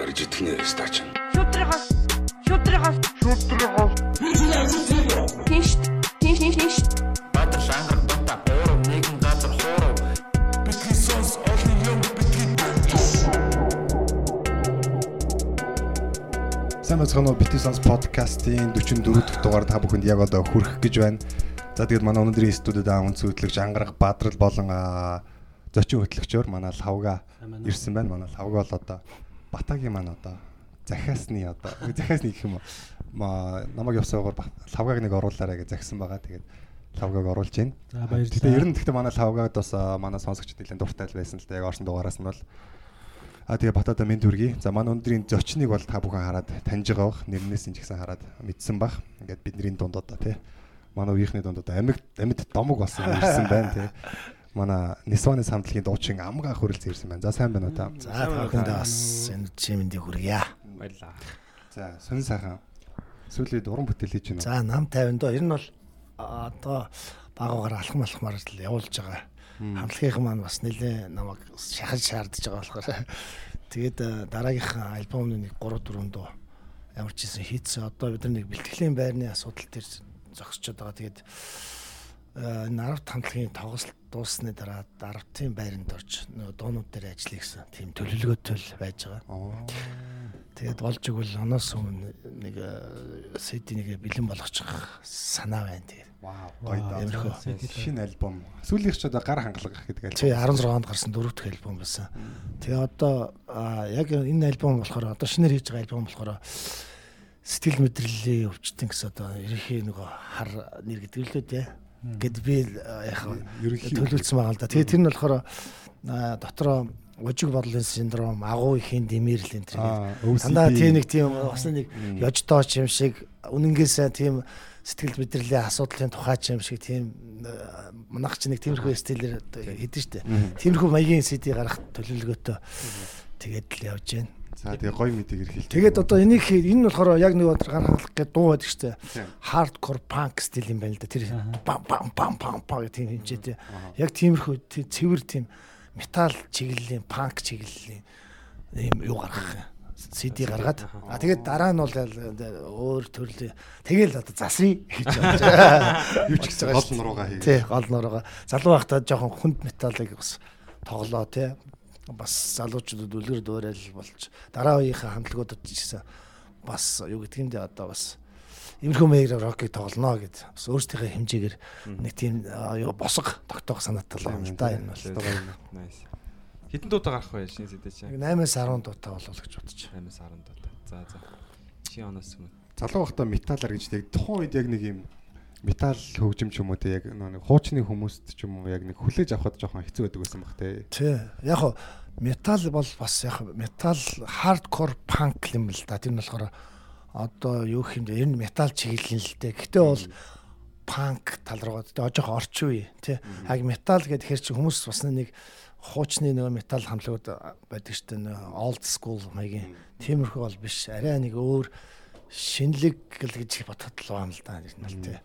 Арж итгэнэ стач. Шүтрихос шүтрихос шүтрихос Тинш тинш тинш тинш Баатар шангар бата гурав нэгэн газар хуурав. Бидний сонс олон юм бидний Сайн бацхан уу? Бити Сонс подкастын 44 дахь дугаар та бүхэнд яг одоо хүрэх гэж байна. За тэгээд манай өнөөдрийн студид аавн цүүтлэгч Ангараг Бадрал болон аа, зочин хөтлөгчөөр манай Лавга ирсэн байна. Манай Лавга бол одоо Батагийн маань одоо захиасны одоо захиасны гэх юм уу намайг явсаагаар Лавгаг нэг оруулаарай гэж захисан байгаа. Тэгээд Лавгаг оруулж байна. За баярлалаа. Гэтэ ер нь гэхдээ манай Лавгад бас манай сонсогчд нэлээд дуртай байсан л да яг орсон дугаараас нь бол А тэгээ батада минь дүргий. За манай өндрийн зочныг бол та бүхэн хараад таньж байгаа бах. Нэрнээс нь ч гэсэн хараад мэдсэн бах. Ингээд бидний дунд одоо тий. Манай үеийнхний дунд одоо амьд амьд домог болсон ирсэн байна тий. Манай Нисваны самтлагийн дуучин амгаа хөрөлцөн ирсэн байна. За сайн байна уу та? За та бүхэндээ бас энэ чимэндээ хүргье. Баярлаа. За сонь сайхан. Сүүлийн уран бүтээл хийж байна. За нам 50 доо ер нь бол одоо багуугаар алхам алхмаар л явуулж байгаа. Хамтлагийнхан маань бас нэлээ намайг шахаж шаардж байгаа болохоор тэгээд дараагийнхаа альбомны нэг 3 4 дуу ямар ч хийсэн хийцээ одоо бид нар нэг бэлтгэлийн байрны асуудал төр зогсчод байгаа. Тэгээд энэ 10 хамтлагийн тоглолт дууссаны дараа 10-ын байранд орж нөгөө дуунууд дээр ажиллая гэсэн тийм төлөвлөгөөтэй байж байгаа. Тэгээд болж игэл оноос өмнө нэг сэднийг бэлэн болгочих санаа байна тэгээд. Вау. Гоё даа. Шинэ альбом. Сүүлийнх ч одоо гар хангалга гэдэг альбом. Чи 16 онд гарсан дөрөв дэх альбом байсан. Тэгээ одоо яг энэ альбом болохоор одоо шинээр хийж байгаа альбом болохоор сэтгэл мэдрэлийн өвчтөн гэсэн одоо ерөнхий нөгөө хар нэр гэдэг л үү те. Гэт би яг Ерөнхий төлөвлөсөн байгаа л да. Тэгээ тэр нь болохоор дотроо ужиг бодлын синдром, агуу ихийн дэмэрл энэ төр. Дандаа тийм нэг тийм бас нэг ёждооч юм шиг үнэнгээсээ тийм сэтгэл мэдрэлийн асуудлын тухай ч юм шиг тийм э, манайх ч нэг тиймэрхүү стилээр хийдэж штэ. Тиймэрхүү маягийн CD гарах төлөвлөгөөтэй тэгээд л явж байна. За тэгээ гоё мэдээ ирхэлт. Тэгээд одоо энийг энэ нь болохоор яг нэг өдөр гар хангалах гэдэг дуу байдаг штэ. Тийм. Hardcore punk стил юм байна л да. Тэр бам бам бам бам бам гэх тийм хэмжээтэй. Яг тиймэрхүү тий- цэвэр тийм металл чиглэлийн панк чиглэлийн ийм юу гаргах. CD гаргаад а тэгээд дараа нь бол өөр төрлийн тэгэл одоо засрын гэж байна. юу ч гэсэн гол нуруугаа хий. Тий, гол нуруугаа. Залуу байхдаа жоохон хүнд металлыг бас тоглоо тий. Бас залуучуудад үлгэр дуурайл болж дараа үеийнхээ хамтлагуудад ч гэсэн бас юу гэдгиймдээ одоо бас Имэрхүү мэйр рокийг тоглоно гэд бас өөрсдийнхөө хэмжээгээр нэг тийм юу босго тогтоох санаатай байна л да энэ бол. Хитэн дуудаа гарах вэ шинэ сэдэ чинь? 8-аас 10 дуутай болов гэж бодож. 8-аас 10 дуудаа. За за. Чи оноос өмнө. залуу байхдаа металлар гэж тэг тухайн үед яг нэг юм металл хөгжим ч юм уу те яг нэг хуучны хүмүүст ч юм уу яг нэг хүлээж авахд жоохон хэцүү байдаг байсан баг те. Тий. Яг хоо метал бол бас яг метал хардкор панк юм л да. Тэр нь болохоор одоо юу гэх юм бэ? Энэ метал чиглэл л дээ. Гэтэ бол панк тал руугаа тэгээ ожих орчин үе тий. Яг метал гэхээр чи хүмүүс бас нэг хуучны нэг метал хамтлагууд байдаг дээ. нэг Old school маягийн. Тиймэрхүү бол биш. Арай нэг өөр шинэлэг гэж бодоход л байна л да. Тэр нь л тий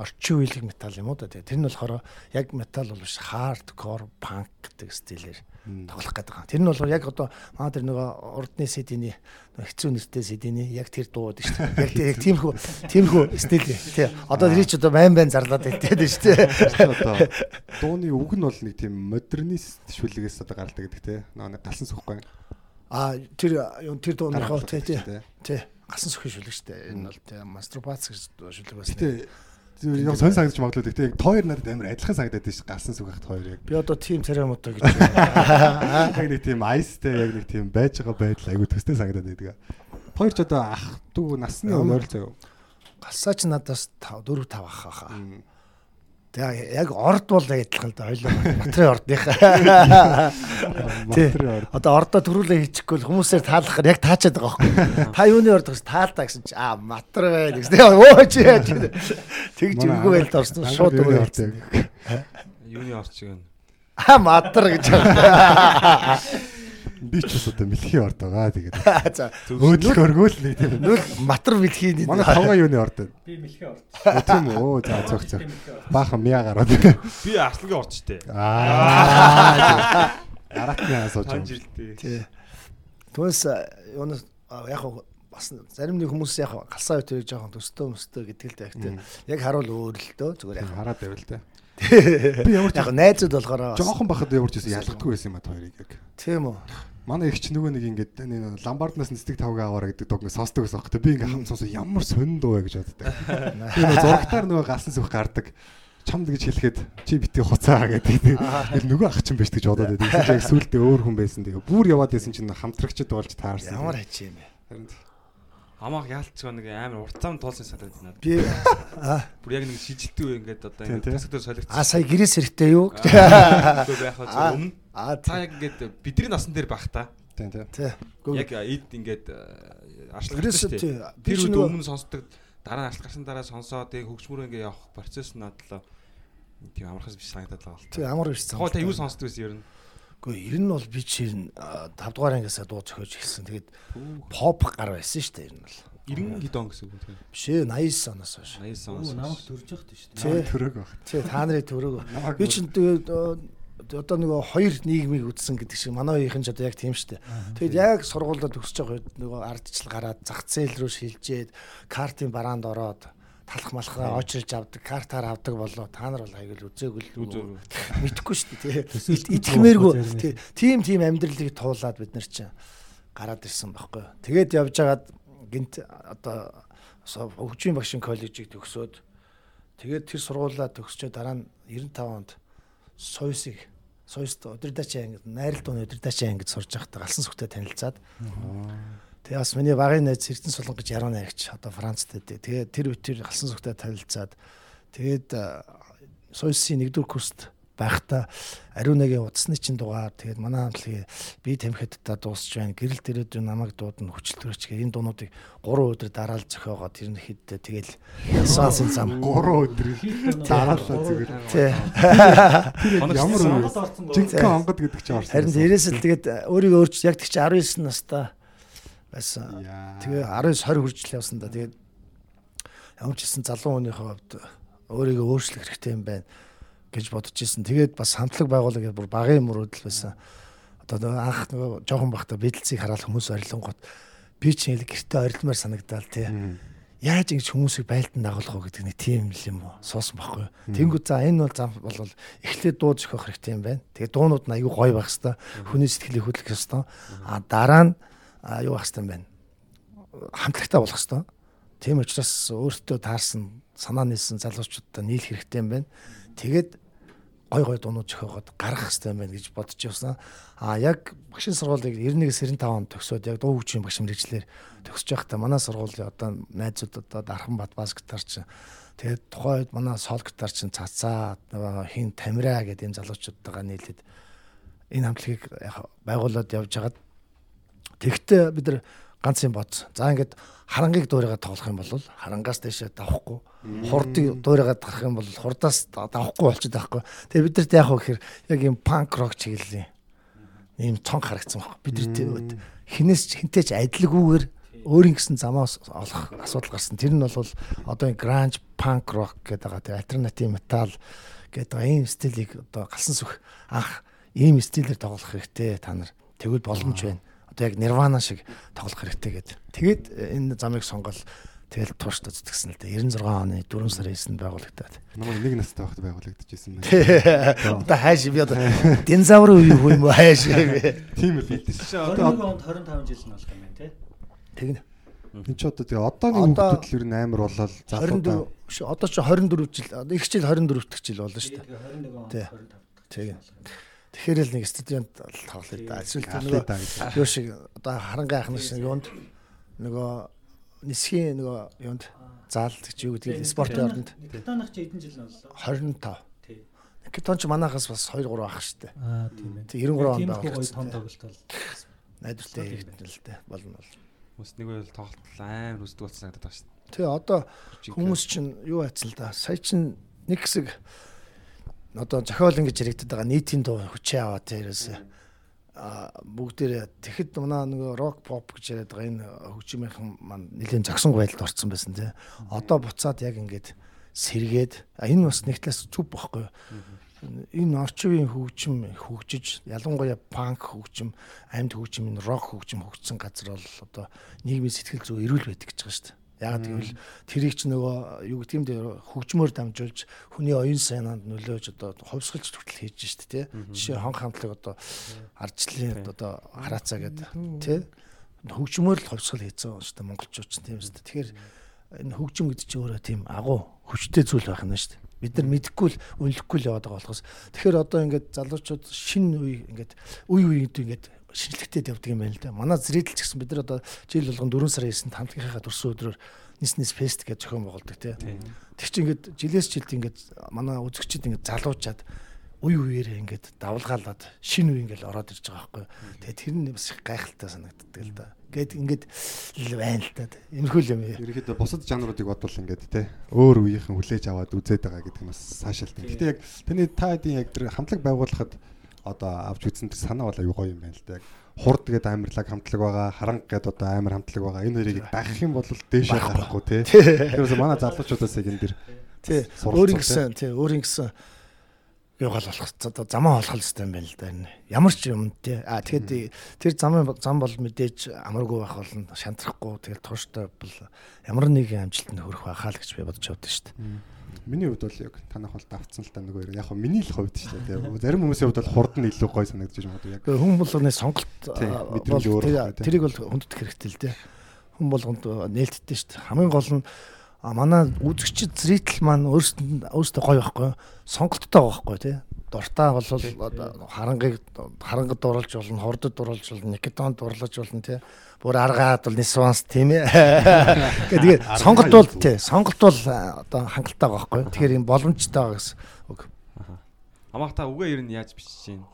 орчин үеийн метал юм уу да. Тэр нь болохоор яг метал бол биш хардкор панк гэдэг стилээр тоглох гэдэг байгаа. Тэр нь бол яг одоо маа тэр нөгөө урдны нөгөө хэцүү нэртэй CD-ний яг тэр дууд шүү дээ. Яг тэр яг тиймэрхүү тиймэрхүү стил тий. Одоо тэр чи одоо байн байн зарлаад байттээд шүү дээ. Одоо дууны үг нь бол нэг тийм модернист шүлгээс одоо гардаг гэдэг те. Нөө нэг галсан сүхгүй. А тэр тэр дууныхоо тий тий. Тий. Гасан сөхөн шүлэг шүү дээ. Энэ бол тий мастурбац гэж шүлэг байсан. Гэтэ яг сонь санагдаж магадгүй гэхдээ яг тоор надад амар адилхан санагдаад тийш галсан сүх хат хоёр яг. Би одоо тим царай мотор гэж. Яг нэг тийм айстэй яг нэг тийм байж байгаа байдал айгу төстэй санагдаад байдаг. Хоёр ч одоо ах дүү насны өмөр л заяа. Галсаа ч надаас 5 4 5 ах хаа. Тэгээ яг орд бол адилхан л да хоёлоо матрын ордынхаа. Тий. Одоо ордоо төрүүлээ хийчихгүй л хүмүүсээр таалах яг таачаад байгаа байхгүй. Та юуны орд гэж таалдаа гэсэн чи аа матар бай гэсэн. Тэгээ өө чи яаж тэгж үгүй байл орсон шууд орд яг. Юуны орчиг нь? Аа матар гэж. Би ч бас одоо мэлхийн орд байгаа тэгээд. За Өөдлөх өргөөл нэг тийм. нүл матар бэлхийн. Манай тавга юуны орд вэ? Би мэлхийн. Оо, Тийм үү. За цог цог. Баахан мя гараад. Би арслангийн орчтэй. Аа. Аратны хаа сууж Тань байгаа. жилдээ. Тий. Түүнээс юунаас а, яг бас зарим нэг хүмүүс яг галсаа үт тэрийг жоохон төстөө мөстөө гэдэг л дээ. Яг харуул өөр л дөө зүгээр яг. хараад байвал те. Би ямар яг найзууд болохоор Жохон бахад ямар ч байсан ялгдаггүй байсан юм а хоёрыг яг. тийм үү. Манай их ч нөгөө нэг ингээд нэг ламбарднаас нэстэг тавга аваараа гэдэг дог ингээд сонсдог байсан байхгүй. Би ингээд хам сонсоо ямар сонин дуу вэ гэж боддог. Би нөгөө зурагтаар нөгөө галсан сүх гардаг. Чамд гэж хэлэхэд чи бити хуцаа гэдэг. Тэр нөгөө ах чинь биш гэж бодоод байдаг. Чинь яг сүултээ өөр хүн байсан. Тэгээ бүр яваад байсан чинь хамтрагчд болж таарсан. Ямар хачи юм бэ? Харин. Хамаах яалтчгаа нэг амар уртцаам туулсан санагдаад байна. Би Бүр яг нэг шижилтүү ингээд одоо ингээд тийм. тасгтөр солигдсон. а сая гэрээс хэрэгтэй юу? Үгүй байхад зөв өмнө. А Та яг ингээд бидний насан дээр байх та. Тийм тийм. Яг эд ингээд арчлах гэрээс шүү тий. дээ. Би Тэр үед өмнө сонсдог дараа нь арчлах гарсан дараа сонсоод тэгээ хөгжмөр ингээ явах процесс надлаа тийм амархас биш санагдаад байгаа л тий та. амар биш Хоо та юу сонсдог байсан ер нь? Гэхдээ ер нь бол би чинь 5 дугаар ангиасаа дуу зохиож эхэлсэн. Тэгээд поп гар байсан шүү дээ ер нь бол. 90 хэд он гэсэн үг тийм. Биш ээ 89 оноос хойш. 80 Оо он. намайг төрж явахд шүү дээ. Тий. Төрөг баг. Тий та нарын төрөг. Намайг Би чинь тэгээд одоо нөгөө хоёр нийгмийг үтсэн гэдэг шиг манай үеийнхэн ч одоо яг тийм шүү дээ. Тэгэд яг сургуульд төгсөж байгаа нөгөө ардчил гараад зах зээл рүү шилжээд картын бараанд ороод талах малхаа очирж авдаг, картаар авдаг болоо та нар бол аягүй л үзээгүй л мэдхгүй шүү дээ. Итгэмээргүй зарим тий. Тим тим амьдралыг туулаад бид нар чинь гараад ирсэн байхгүй. Тэгээд явж хагаад гинт одоо хөгжийн багшийн коллежийг төгсөөд тэгээд тэр сургуулаа төгсчөө дараа нь 95 онд сойсыг сойст өдөрдачаа ангид найрал дууны өдөрдачаа ангид сурж байхдаа галсан сүхтэй танилцаад Тэгээ бас миний багын найз Эрдэнэ Сулан гэж яруу найрагч одоо Францд байдаг. Тэгээ тэр үтер галсан сүхтэй танилцаад тэгээд сойсын 1-р курст байхдаа ариун нэгийн утасны чин дугаар тэгээд манай хамтлагийн би тамхид та дуусч байна. Гэрэл дээрээ намайг дуудана хүчлэлтөрч гэх энэ дуунуудыг 3 өдөр дараал зохиогоод хэд тэгэл саасын зам. 3 өдөр зараалаа зүгээр. Тий. Ямар. Жинхэнэ онгод гэдэг чинь орсон. Харин дээрээс л тэгээд өөрийгөө өөрч яг тэг чи 19 настай байсан. Тэгээ 19 20 хүртэл явсан да. Тэгээд ямар ч гэсэн залуу хүнийхээ хувьд өөрийгөө өөрчлөх хэрэгтэй юм байна гэж бодож ирсэн. Тэгээд бас хамтлаг байгуулах гэдэг бүр багын мөрөөдөл байсан. Одоо нөгөө анх нөгөө жоохон бахта бидлцийг хараад хүмүүс орилонгот би чинь гэртээ орилмаар санагдаал тий. Яаж ингэж хүмүүсийг байлдан дагуулах вэ гэдэг нэг тийм л юм уу суусан байхгүй. Тэнгүү за энэ бол зам бол эхлээд дуу зохиох хэрэгтэй юм байна. Тэгээ дуунууд нь аюу гоё байх хэвээр хүний сэтгэлийг хөдлөх хэвээр. А дараа нь юу байх хэвээр юм байна. Хамтлагтай болох хэвээр. Тийм учраас өөртөө таарсан санаа нийлсэн залуучуудтай нийлэх хэрэгтэй юм байна. Тэгээд гой гой дуунууд зохиогоод гаргах хэрэгтэй юм байна гэж бодож явсан. А яг багшийн сургуулийг 91-с 95 онд төгсөөд яг дуу хөгжийн багш мэрэгчлэр төгсөж байхдаа манай сургуулийн одоо найзууд одоо Дархан Бат бас гитар чинь тэгээд тухайн үед манай сол гитар чинь цацаа хин тамира гэдэг энэ залуучуудтайгаа нийлээд энэ хамтлагийг байгуулад явж хагаад тэгтээ бид нар ганц юм бодсон. За ингээд харангийг дуурайгаа тоглох юм бол харангаас дэше давхгүй. Хурдыг дуурайгаа гарах юм бол хурдаас давхгүй болчиход байхгүй. Тэгээ бид нарт яг хөө гэхээр яг юм панк рок чиглэлийн ийм цонх харагдсан байхгүй. Бид нар хинээс ч хинтээч адилгүйгээр өөрийн гэсэн замаас олох асуудал гарсан. Тэр нь бол одоо энэ гранж панк рок гэдэг байгаа. Тэгээ альтернатив метал гэдэг. Ийм стилийг одоо галсан сүх анх ийм стилээр тоглох хэрэгтэй та нар. Тэгвэл боломж байна. Одоо яг Nirvana шиг тоглох хэрэгтэй гэдэг. Тэгээд энэ замыг сонгол тэгэл тууштай зүтгсэн л дээ. 96 оны 4 сарын 9-нд байгуулагдаад. Намайг нэг настай байхад байгуулагдчихсэн байна. Одоо хайш би одоо динозаврын үеийн хүн юм уу хайш би. Тийм л бид Чи 21 одоо онд 25 жил нь болох юм байна тий. Тэгнэ. энэ ч одоо тэгээ одооний Одоо- хүүхдүүд л ер нь амар болол 24 залуудаа ш- одоо ч 24 жил их жил 24 дахь жил болно шүү дээ. Тэгээ 21 онд Тий. 25 дахь. Тэг. Тэгэхээр л нэг студент тоглох да. Эсвэл нөгөө юу шиг одоо харангаа ахнах шиг юунд нөгөө нисхийн нөгөө юунд заал гэж юу гэдэг спортын орнд Катанах чи хэдэн жил боллоо? 25. Тий. Кетон ч манахаас бас 2 3 ах штэ. Аа тийм ээ. Тэг 93 онд Тийм байгаа. гоё том тоглолт бол. Найдвартай хийгдэн л дээ. Болно бол. хүмүүс нэг үйл тоглолт амар үздэг болсон санагдаад байна дээ. Тэгээ одоо хүмүүс чинь юу айцсан л да. Сая чин нэг хэсэг одоо зохиол ингэж яригддаг байгаа нийтийн дуу хүчээ аваад тэрээс бүгдээрээ тэгэхэд манай нөгөө рок поп гэж яриад байгаа энэ хөгжимийнхэн маань нэлийн зогсон байдалд орсон байсан тий. Одоо буцаад яг ингэж сэргээд энэ бас нэг талаас зүв бохгүй энэ орчин үеийн хөгжим хөгжиж ялангуяа панк хөгжим, амьд хөгжим, энэ рок хөгжим хөгжсөн газар бол одоо нийгмийн сэтгэл зүй эрүүл байдаг гэж байгаа шүү дээ. Яг гэвэл тэрийг ч нөгөө юу гэдэг юм дээр хөгжмөөр дамжуулж хүний оюун санаанд нөлөөж одоо хувьсгалж хүртэл хийж штэ тий. Жишээ хонх хамтлаг одоо ардчлалын одоо хараацаа гэдэг тий. Хөгжмөөр л хувьсгал хийсэн штэ монголчууд ч тийм штэ. Тэгэхээр энэ хөгжим гэдэг чинь өөрөө тийм агуу хүчтэй зүйл байх нь штэ бид нар мэдэхгүй л үнэлэхгүй л яваад байгаа болохоос. Тэгэхээр одоо ингээд залуучууд шинэ үе ингээд үе үед ингээд шинжлэхтэй явдаг юм байна л да. Манай зридэл ч гэсэн бид нар одоо жил болгон 4 сарын 9-нд хамтлагийнхаа төрсөн өдрөөр нис нис фест гэж зохион байгуулдаг тий. Тэг чи ингээд жилээс жилд ингээд манай үзэгчид ингээд залуучаад үе үеэр ингээд давлгаалаад шинэ үе ингээд ороод ирж байгаа байхгүй. Тэгээ тэр нь бас их гайхалтай санагддаг л да. Гэт ингээд л байна л да. Иймэрхүү юм. Ерөнхийдөө бусад жанруудыг бодвол ингээд те өөр үеийнхэн хүлээж аваад үзээд байгаа гэдэг нь бас цаашаалтай. Гэтэ яг таны та хэдийн яг тэр хамтлаг байгуулахад одоо авч үзсэн тэр санаа бол аюу гоё юм байна л да. Яг хурд гээд амарлаг хамтлаг байгаа, харанг гээд одоо амар хамтлаг байгаа. Энэ хоёрыг дагах юм бол дээшээ гарахгүй те. Тэгэхээр манай залуучуудаас яг энэ дэр тий өөрийн гэсэн тий өөрийн гэсэн юугаал болох одоо замаа олох хэрэгтэй юм байна л да энэ. Ямар ч юм тий. А тэгэхэд тэр замын зам бол мэдээж амаргүй байх болно. Шантрахгүй тэгэл тууштай бол ямар нэгэн амжилтанд хүрэх байхаа л гэж би бодож явдаг шүү дээ. Миний хувьд бол яг танах бол давцсан л та нөгөө яг миний л хувьд шүү дээ. Зарим хүмүүсийн хувьд бол хурд нь илүү гой санагдаж байна яг. Хүн болгоны сонголт мэдрэмж өөр. Тэрийг бол хүндэтгэх хэрэгтэй л дээ. Хүн болгонд нээлттэй шүү дээ. Хамгийн гол нь А манай үзэгчд зритель маань өөрсдөнд өөрсдөө гоё байхгүй сонголттой байхгүй тий. Дуртай бол харангыг харангад дурлж болно, хордод дурлж болно, никетонд дурлаж болно тий. Бүр аргаад бол нисванс тийм ээ. Тэгээд сонголт бол тий, сонголт бол одоо хангалттай байгаа байхгүй. Тэгэхээр юм боломжтой байгаа гэсэн үг. Амаах та үгээ ер нь яаж бичиж чинь?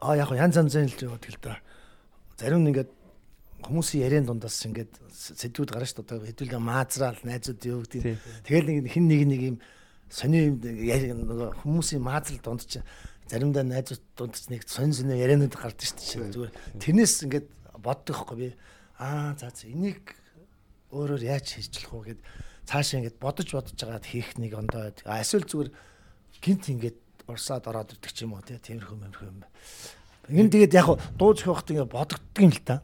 А яг янз янзын л яваад гэл да. Зарим нь ингээд хүмүүсийн яриан дундаас ингээд сэдвүүд гарна шүү дээ. Хэдүүлээ маазраал найзууд юу гэдэг. Тэгэл нэг хин нэг нэг юм сони нөгөө хүмүүсийн маазрал дунд чинь заримдаа найзууд дунд чинь нэг сонь сонь ярианууд гардаг шүү дээ. Зүгээр тэрнээс ингээд боддог хгүй би. Аа за за энийг өөрөөр яаж хийжлэх вэ гэд цаашаа ингээд бодож бодож байгаад хийх нэг ондоо. Эсвэл зүгээр гинт ингээд урсаад ороод ирдэг ч юм уу тийм мэрхүү юм. Энэ тэгээд яг дууж явахт ингээд бодогддог юм л та.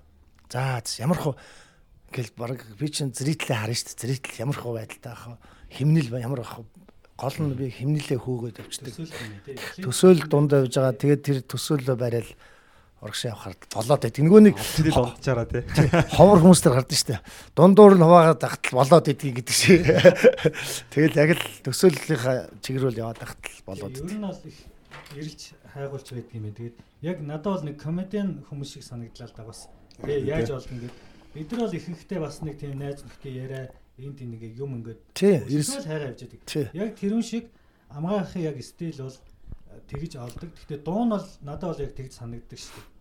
За ямар хөө гэл баг би чинь зритлээ харна шүү дээ. Зритл ямар хөө байдалтай ах химнэл ямар ах гол нь би химнэлээ хөөгөөд авчдаг. Төсөөл дунд явж байгаа. Тэгээд тэр төсөөлөө барайл урагшаа явахаар болоод байт. Нөгөө нэг тэгэл болчаараа тий. Ховор хүмүүс төр гардаг дээ. Дундуур нь хуваагаад тахтал болоод идгийг гэдэг шиг. Тэгэл яг л төсөөллийнхаа чиглэл яваад тахтал болоод. Ер нь бол их эрэлж хайгуулж байдаг юм. Тэгээд яг надад бол нэг комедиан хүмүүс шиг санагдлаа л да бас. Тэгээ яаж олдно гэд бид нар бол ихэнхдээ бас нэг тийм найз нөхдөд яриа энд тийм нэг юм ингээд ерөөсөө хайгаа явж байдаг. Яг тэрүүн шиг амгаахын яг стил бол тэгж олдог. Гэхдээ дуу нь бол надад бол яг тэгж санагддаг шүү дээ.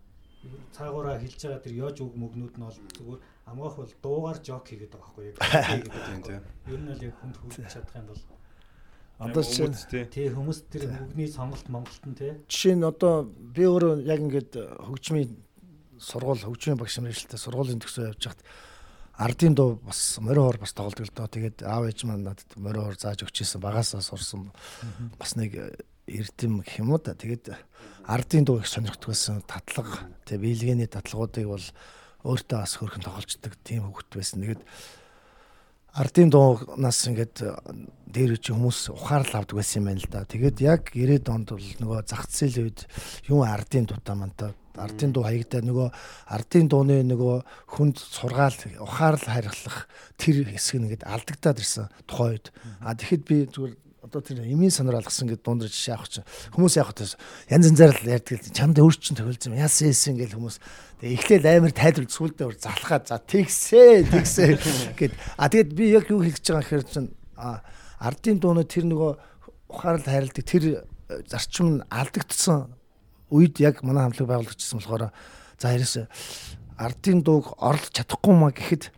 Цаагаараа хэлж байгаа тэр ёж үг мөгнүүд нь бол зүгээр амгаах бол дуугаар жок хийгээд байгаа байхгүй яг. Ер нь бол яг хүнд хүрч чадах юм бол Одоо тий хүмүүс тэр мөгний сонголт Монголд нь тий. Жишээ нь одоо би өөрөө яг ингээд хөгжмийн сургууль хөгжмийн багш мэрэгчлээ сургуулийн төгсөө явж хахад ардын дуу бас мориор бас тоглодог л доо. Тэгээд аав ээж маань надад мориор зааж өгчээсэн багасаа сурсан. Бас нэг эрдэм гэх юм уу да. Тэгээд ардын дуу их сонирхдаг байсан. Татлага тэг биелгээний татлагуудыг бол өөртөө бас хөрхэн тоглолцдог тийм хөвгт байсан. Тэгээд ардын дуунаас ингээд дээр үчи хүмүүс ухаарл авдаг байсан юм байна л да. Тэгээд яг 90-ад онд бол нөгөө зах зээлийн үед юм ардын дутаа мантаа ардын дуу хаягдаа нөгөө ардын дууны нөгөө хүнд сургаал ухаарл харьцах тэр хэсэг нэгэд алдагдаад ирсэн тухайн үед. А тэгэхэд би зүгээр одоо тэр эмийн санаар алгасан гэдэг дундэр жишээ авах чинь хүмүүс яах вэ? Янз янзаар л ярьдаг л чамд өөрч чинь тохиолж юм. Яасан ийсэн гэл хүмүүс эхлээл амар тайлбар сүулдэ өөр залхаад за тэгсээ тэгсээ гэд а тэгэд би яг юу хэлж байгаа гэхээр чинь ардын дуунууд тэр нөгөө ухаарл хайрладаг тэр зарчим нь алдагдсан үед яг манай хамтлаг байгуулагчсан болохоор за ерөөс ардын дууг орлож чадахгүй маа гэхэд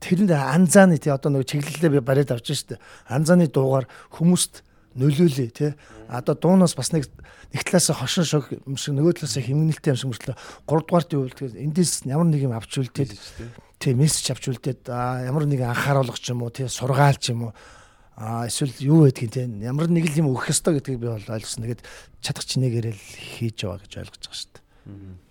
тэрэнд анзааны тий одоо нэг чиглэлээ би бариад авч штэ. Анзааны дуугаар хүмүүст нөлөөлөө тий. Одоо дуунаас бас нэг нэг талаас хошин шог юм шиг нөгөө талаас хэмнэлттэй юм шиг мөртлөө 3 дугаарт юу гэвэл эндээс ямар нэг юм авч үлдээд тий. мессеж авч үлдээд ямар нэг анхааруулга ч юм уу тий сургаал ч юм уу? Аа эсвэл юу байдгийг те ямар нэг л юм өгөх ёстой гэдгийг би бол ойлгосон. Тэгээд чадах чинээгээр л хийж яваа гэж ойлгож байгаа шүү дээ.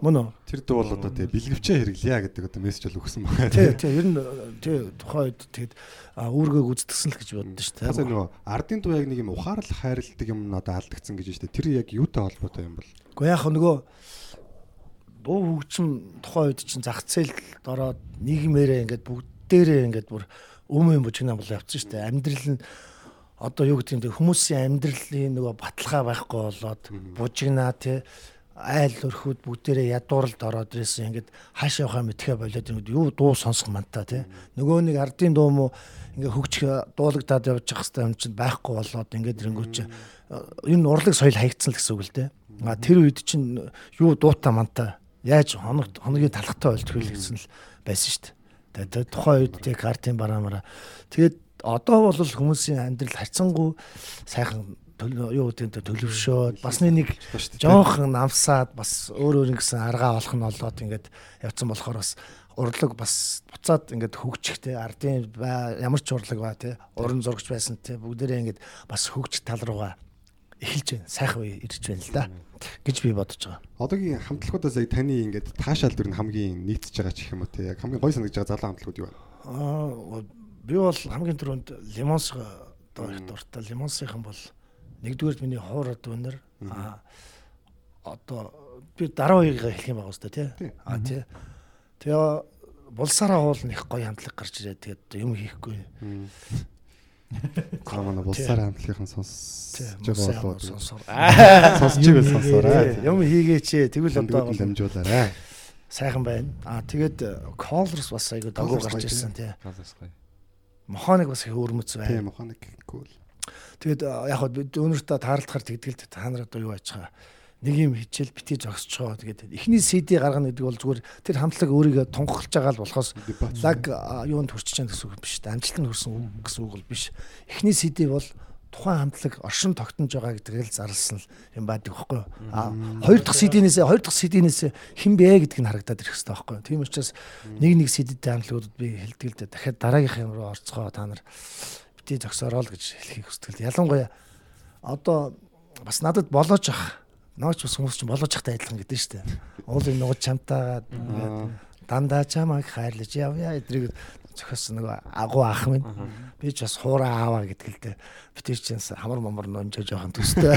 Мөн үү? Тэр дуу бол одоо тий бэлгэвчээ хэрэглэе гэдэг одоо мессеж бол өгсөн байна. Тий, тий, ер нь тий тухайн үед тэгэд үүргээ гүйцэтгсэн л гэж боддоо шүү дээ. нөгөө ардын дуу яг нэг юм ухаарал хайрладаг юм одоо алдагдсан гэж байна шүү дээ. Тэр яг юутай холбоотой юм бол? Гэхдээ яг нөгөө дуу хөгжим тухайн үед чинь зах зээлд ороод нийгмээрээ ингээд бүгдээрээ ингээд бүр өмнө бужигнаа бол явцсан шүү дээ. Амьдрал нь одоо юу гэдэг юм те хүмүүсийн амьдралын нөгөө баталгаа байхгүй болоод бужигнаа те айл өрхүүд бүгдээрээ ядууралд ороод ирсэн. Ингээд хаашаа явахаа мэдхэ болоод ингээд юу дуу сонсох мантаа те нөгөө нэг ардын дуу мó ингээд хөгжих дуулагдаад явах хэвээр юм чинь байхгүй болоод ингээд ирэнгүүт чинь энэ урлаг соёл хаягдсан л гэсэн үг л те а тэр үед чинь юу дуута мантаа яаж хоног хоногийн талхтай болтгоо л гэсэн л байсан шүү дээ. Тэгээ тухайн үед тэг картын бараамаараа тэгээд одоо бол хүмүүсийн амьдрал хайцсангу сайхан юу гэдэг төлөвшөөд бас нэг жоохон намсаад бас өөр өөр ингэсэн аргаа олох нь болоод ингээд явцсан болохоор бас урлаг бас буцаад ингээд хөгжихтэй ардын ямар ч урлаг ба тий уран зурагч байсан тий бүгдээрээ ингээд бас хөгжих тал руугаа эхэлж байна сайхан үе ирж байна л да гэж би бодож байгаа. Одоогийн хамтлагуудаас яг таны ингээд таашаал дүр нь хамгийн нийцж байгаа ч гэх юм уу тий. Яг хамгийн гой санагдаж байгаа залуу хамтлагууд юу вэ? Аа би бол хамгийн түрүүнд лимонс доо их дуртай. Лимонсынхан бол нэгдүгээрт миний хуур дүнэр аа одоо би дараа үеийг хэлэх юм байгаа үстэй тий. Аа тий. Тэгээ булсараа уул нэг гоё хамтлаг гарч ирээд тэгээд юм хийхгүй. Камана булсаар хамтлагийн сонсож байгаа болоо. сонсоор. Сонсож ивэл сонсоорой. Юм хийгээч. Тэгвэл одоо дамжуулаарай. сайхан байна. Аа тэгээд Colors бас айгу дагуу Colors гарч ирсэн тий. Галаас гоё. Мохоныг бас их өрмөц байна. Тийм механик cool. Тэгээд а, яг бид өнөртөө таарлахаар тэгдэл та нар одоо юу ачгаа нэг юм хичээл бити зогсчоо тэгээд эхний CD гаргана гэдэг бол зүгээр тэр хамтлаг өөрийгөө тунгахлж байгаа л болохоос лаг юунд хүрч чана гэсэн үг биш. Амжилтанд хүрсэн үг гэсэн үг бол биш. Эхний CD бол тухайн хамтлаг оршин тогтнож байгаа гэдгийг л зарласан л юм байдаг байхгүй юу? А хоёр дахь CD-нээс хоёр дахь CD-нээс хэн бэ гэдг нь харагдаад ирэх хэрэгтэй байхгүй юу? Тийм учраас нэг нэг CD-тэй хамтлагуудад би хэлдэг л дээ. Дахиад дараагийнх руу орцгоо та нар бити зогсоороо л гэж хэлхийг хүсдэг ялангуяа одоо бас надад болоож ах. Наач бас хүмүүс чинь болоож ахтай адилхан гэдэг нь шүү дээ. Уулын нууц чамтаа дандаа чамайг хайрлаж явъя эдрийг зохиосон нөгөө агуу ах минь. Би ч бас хуураа ааваа гэдэг л дээ. Битэр чинь хамар момор нонжоо жоохон төстэй.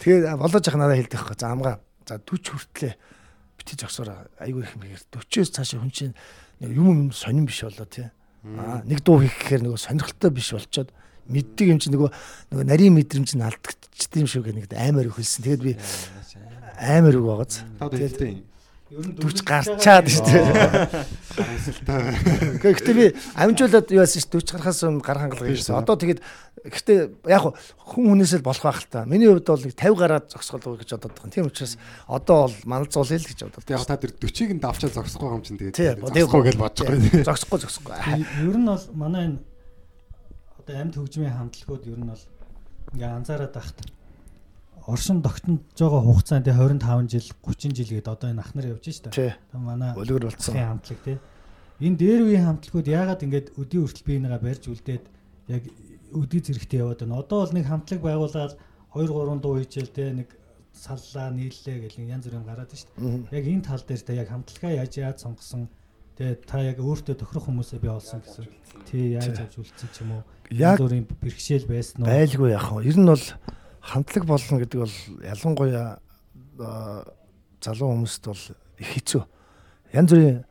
Тэгээд болоож ах надад хэлдэг байхгүй. За амгаа за 40 хүртлээ. Бити зогсоороо. Айгүй их юм хийгэр 40-оос цаашаа хүн чинь юм юм сонирн биш болоо тий аа нэг дуу хийх гэхээр нөгөө сонирхолтой биш болчоод мэддэг юм чинь нөгөө нөгөө нарийн мэдрэмж нь алдагдчих юм шиг нэг аймаар өгүүлсэн тэгээд би аймаар үг байгааз. Хэлтэй. Ер нь дүрч гарчаад шүү дээ Гэхдээ би амжуулаад юу яасан ш 40 гарахаас өмнө гар хангалга хийсэн. Одоо тэгээд гэхдээ яг хүн хүнээс л болох байх л та. Миний хувьд бол нэг 50 гараад зогсголоо гэж бодоод байгаа. Тийм учраас одоо бол маналзуулъя л гэж бодоод Яг та тэр 40-ыг нь давчаад зогсохгүй юм чинь тэгээд зогсохгүй гэж бодож байгаа зогсохгүй зогсохгүй. ер нь бол манай энэ одоо амьд хөгжмийн хамтлагууд ер нь бол ингээ анзаараад байхад оршин тогтнож байгаа хугацаанд 25 жил 30 жил гээд одоо энэ ах нар явж штэ. Тий. Одоо манай Өлгөр болцсон. Ахын хамтлаг тий. Энэ дээр үеийн хамтлагууд яагаад ингээд өдийн хүртэл би энийгээ барьж үлдээд яг өдий зэрэгтэй яваад байна. Одоо бол нэг хамтлаг байгуулаад 2 3 дуу хийчихэл тий нэг саллаа нийллээ гэл нэг янз бүр юм гараад шүү дээ. Яг энэ тал дээр та яг хамтлагаа яаж яаж сонгосон тэгээ та яг өөртөө тохирох хүмүүсээ бий болсон гэсэн. Тий яаж яаж үлдсэн ч юм уу. Яг бүрийн бэрхшээл байсан уу? байлгүй яг хөө. Ер нь бол хамтлаг болно гэдэг бол ялангуяа залуу хүмүүст бол их хэцүү. Янз бүрийн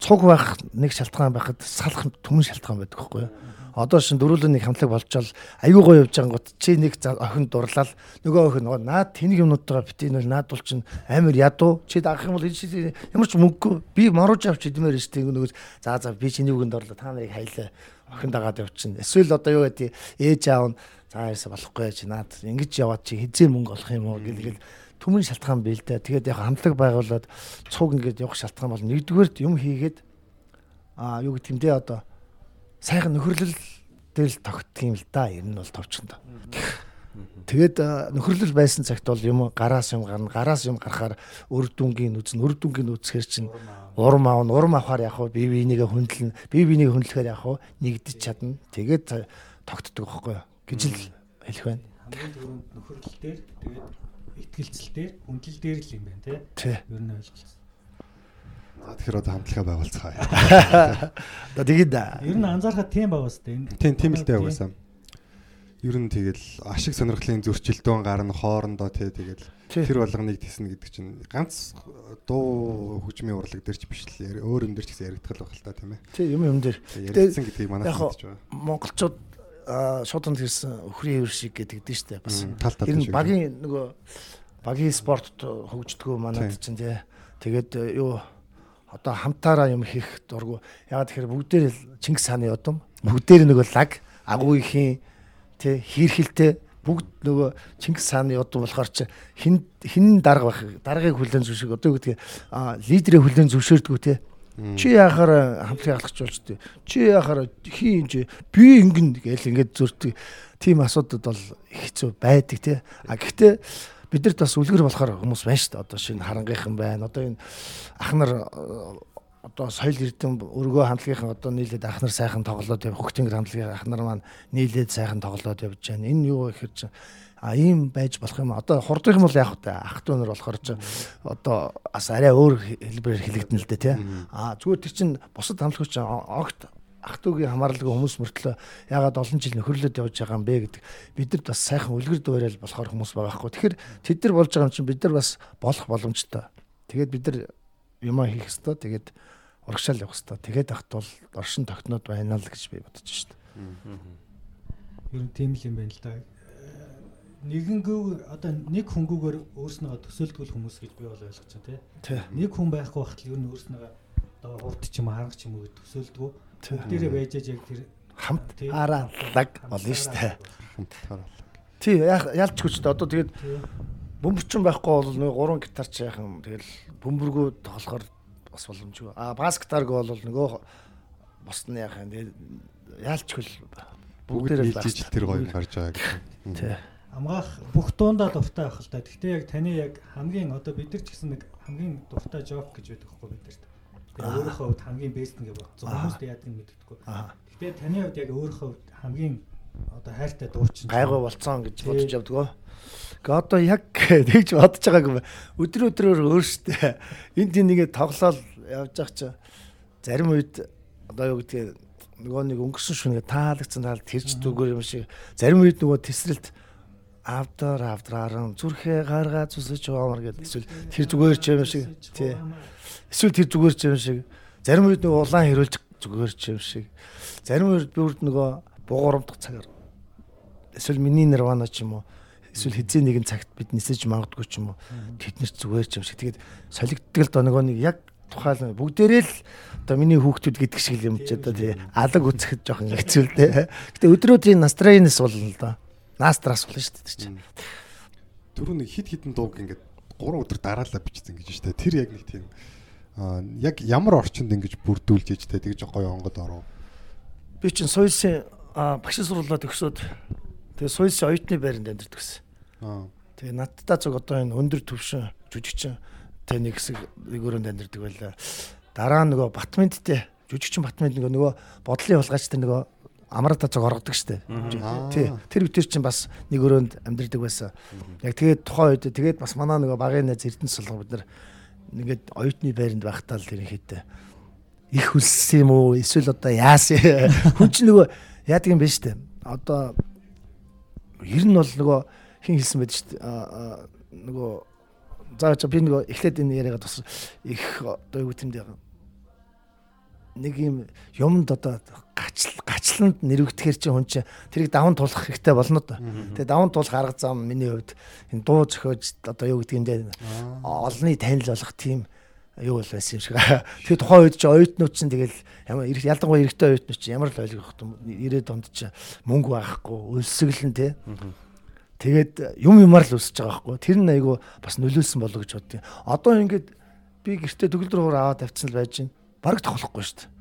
цуг байх нэг шалтгаан байхад салах түмэн шалтгаан байдаг байхгүй юу? Одоо шин дөрүлэн нэг хамтлаг болчоод аюу гоо явж байгаа гот чи нэг охин дурлал нөгөө охин нөгөө наад тэнэг юмнуудаа битэн бол наад бол чин амар ядуу. Чи дагах юм бол ямар ч мөнгөгүй. Би маруулж авч идмээр штэ нөгөө за за би чиний үгэнд орлоо. Та нарыг хайлаа. Охин дагаад явчихна эсвэл одоо юу гэдэг? Ээж аав нь за яасан болохгүй чи наад ингэж яваад чи хизээ мөнгө олох юм уу гэл түмэн шалтгаан бий л дээ тэгээд яг хамтлаг байгуулад цуг ингэж явах шалтгаан бол нэгдүгээрт юм хийгээд а юу гэдэг юм дээ одоо сайхан нөхөрлөл дээр л тогтдох юм л да. Ер нь бол товчонд. Тэгээд а, нөхөрлөл байсан цагт бол юм гараас юм гарна. Гараас юм гарахаар өр дүнгийн үзнэ. Өр дүнгийн үсгэр чинь урам аавн. Урам авахаар яг хуу бие бинийгээ хөндлөн. Бие бинийг хөндлөхөөр яг хуу нэгдэж чадна. Тэгээд тогтдог байхгүй юу гэж л хэлэх байна. хамгийн түрүүнд нөхөрлөл дээр тэгээд ихтгэлцэл дээр хүндлэл дээр л юм байна тий. Ер нь ойлголцсон. За тэгэхээр одоо хамтлагаа байгуулцгаая. Одоо тэгээд Ер нь анзаархад тийм байгаа сте энэ. Тийм тийм л дээ угаасаа. Ер нь тэгэл ашиг сонирхлын зөрчилдөөн гарна хоорондоо тий тэгэл тэр болгоныг теснэ гэдэг чинь ганц дуу хөгжмийн урлаг дээр ч биш л өөр юм дээр ч гэсэн яригдах л байх л та тийм ээ. тий юм юм дээр Яригдсан гэдгийг хоо мэдж байгаа. монголчууд шууданд хэрсэн өхрийн хөвөр шиг гэдэг дээ штэ бас. Ер нь багийн нөгөө багийн спорт хөгждгөө манад чинь тий. Тэгээд э, юу одоо хамтаараа юм хийх дургу. Ягаад тэгэхээр бүгдээр л Чингис хааны удам бүгдээр нөгөө лаг агуу ихийн тий хийрхэлтэй бүгд нөгөө Чингис хааны удам болохоор чи хин хин дарга байх даргыг хүлэн зөвшөөрг одоо юу гэдгийг а лидерээ хүлэн зөвшөөрдгүү тий Чи яхаар хамтлагийг алхаж болж тий. Чи яхаар хийн чи би ингэн гээл ингээд зөрдөг. Тийм асуудад бол хэцүү байдаг тий. А гэхдээ бид нарт бас үлгэр болохоор хүмүүс байна шүү дээ. Одоо шинэ харангийнхан байна. Одоо энэ ах нар одоо соёл эрдэм өргөө хамтлагийнхан одоо нийлээд ах нар сайхан тоглоод яв хөгтөнгөр хамтлагийн ах нар маань нийлээд сайхан тоглоод явж байна. Энэ юу гэхээр чинь а ийм байж болох юм одоо хурдах юм бол яах вэ ах トゥ нар болохоор чи одоо бас арай өөр хэлбэрээр хэлэгдэн л дээ тий а зүгээр тэр чин бусад хамтлагч чинь огт ах トゥ гийн хамаарлагын хүмүүс мөртлөө ягаад олон жил нөхөрлөд явж байгаа юм бэ гэдэг бидэд бас сайхан үлгэр дуурайл болохоор хүмүүс байгаа хгүй тэгэхээр тэд нар болж байгаа юм чинь бид нар бас болох боломжтой тэгээд бид нар юмаа хийх ёстой тэгээд урагшаал явах ёстой тэгээд ахт бол оршин тогтноод байна л гэж би бодож шүү дээ Ер нь тийм л юм байна л да. Нэгэнгүй одоо нэг хөнгүүгээр өөрснөө төсөөлдгөл хүмүүс гэж би бол ойлгож байна тий. тий Нэг хүн байхгүй хахтал ер нь өөрснөө одоо хурд ч юм уу харанх ч юм уу гэж төсөөлдгөө. Тий. Бүгдээрээ байж аж яг тэр хамт тий. араалаг болно шүү дээ хамтлагаар. Тий яа- ялч хүчтэй одоо тэгээд Тий. бөмбөрчин байхгүй бол нэг гурван гитар ч яахан тэгэл бөмбөргөө тоглохоор бас боломжгүй. А бас гитарг бол нөгөө бус нь яахан тэгээд ялч хөл Бүгд бүгдээрээ л нийлж тэр гоё юм гарч байгаа гэх. Тий. Амгаах бүх дуундаа дуртай байх л та. Гэхдээ яг таны яг хамгийн одоо бид нар ч гэсэн нэг хамгийн дуртай жок гэж байдаг хгүй бид нарт. Тэгээ өөрийнхөө хувьд хамгийн бест нэг бодсон. Хүмүүст яадаг юм мэддэггүй. Гэхдээ таны хувьд яг өөрийнхөө хувьд хамгийн одоо хайртай дуучин. Гайгүй болцсон гэж бодож явдгөө. Гэ одоо яг тэгж бодож байгааг юм. Өдөр өдрөөр өөрсдөө энд тийм нэгэ тоглоал явж байгаа чи зарим үед одоо юу гэдгийг нөгөө нэг өнгөрсөн шүнгээ таалагдсан таал тэрч дүгээр юм шиг зарим үед нөгөө тесрэлт авдар авдрааран зүрхээ гаргаа зүсэж оомор гэдэг эсвэл тэр зүгээр ч юм шиг тий. Эсвэл тэр зүгээр ч юм шиг. Зарим үед нөгөө улаан хэрүүлж зүгээр ч юм шиг. Зарим үед бүрд нөгөө бугуурамдах цагаар. Эсвэл миний нирвана ч юм уу. Эсвэл хизээ нэгэн цагт бид нисэж магадгүй ч юм уу. Тэд нар ч зүгээр ч юм шиг. Тэгээд солигддог л доо нөгөө нэг яг тухайл бүгдээрээ л одоо миний хүүхдүүд гэдэг шиг юм ч одоо тий. Алаг үцхэд жоохон хэцүү л дээ. Гэтэ өдрөөдрийн настрайнес бол л доо. Настрас болно шүү дээ тэр чинь. Түрүү нэг хит хитэн дууг ингээд 3 өдөр дараалал бичсэн гэж штэ. Тэр яг нэг тийм яг ямар орчинд ингэж бүрдүүлж ижтэй тэгж гоё онгод оров. Би чинь соёлын а, багш сурвалжаа төгсөөд тэгээ соёлын оюутны байранд амьдардаг гэсэн. Аа. Тэгээ надтай зөв одоо энэ өндөр төвшин жүжигчин тэ нэг хэсэг нэг өрөөнд амьдардаг байлаа. Дараа нь нөгөө Батмендтэй жүжигчин Батменд нөгөө нөгөө бодлын хулгайчтай нөгөө амрата цог оргодог штэ. Тий. Тэр үтер чинь бас нэг өрөөнд амьдардаг байсан. Яг тэгээд тухайн үед тэгээд бас манай нөгөө багын найз Эрдэнэ сулга бид нар ингээд оюутны байранд байхдаа л тэр ихэдтэй их хүссэн юм уу эсвэл одоо яасан хүн чинь нөгөө яадаг юм бэ штэ. Одоо ер нь бол нөгөө хин хэлсэн байдаг штэ. Нөгөө за за би нөгөө эхлээд энэ яриагаа тус их одоо юу гэмдээ нэг юм юмд одоо гачл гачланд нэрвэгдэхэр чи хүн чи тэрийг даван тулах хэрэгтэй болно да. Тэгээ даван туулах арга зам миний хувьд энэ дуу зөхиож одоо юу гэдэг юм дээ олонний танил болох тийм юу бол байсан юм шиг. Тэгээ тухайн үед чи оюутнууд чинь тэгэл ямар ялангуяа эрэгтэй оюутнууд чи ямар л ойлгох юм 90-ад онд чи мөнгө байхгүй өлсгөлэн те. Тэгээд юм юмар л өсөж байгаа байхгүй. Тэр нь айгу бас нөлөөлсөн болоо гэж боддیں۔ Одоо ингээд би гэртээ төгөлдөр хуур аваад тавьчихсан л байж гин. Бараг тоглохгүй шүү дээ.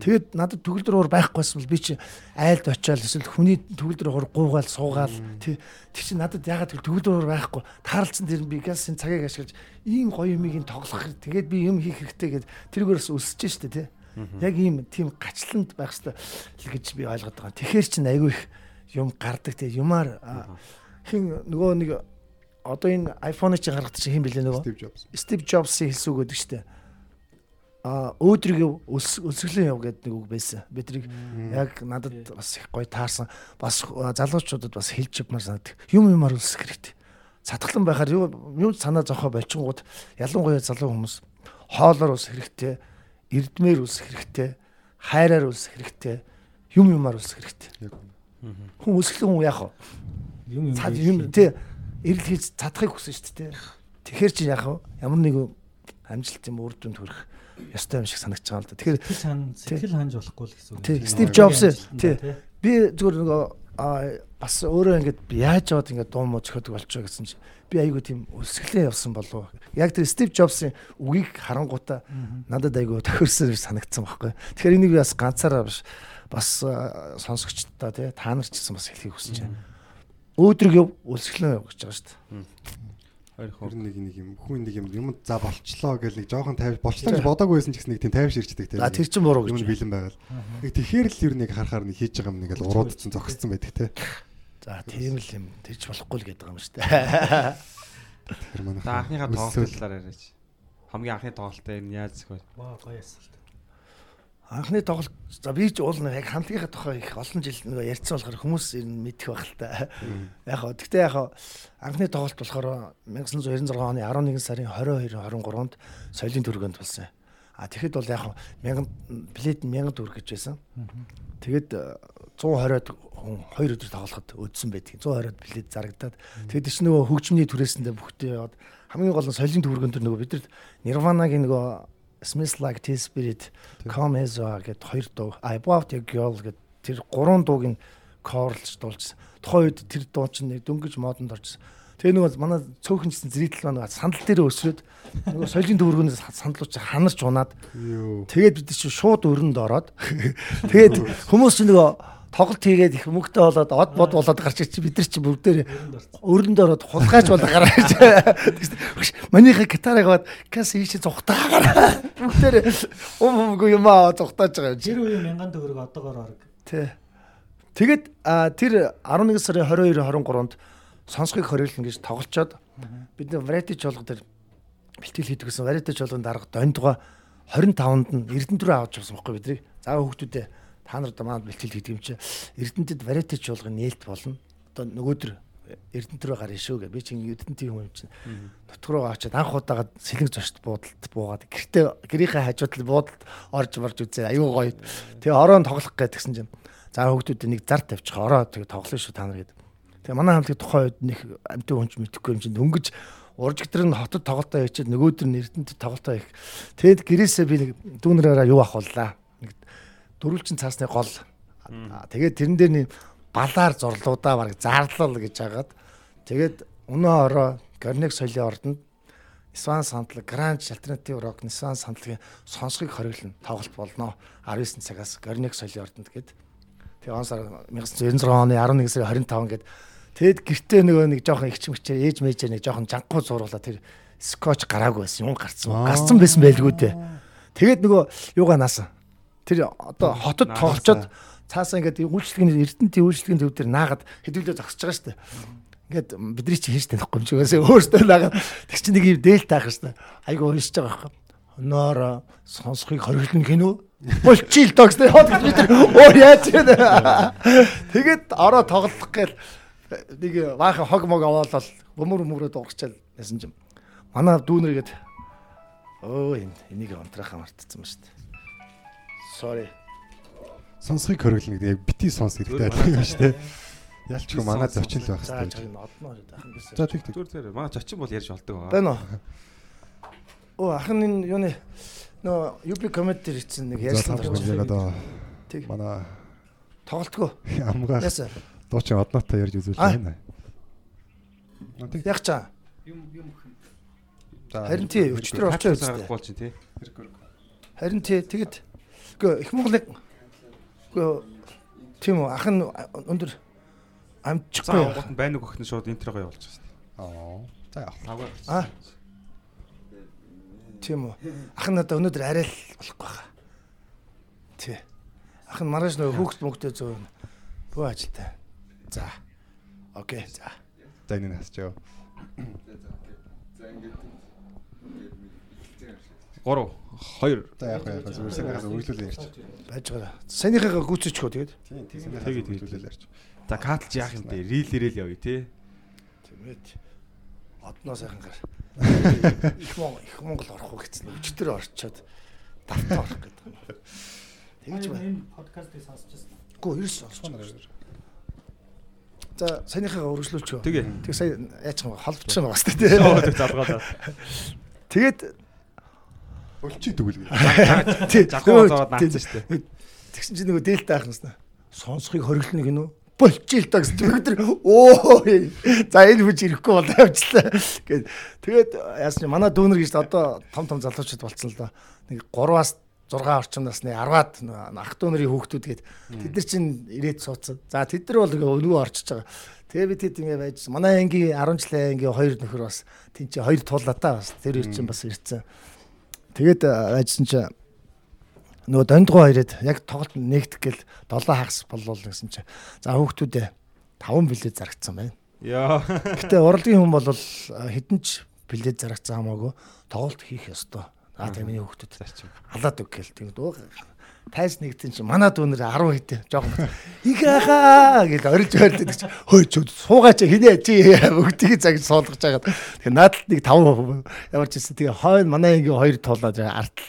Тэгэд надад төгөлдөр хуур байхгүйсэн бол би чи айлд очиад эсвэл хүний төгөлдөр хуур гуугаал суугаал. Тий чи надад ягаад төгөлдөр хуур байхгүй? Тааралцсан тэр би газ энэ цагийг ашиглаж ийм гоё юмыг ин тоглох тэгээд би юм хийх хэрэгтэй гэд тэргээрс өсөж штэ тий Яг ийм тийм гачланд байх хэрэгтэй л гэж би ойлгоод байгаа. Тэгэхэр чин айгүй их юм гардаг те юмар хин нөгөө нэг одоо энэ iPhone-ыг чи гаргадаг чи хин блэ нөгөө? Steve Jobs. Стив Джобсын хэлсэн үг гэдэг штэ. А өөдрөг өсгөлэн яв гэдэг нэг үг байсан. Бидрийг яг надад бас их гоё таарсан. Бас залуучуудад бас хэлж явмаар санагдав. Юм юмар өсгөх хэрэгтэй. Сатгалан байхаар юу юу санаа зовхоо болчингууд ялангуяа залуу хүмүүс хоолоор өсөх хэрэгтэй, эрдмээр өсөх хэрэгтэй, хайраар өсөх хэрэгтэй, юм юмар өсөх хэрэгтэй. Хүн өсгөлэн хүн яах вэ? Юм юм. тий эрэл хийж чадахыг хүсэн шүү дээ. Тэгэхээр чи яах вэ? Ямар нэг амжилт юм үр дүнд хүрэх ёстой юм шиг санагдаж байгаа л да. Тэгэхээр Сэтгэл хан сэтгэл ханж болохгүй л гэсэн үг. Тий, юм. Стив Джобс, амжилтанд тий. тий. би зүгээр нөгөө бас өөрөө ингэж яаж яваад ингэж дуу муу зөхөдөг болчихоо гэсэн чи би айгүй тийм өсгөлээ явсан болов. Яг тэр Стив Джобсын үгийг харангуудаа надад айгүй тохирсон гэж санагдсан байхгүй. Тэгэхээр энийг би бас ганцаараа биш бас а, сонсогчдоо тий та нар ч гэсэн бас хэлхийг хүсэж байна. Өөдрөг яв өсгөлөө яв гэж байгаа шүү дээ. Ер нь нэг нэг юм хүн нэг юм юм за болчлоо гэл нэг жоохон тайвш болчлоо гэж бодоагүй байсан ч гэсэн нэг тийм тайвш ирчдэг тийм. А тэр чин буруу юм гэж. бэлэн байгаад. Нэг тэгэхээр л ер нь нэг харахаар нэг хийж байгаа юм нэг л уруудсан зогсцсон байдаг те. За тийм л юм тэгж болохгүй л гэдэг юм шүү дээ. Тэр манай. За анхныхаа тоглолтын талаар яриач. Хамгийн анхны тоглолтоо энэ яаж зөхөө. Ваа гоё асуулт. Анхны тоглолт за би ч уул нэг яг хамтлагийнхаа тухай их олон жил нөгөө ярьсан болохоор хүмүүс ер нь мэдэх байх л та. Яг хоо тэгтээ яг хоо анхны тоглолт болохоор 1996 оны 11 сарын 22 23-нд соёлын төргөнд болсон. А тэгэхэд бол яг хоо 1000 плет 1000 төгрөг гэж байсан. Тэгэд э, 120-од хүн 2 өдөр тоглоход өдсөн байдаг. 120-од плет зарагдаад тэгэд чи нөгөө хөгжмний түрээсэндээ бүхтээ яваад хамгийн гол нь соёлын төгрөгөн төр нөгөө бид нар Nirvana-гийн нөгөө Smells Like Teen Spirit, Come As You Are гэд хоёр дуу, I Bought a Girl гэд тэр гурван дууг нь корлж дуулжсан. Тухайн үед тэр дуу чинь нэг дөнгөж модонд оржсэн. Тэгээ нөгөө манай цөөхөнчсөн зрийтэл маань сандал дээр өсрөөд нөгөө соёлын төгрөгөөс сандалууч ханарч унаад тэгээд бид чинь шууд өрөнд ороод тэгээд хүмүүс чинь нөгөө тоглолт хийгээд их мөнгөтэй болоод од бод болоод гарч чи бид нар чи бүгдээр өрөнд ороод хулгайч болоо гараач. Манийхаа гитарыг аваад кас ийшээ зүхтаагаар бүгдээр ум умгүй юм аа зүхтааж байгаа юм чи. Тэр үеийн мянган төгрөг одоогоор орог. Тэ. Тэгээд а, тэр 11 сарын 22 23-нд сонсхийг хориглон гэж тоглолцоод бид нэг variety жолго дээр бэлтгэл хийдэг гэсэн variety жолгонд дарга дондгоо 25-нд нь Эрдэнэт рүү авч явсан байхгүй бидний. За хүүхдүүдээ та нар одоо маань бэлтгэл хийдэг юм чи Эрдэнэтэд variety жолгын нээлт болно. Одоо нөгөөдөр Эрдэнэт рүү гарна шүү гэ. Би чинь Эрдэнэтийн хүн юм чинь. Руу очиад анх удаага сэлэг зочд буудалд буугаад гэртээ гэрийнхээ хажууд л буудалд орж марж үзээ. Аюу гоё. Тэгээ ороон тоглох гэдгсэн чинь за хүүхдүүд нэг зар тавьчих. Ороо тэгээ тоглоно шүү та нар гэдэг. Тэгээ манай хамтлагийн тухайн үед нэг амтын хүнч мэдхгүй юм чинь дөнгөж уржигдэр нь хотод тоглолтоо хийчихэд нөгөөдөр нь Эрдэнэтэд тоглолтоо хийх. Тэгэд гэрээсээ би нэг дүүнэрээрээ юу авахуллаа. Нэг дөрвөлжин цаасны гол. Тэгээд тэрэн дээр нэг балаар зурлуудаа баг зарлал гэж хагаад тэгээд өнөө ороо Горнек соёлын ордонд Исван сандлаг Гранж альтернатив рок Исван сандлагын сонсхийг хориглоно тоглолт болно. 19 цагаас Горнек соёлын ордонд гээд. Тэгээ он сар 1996 оны 11 сарын 25 гээд. Тэгэд гэртээ нөгөө нэг жоохон ихч мэгчээр ээж мэйжээр нэг жоохон жанхуу зуруулаа тэр скотч гараагүй байсан юм гарцсан. Гарцсан байсан байлгүй дээ. Тэгээд нөгөө юугаа наасан тэр одоо хотод тоглолцоод цаасаа ингээд үйлчлэгийн эрдэнтийн үйлчлэгийн төв дээр наагаад хэдүүлээ зогсож байгаа шүү дээ. Ингээд бидний чи хийж танихгүй юм чигээс өөртөө наагаад тэг чи нэг юм дээлтэй ах шүү дээ. Айгу уншиж байгаа байхгүй. Өнөөрөө сонсхийг хориглоно гинөө. Болчил догс тэ хот бид нар өөр яаж вэ? Тэгээд ороо тоглох гээл нэг баахан хог мог аваалал бөмөр мөрөө дуурчаал ясан юм. Манай дүүнэргээд өө энэ энийг онтрахаа мартцсан ба шүү дээ. Sorry. Сонсхийг хориглоно гэдэг яг бити сонс хэрэгтэй байдаг юм шүү дээ. Ялчгүй манай зочин л байх За хэрэгтэй. жаа одноо дахин гэсэн. За тэг тэг. Зүгээр зэрэг манай зочин бол ярьж болдог байгаа. Байна уу? Оо ахын энэ юуны нөө юби коммент дээр ичсэн нэг ярьсан За одоо Тэг. манай тоглолтгүй. амгаа дуучин одноотой ярьж үзүүлж А? байна. А, тэг. Яг чаа. Юм юм За, Харин тий өчтөр чинь тий. Харин тий тэгэд үгүй их Монголыг үгүй тийм үү ах нь өндөр За амжихгүй. гот нь байна уу гэх нь шууд интрого явуулчих шээ. Аа. За яах. Тавгаар. А. Тийм үү. Ах нь одоо өнөөдөр арай л болохгүй хаа. Тий. Ах нь маргааш нөгөө хүүхд мөнгөтэй зөө бөө ажилтай. За. Окей. За. За энэ насч ёо. 3 2 За яг яг зүгээр санийхаас үргэлжлүүлээ ярьчих. Байж байгаа. Санийхаа гүцэчхөө тэгээд. Тийм тийм тэгээд. үргэлжлүүлээ ярьчих. За катлж яах юм бэ? Рилэрэл явъя те. Тэмээд. Одноо сайхан гар. Их Монгол их Монгол орох уу гэсэн. Өчтөр орчоод давтаа орох гэдэг. Тэгж байна. энэ подкастыг сонсчихсан. Гүү ерөөс байна. За санийхаа үргэлжлүүлчихөө. Тэгээ. Тэг сая яачих юм холбож байгаа бас тий. залгаалаа. Тэгээд Болчих дүүл. тий. Завхаа зовоод наацсан шүү дээ. Тэгсэн чинь нөгөө дээлтэй ахнаас нь сонсхийг хориглоно гинөө болчих л та гэсэн чинь өдөр оо за энэ хүч ирэхгүй бол явчлаа гэд тэгээд яасан чи манай дүүнер гэж одоо том том залуучууд болцсон л доо. Нэг 3-аас 6 орчим насны 10-аад ах дүүнерийн хүүхдүүд гээд тэд нар чинь ирээд суудсан. За тэд нар бол өнгөө орчиж байгаа. Тэгээ би тэд ингэ байж манай ангийн 10 жилийн ангийн хоёр нөхөр бас тэн чи хоёр туулаа та бас тэр хоёр чинь бас ирсэн тэгээд байжсан чи нөгөө дондгоо хоёроод яг тоглолт нэгдэх гэл 7 хагас боллоо гэсэн чи. За хүүхдүүдээ 5 билет зарагдсан байна. Яа. Гэтэ урлагийн хүн бол хэдэн ч билет зарагдсан хамаагүй тоглолт хийх ёстой. Аа тэгээ миний хүүхдүүд Зарчим. халаад үг гэл тэгээд өө тайс нэгтэн чи манай дүүнэр 10 хэдэ жоохон их хаа гэж орилж байрлаад гэж хөөе ч суугаач хинэ чи? бүгдийг цаг суулгаж байгаад. Тэгээ наадад нэг 5 ямар ч гэсэн тэгээ хойно манай ингийн хоёр туулаад артал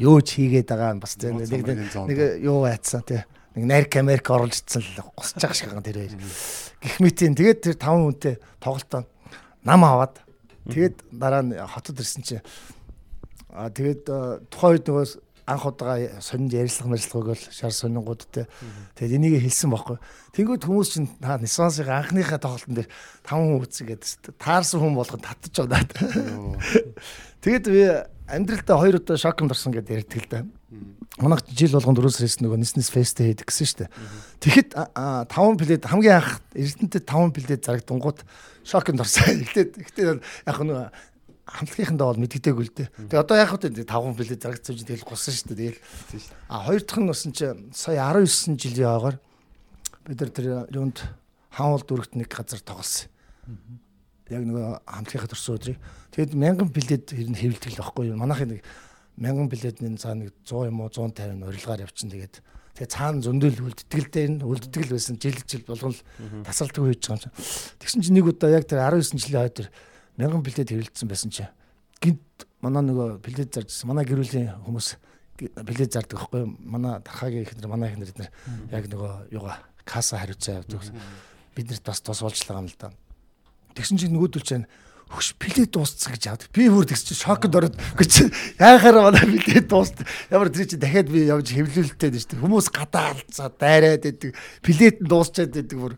юу ч хийгээд байгаа бас нэг нэг- юу байцсан тий нэг нарк америк оруулж ицсэн л гусч байгаа шиг байгаа тэр хоёр. Гих мэтийн тэгээд тэр 5 хүнтэй тоглолтоо нам аваад тэгээд дараа нь хотод ирсэн чи а тэгээд тухайн үед нөгөө анх удаага сонинд ярилцлага мэрилцлага бол шар сонингуудтай тэгээд энийг хэлсэн байхгүй тэнгууд хүмүүс чинь та нисансыг анхныхаа тоглолтын дээр 5 хүн үзсэн гэдэг таарсан хүн болгоод татчих жоо Тэгээд би амьдралдаа хоёр удаа шокнд орсон гэдээ ярьдаг л да. Манайх жил болгон дөрөв сараас нөгөө Ниснес фест хийдэг гэсэн шүү дээ. Тэгэхэд 5 плед хамгийн анх Эрдэнэтэд 5 плед зарагдангууд шокнд орсон. Эхлээд эхлээд яг нөгөө хамтлагийнхандаа бол мэддэггүй л дээ. Тэгээ одоо яг хөтэ 5 плед зарагдсан чинь тэгэл гусан шүү дээ. Тэгэл а хоёр дахь нь басан чи сая 19 жилийн ойгоор бид нар тэр юунд хаанвал дүрэгт нэг газар тоглосон яг нөгөө хамтлагийнхаа төрсөн өдрийг. Тэгэд мянган билет ер нь хэвлдэг л байхгүй юу. Манайхын нэг мянган билетний цаа нэг 100 юм уу 150 урилгаар явчихсан. Тэгээд тэгээ цаана зөндөл үлддэг л дээ. Үлддэг л байсан. Жил жил болгон л тасалдаг хийж байгаа юм чинь. Тэгсэн чинь нэг удаа яг тэр 19 жилийн хойд тэр мянган билет хэвлэлсэн байсан чинь. Гинт манай нөгөө билет заржсэн. Манай гэрүүлийн хүмүүс билет зардаг байхгүй. Манай дархаагийн ихнэр манай ихнэр эднэр яг нөгөө юугаа касса хариуцаа явдаг. Биднэрт бас тус уулзлаа юм л да. Тэгсэн чинь нөгөөдөл чинь хөш билет дууссан гэж яадаг. Би бүр тэгс чинь шокнд ороод гэж яахаар манай билет дууссан. Ямар тэр чинь дахиад би явж хэвлүүлэлтэй дээ шүү дээ. Хүмүүс гадаалцаа дайраад идэг. Билет нь дуусчаад идэг бүр.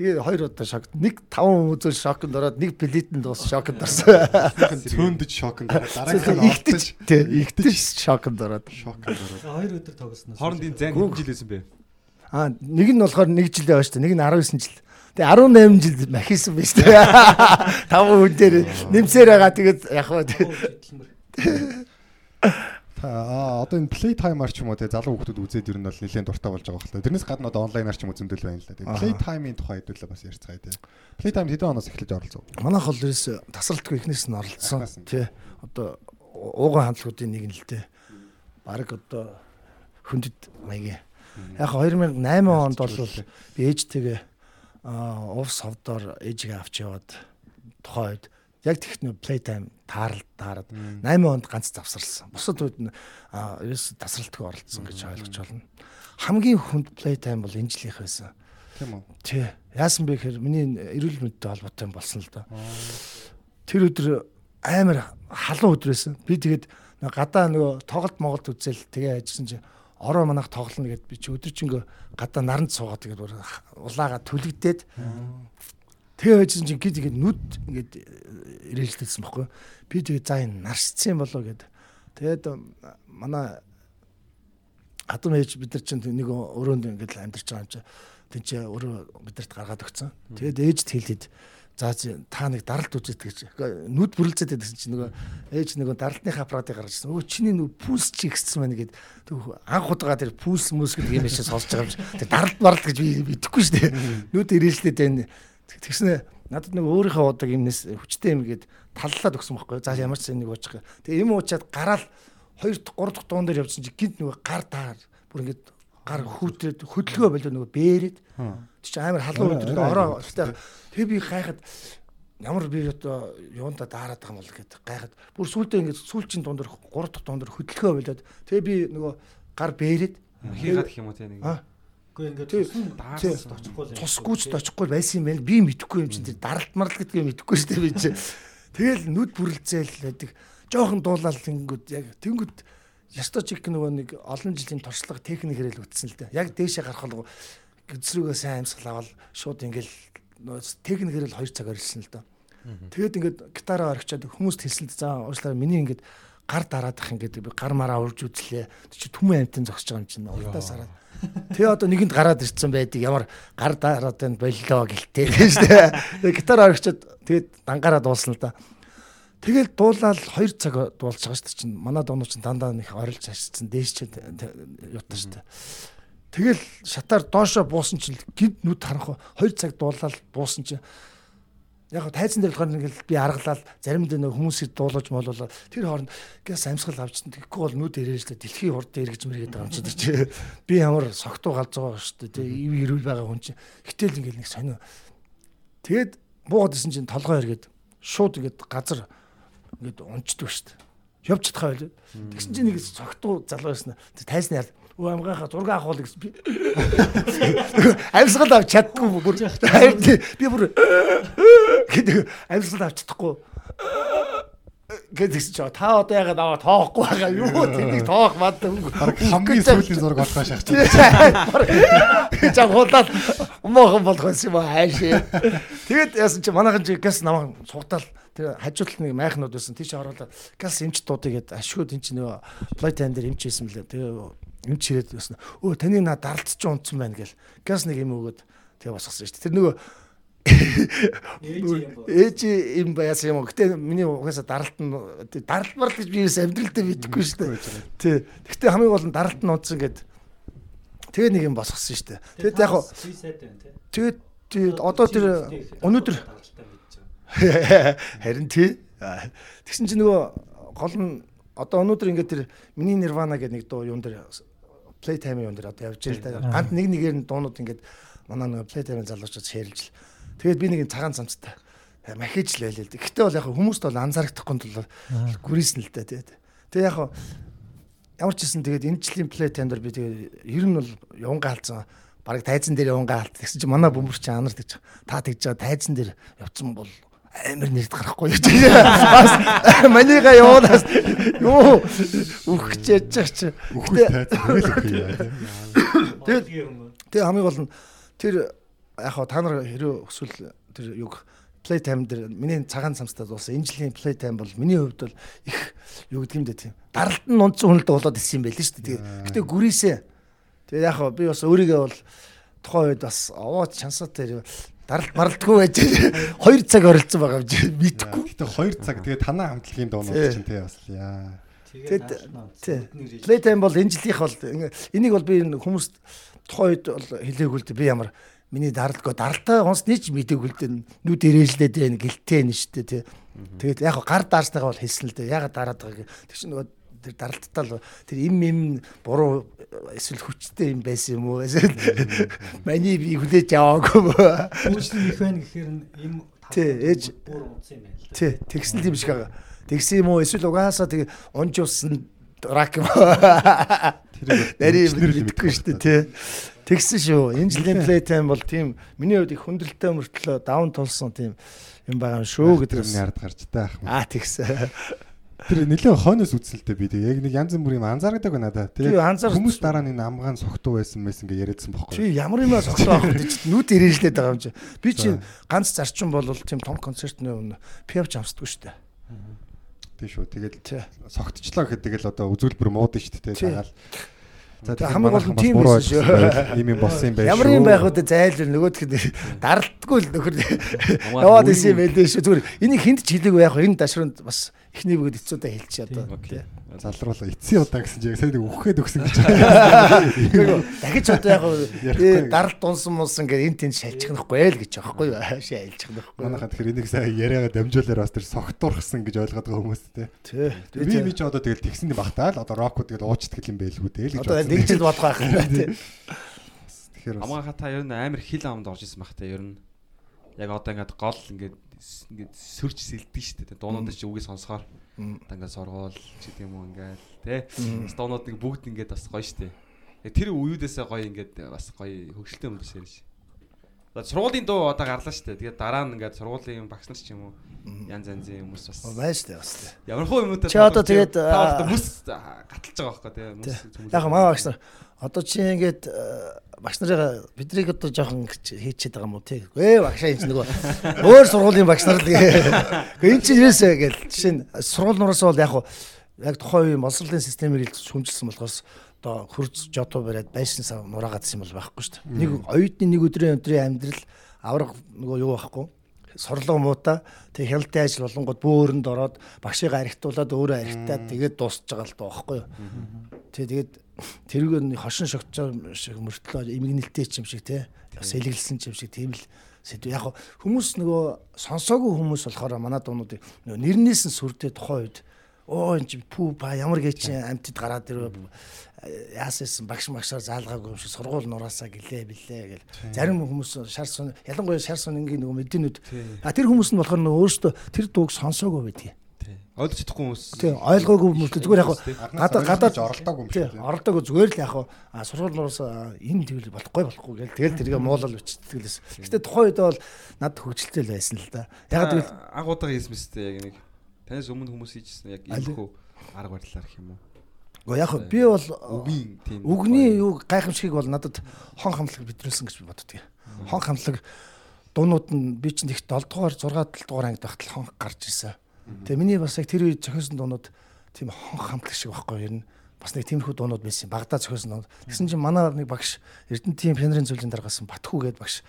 Тэгээ хоёр удаа шокнд. Нэг 5 хүмүүсөө шокнд ороод нэг нь дуус шокнд орсон. Цөөндөж шокнд дараагийн нь Игтэж тий игтэж шокнд ороод. шокнд ороод. Хоёр өдөр тогсноос. Хоорондын зайн хэдэн жил байсан бэ? Аа нэг нь болохоор 1 жилээ байна шүү дээ. Нэг нь 19 жил. Тэгээ 18 жил махисан байж тээ. Тав хүн дээр нэмсээр байгаа тэгээд яг хаа Аа одоо энэ play timer ч юм уу те залуу хүмүүс үзээд ер нь бол нэлээд дуртай болж байгаа хэрэг. Тэрнээс гадна одоо онлайнаар ч юм уу зөндөл байна л да. Play time-ийн тухай хэдүүлээ бас ярьцгаая те. Play time хэдэн оноос эхэлж оролцов? Манайх бол ерөөс тасралтгүй ихнээс нь оролцсон. Тий. Одоо ууган хамтлагуудын нэг нь л дээ. Бараг одоо хөндөд маягийн. Яг 2008 онд бол би ээжтэйгээ аа увс ховдоор ээжигээ авч яваад тухайн яг техник playtime таарал таарад 8 онд ганц завсарлсан. Бусад үед нь ерөөс тасралтгүй оролцсон гэж ойлгож байна. Хамгийн хүнд playtime бол энэ жилийнх байсан. Тийм үү? Тий. Яасан бэ гэхээр миний эрүүл мэндтэй холбоотой юм болсон л доо. Тэр өдөр амар халуун өдөр байсан. Би тэгээд гадаа нөгөө тоглолт моголт үзэл тэгээ ажилласан чинь ороо манах тоглоно гэдээ би чи өдөржингөө гадаа наранд суугаад тэгээд улаага түлэгдээд тэгээ байжсэн чинь гид ингээд нүд ингээд ирээлдэлсэн баггүй. Би тэгээд за энэ наршсан юм болоо гэд. Тэгээд манай адам ээж бид нар чинь нэг өрөөнд ингээд амьдарч байгаа юм чи. Тин чи өрөө бидэрт гаргаад өгсөн. Тэгээд ээжд хэлээд За та нэг даралт үзээд гэж нүд бүрлцээд байсан чинь нөгөө ээж нөгөө даралтныхаа аппаратыг гаргаж ирсэн. Өө чиний нөгөө пульс чи ихсэн байна гэд анх удаа тэр пульс мүс гэдэг юм шиг сонсож байгаа юм чи. Тэр даралт маралт гэж би мэдэхгүй шүү дээ. Нүд ирээлтэй байна. Тэгснэ надад нөгөө өөрийнхөө удаг юмнес хүчтэй юм гээд таллаад өгсөн байхгүй. За ямар ч нэг уучих. Тэгээ юм уучаад гараал 2 3 дахь дуун дээр явсан чи гинт нөгөө гар даар бүр ингээд гар хүүтрээд хөдөлгөө болоо нөгөө бээрээд чи амар халуун өдөр ороо тэгээ би гайхад ямар би одоо юунда даарад байгаа юм бол гэдэг гайхад бүр сүулдэ ингээд сүүлчийн дундор 3 дахь дундор хөдөлгөө болоод тэгээ би нөгөө гар бээрээд хийгаад гэх юм уу те нэг. Үгүй ингээд даарс очихгүй л тусгүй ч очихгүй байсан юм байна. Би мэдэхгүй юм чинь тэр даралт марал гэдгийг мэдэхгүй шүү дээ би чи. Тэгэл нүд бүрлцээл байдаг. Жохон дуулаад тэнгүүд яг тэнгүүд ясто чиг нөгөө нэг олон жилийн туршлага техникээр л үтсэн л дээ. Яг дээшээ гарах бол гизрүүгээ сайн амьсгал авал шууд ингээл нөгөө техникээр л 2 цаг орилсон л доо. Тэгээд ингээд гитараа орхичоод хүмүүст хэлсэн л за уучлаарай миний ингээд гар дараадах ингээд би гар мараа урж үзлээ. Чи түмэн амтэн зогсож байгаа юм чинь урдаас хараад. Тэгээ одоо нэгэнд гараад ирсэн байдаг. Ямар гар дараад байна боллоо гэлтэй. Гэж тэгээ гитар орхичод тэгээд дангаараа дуулсан л да. Тэгэл дуулаад 2 цаг дуулж байгаа шүү дээ чинь. Манай дуунууд чинь дандаа нэг орилж ашигдсан дээш ч юутай шүү дээ. Тэгэл шатаар доошоо буусан чинь гид нүд харанхаа 2 цаг дуулаад буусан чинь яг тайзан дээр болохоор ингээл би аргалаад заримдаа нэг хүмүүсийг дуулаж молуулаад тэр хооронд гээс амьсгал авчихсан тэгэхгүй бол нүд ирээж л дэлхийн урд дээр гэж мэргээд байгаа юм чи тэр чи би ямар согтуу галз байгаа шүү дээ ив ирүүл байгаа хүн чи гэтэл ингээл нэг сонио. Тэгээд буугаад исэн чинь толгой эргээд шууд ингээд газар ингээд унцдаг шүү дээ. Явж чадхаа байл тэгсэн чинь нэг согтуу залуу байсан. Тайзны ял өө амгаахаа зураг авах бол гэсэн. Би амьсгал авч чаддгүй бүр. Би бүр гэдэг амьсгал авч чадахгүй. Гэдэгс чи та одоо ягаад аваа тоохгүй байгаа юу тэнийг тоох мад хамгийн сүүлийн зураг олгоо шахаж за хулаад умаахан болох байсан юм ааш тэгээд яасан чи манайхан чи газ намаа сугатаал тэр хажуудлын нэг майхнууд байсан. Тийш оруулаад газ эмч дуудыг гээд ашгүй. Тэн чи нөгөө плай тайм дээр эмч хийсэн мөлий. Тэгээ эмч ирээд байсан өө таны наа даралт ч унтсан байна гэл газ нэг юм өгөөд тэгээ босгосон шүү дээ тэр нөгөө Ээж юм ээж юм баяасан юм уу. Гэтэ миний угаасаа даралт нь даралт марл гэж би ерөөс амьдралдаа мэдэхгүй шүү дээ. Тий. Гэтэ хамгийн гол нь даралт нь унтсан гэд тэгээ нэг юм босгосон шүү дээ. Тэгэд яг хуу тэгээд тэгээд одоо тэр өнөөдөр харин тий. Тэгсэн чинь нөгөө гол нь одоо өнөөдөр ингээд тэр миний Nirvana гэдэг нэг дуу юун дээр Playtime юун дээр одоо явж байгаа л да. Гант нэг нэгээр нь дуунууд ингээд манай нөгөө Playtime залуучууд шеэрлж. Тэгээд би нэг цагаан цамцтай махиж л байлээ л. дээ. Гэтэ бол яг хүмүүст бол анзаарахгүй тул гүрийсэн л да тий. Тэгээ яг ямар ч гэсэн тэгээд энэ жилийн Playtime дээр би тэгээд ер нь бол явангаа алдсан бараг тайзан дээр явангаа алт гэсэн чинь манай бөмбөр чи анарт гэж та тэгж байгаа тайзан дээр явцсан бол амар нэрд гарахгүй гэж бас манийга явуулаас юу чи хөл үхий яа. Тэгээд- Бодлогын юм. тэгээ хамгийн гол нь тэр яг хаа та нар хэрэг өсвөл тэр юг Playtime дээр миний цагаан цамцтай дуусан энэ жилийн Playtime бол миний хувьд бол их юу гэдэг юм дэ тийм даралт нь унцсан хүнэлтэд болоод ирсэн юм байл шүү дээ. Тэгээ гэтээ гүрээсээ тэгээ яг хаа би бас өөрийгөө бол тухайн үед бас овоо чансаатай даралт маралтгүй байж 2 цаг оролцсон байгаа юм чи. Мэдхгүй. Гэтэ 2 цаг. Тэгээ танаа хамтлагийн дуунууд чинь тий бас яа. Тэгээд. Playtime бол энэ жилийнх бол энийг бол би энэ хүмүүст тухайн үед бол хэлээгүй л дээ. Би ямар миний даралтгүй. Даралтай онцны ч мэдээгүй л дээ нүд ирээлдээд байна гэлтэй нь шүү дээ тий. Тэгээд яг гар даарсныгаа бол хэлсэн л дээ. Ягаад дараад байгааг. Тэр чинь нөгөө тэр даралттай л тэр им им буруу эсвэл хүчтэй юм байсан юм уу? Эсвэл маний би хүлээж мó Ээжний их байна гэхээр им Тий, ээж- бүр унтсан юм байна л тий тэгсэн юм шиг байгаа тэгсэн юм уу? Эсвэл угаасаа тэг унжуулсан рак юм Тэр мэдгүй шүү дээ тий. Тэгсэн шүү. Энэ жилийн playtime бол тийм миний хувьд их хүндрэлтэй мөртлөө даун тулсан тийм юм байгаа юм шүү гэдэг нь ард гарч таах. Аа тэгсэн. Тэр нэлээд хойноос үзэлтэй би тэг яг нэг янз бүр юм анзаардаг байна надаа. Тий, анзаар- хүмүүс дараа нь энэ амгаан согтуу байсан байсан гэж яриадсан Чи бохгүй. ямар юмас огсоо авах гэж нүд ирээжлээд байгаа юм чи. Би чи ганц зарчим бол тийм том концертны өмнө пиавч амсдаггүй шүү дээ. Тий шүү. Тэгэл Тий. согтчлоо гэхэд тэгэл одоо үзүүлбэр мууд нь шүү дээ. Тий. Тагаал. За хамгийн гол нь тийм байсан шүү. Ийм юм болсон юм байх Ямар юм байх вэ зайлшгүй нөгөөх нь даралтгүй л нөхөр яваад исэн юм байлээ шүү. Зүгээр энийг хүнд ч хэлээгүй яг энэ дашранд бас эхний бөгөөд эцүүдээ хэлчих одоо. Окей. залруулаа эцсийн удаа гэсэн чинь яг сайн нэг үхэхэд өгсөн гэж. Дахиж одоо яг даралт дунсан мунсан гэдэг энэ тэнд шалчихнахгүй л гэж байхгүй юу? Шалчихнахгүй. Манайхаа тэгэхээр энийг сайн яриагаа дамжуулаар бас тэр согтуурхсан гэж ойлгоод байгаа хүмүүс те. Тий. Би би ч одоо тэгэл тэгсэн багтаа л одоо рокууд тэгэл уучдаг юм байлгүй те л гэж. Одоо нэг жил бодох байх юм тий. Тэгэхээр бас Амгаа хата ер нь амар хил амд орж исэн бах та ер нь. Яг одоо ингээд гол ингээд ингээд сөрж сэлдэг шүү дээ. Дуунууд чи үгээ сонсохоор. Одоо ингээд сургуул ч гэдэг юм уу ингээд тий. Бас дуунуудыг бүгд ингээд бас гоё шүү дээ. Тэр үеүдээсээ гоё ингээд бас гоё хөвгөлтэй юм биш ярьж. За сургуулийн дуу одоо гарлаа шүү дээ. Тэгээд дараа нь ингээд сургуулийн багш нар ч юм уу янз янзын хүмүүс бас Байж тээ бас тий. ямар хөө юмнуудаа Чи одоо тэгээд, та одоо мүс гаталж байгаа байхгүй цөмөл- Яг маа багш нар одоо чи ингээд э, багш нарыг бидрийг одоо жоохон хийчихэд байгаа юм уу тий. Гээ багшаа энэ ч нөгөө өөр сургуулийн багш нар л гээ. Энэ чинь юусэ гэж жишээ нь сургууль нураас бол яг яг тухайн үеийн боловсролын системийг л хүмжилсэн болохоос одоо хурц жото бариад байшин сав нураагаадсан юм бол байхгүй шүү дээ. Нэг оюутны нэг өдрийн өдрийн амьдрал авраг нөгөө юу байхгүй сорлого муута тэг хялтын ажил болонгод бөөрөнд ороод багшийг архитуулаад өөрөө архитаад тэгээд дуусч байгаа л доо байхгүй юу. Тэг тэгээд тэрүүг нь хошин шогцоор шиг мөртлөө эмгэнэлтэй ч юм шиг те сэлгэлсэн ч юм шиг тийм л сэдв. Яг хүмүүс нөгөө сонсоогүй хүмүүс болохоор манай дуунуудыг нөгөө нэрнээс нь сүрдээ тухайн үед оо эн чинь пүү ба ямар гэж амтд гараад ирв яасайсан багш магшаар заалгаагүй юм шиг сургууль нураасаа гэлээ билээ гэл. Зарим хүмүүс шар сон ялангуяа шар сонингийн нөгөө мэдэнүүд. А тэр хүмүүс нь болохоор нөгөө өөрсдөө тэр дууг сонсоогүй байдгийг. Ойлгож чадахгүй хүмүүс. тий ойлгоогүй хүмүүс зүгээр яг гадаа гадаа оролдоогүй юм тий шиг. оролдоогүй зүгээр л яг а сургууль нураасаа энэ тэгвэл болохгүй болохгүй гэл. Тэгэл тэргээ муулал бичдэг лээс гэтээ тухайн үед бол над хөгжилтэй л байсан л да. Яг тэгвэл анх удаа хийсэн мэт яг нэг. Танаас өмнө хүмүүс хийжсэн яг иймэрхүү арга барилаар гэх юм уу. Гэхдээ яг би бол Үгийн тийм үгний юу гайхамшигыг бол надад хон хамтлаг бидрүүлсэн гэж би боддог. Хон хамтлаг дуунууд нь би чинь их 7 дугаар 6 7 дугаар ангид байхад хон гарч ирсэн. Тэгээ миний бас яг тэр үед зохиосон дуунууд тийм хон хамтлаг шиг байхгүй ер нь бас нэг тиймэрхүү дуунууд байсан. Багдад зохиосон дуунууд. Тэгсэн чинь манай нэг багш Эрдэнэтийн пионерын зүйлийн дараагаас Батхүү гээд багш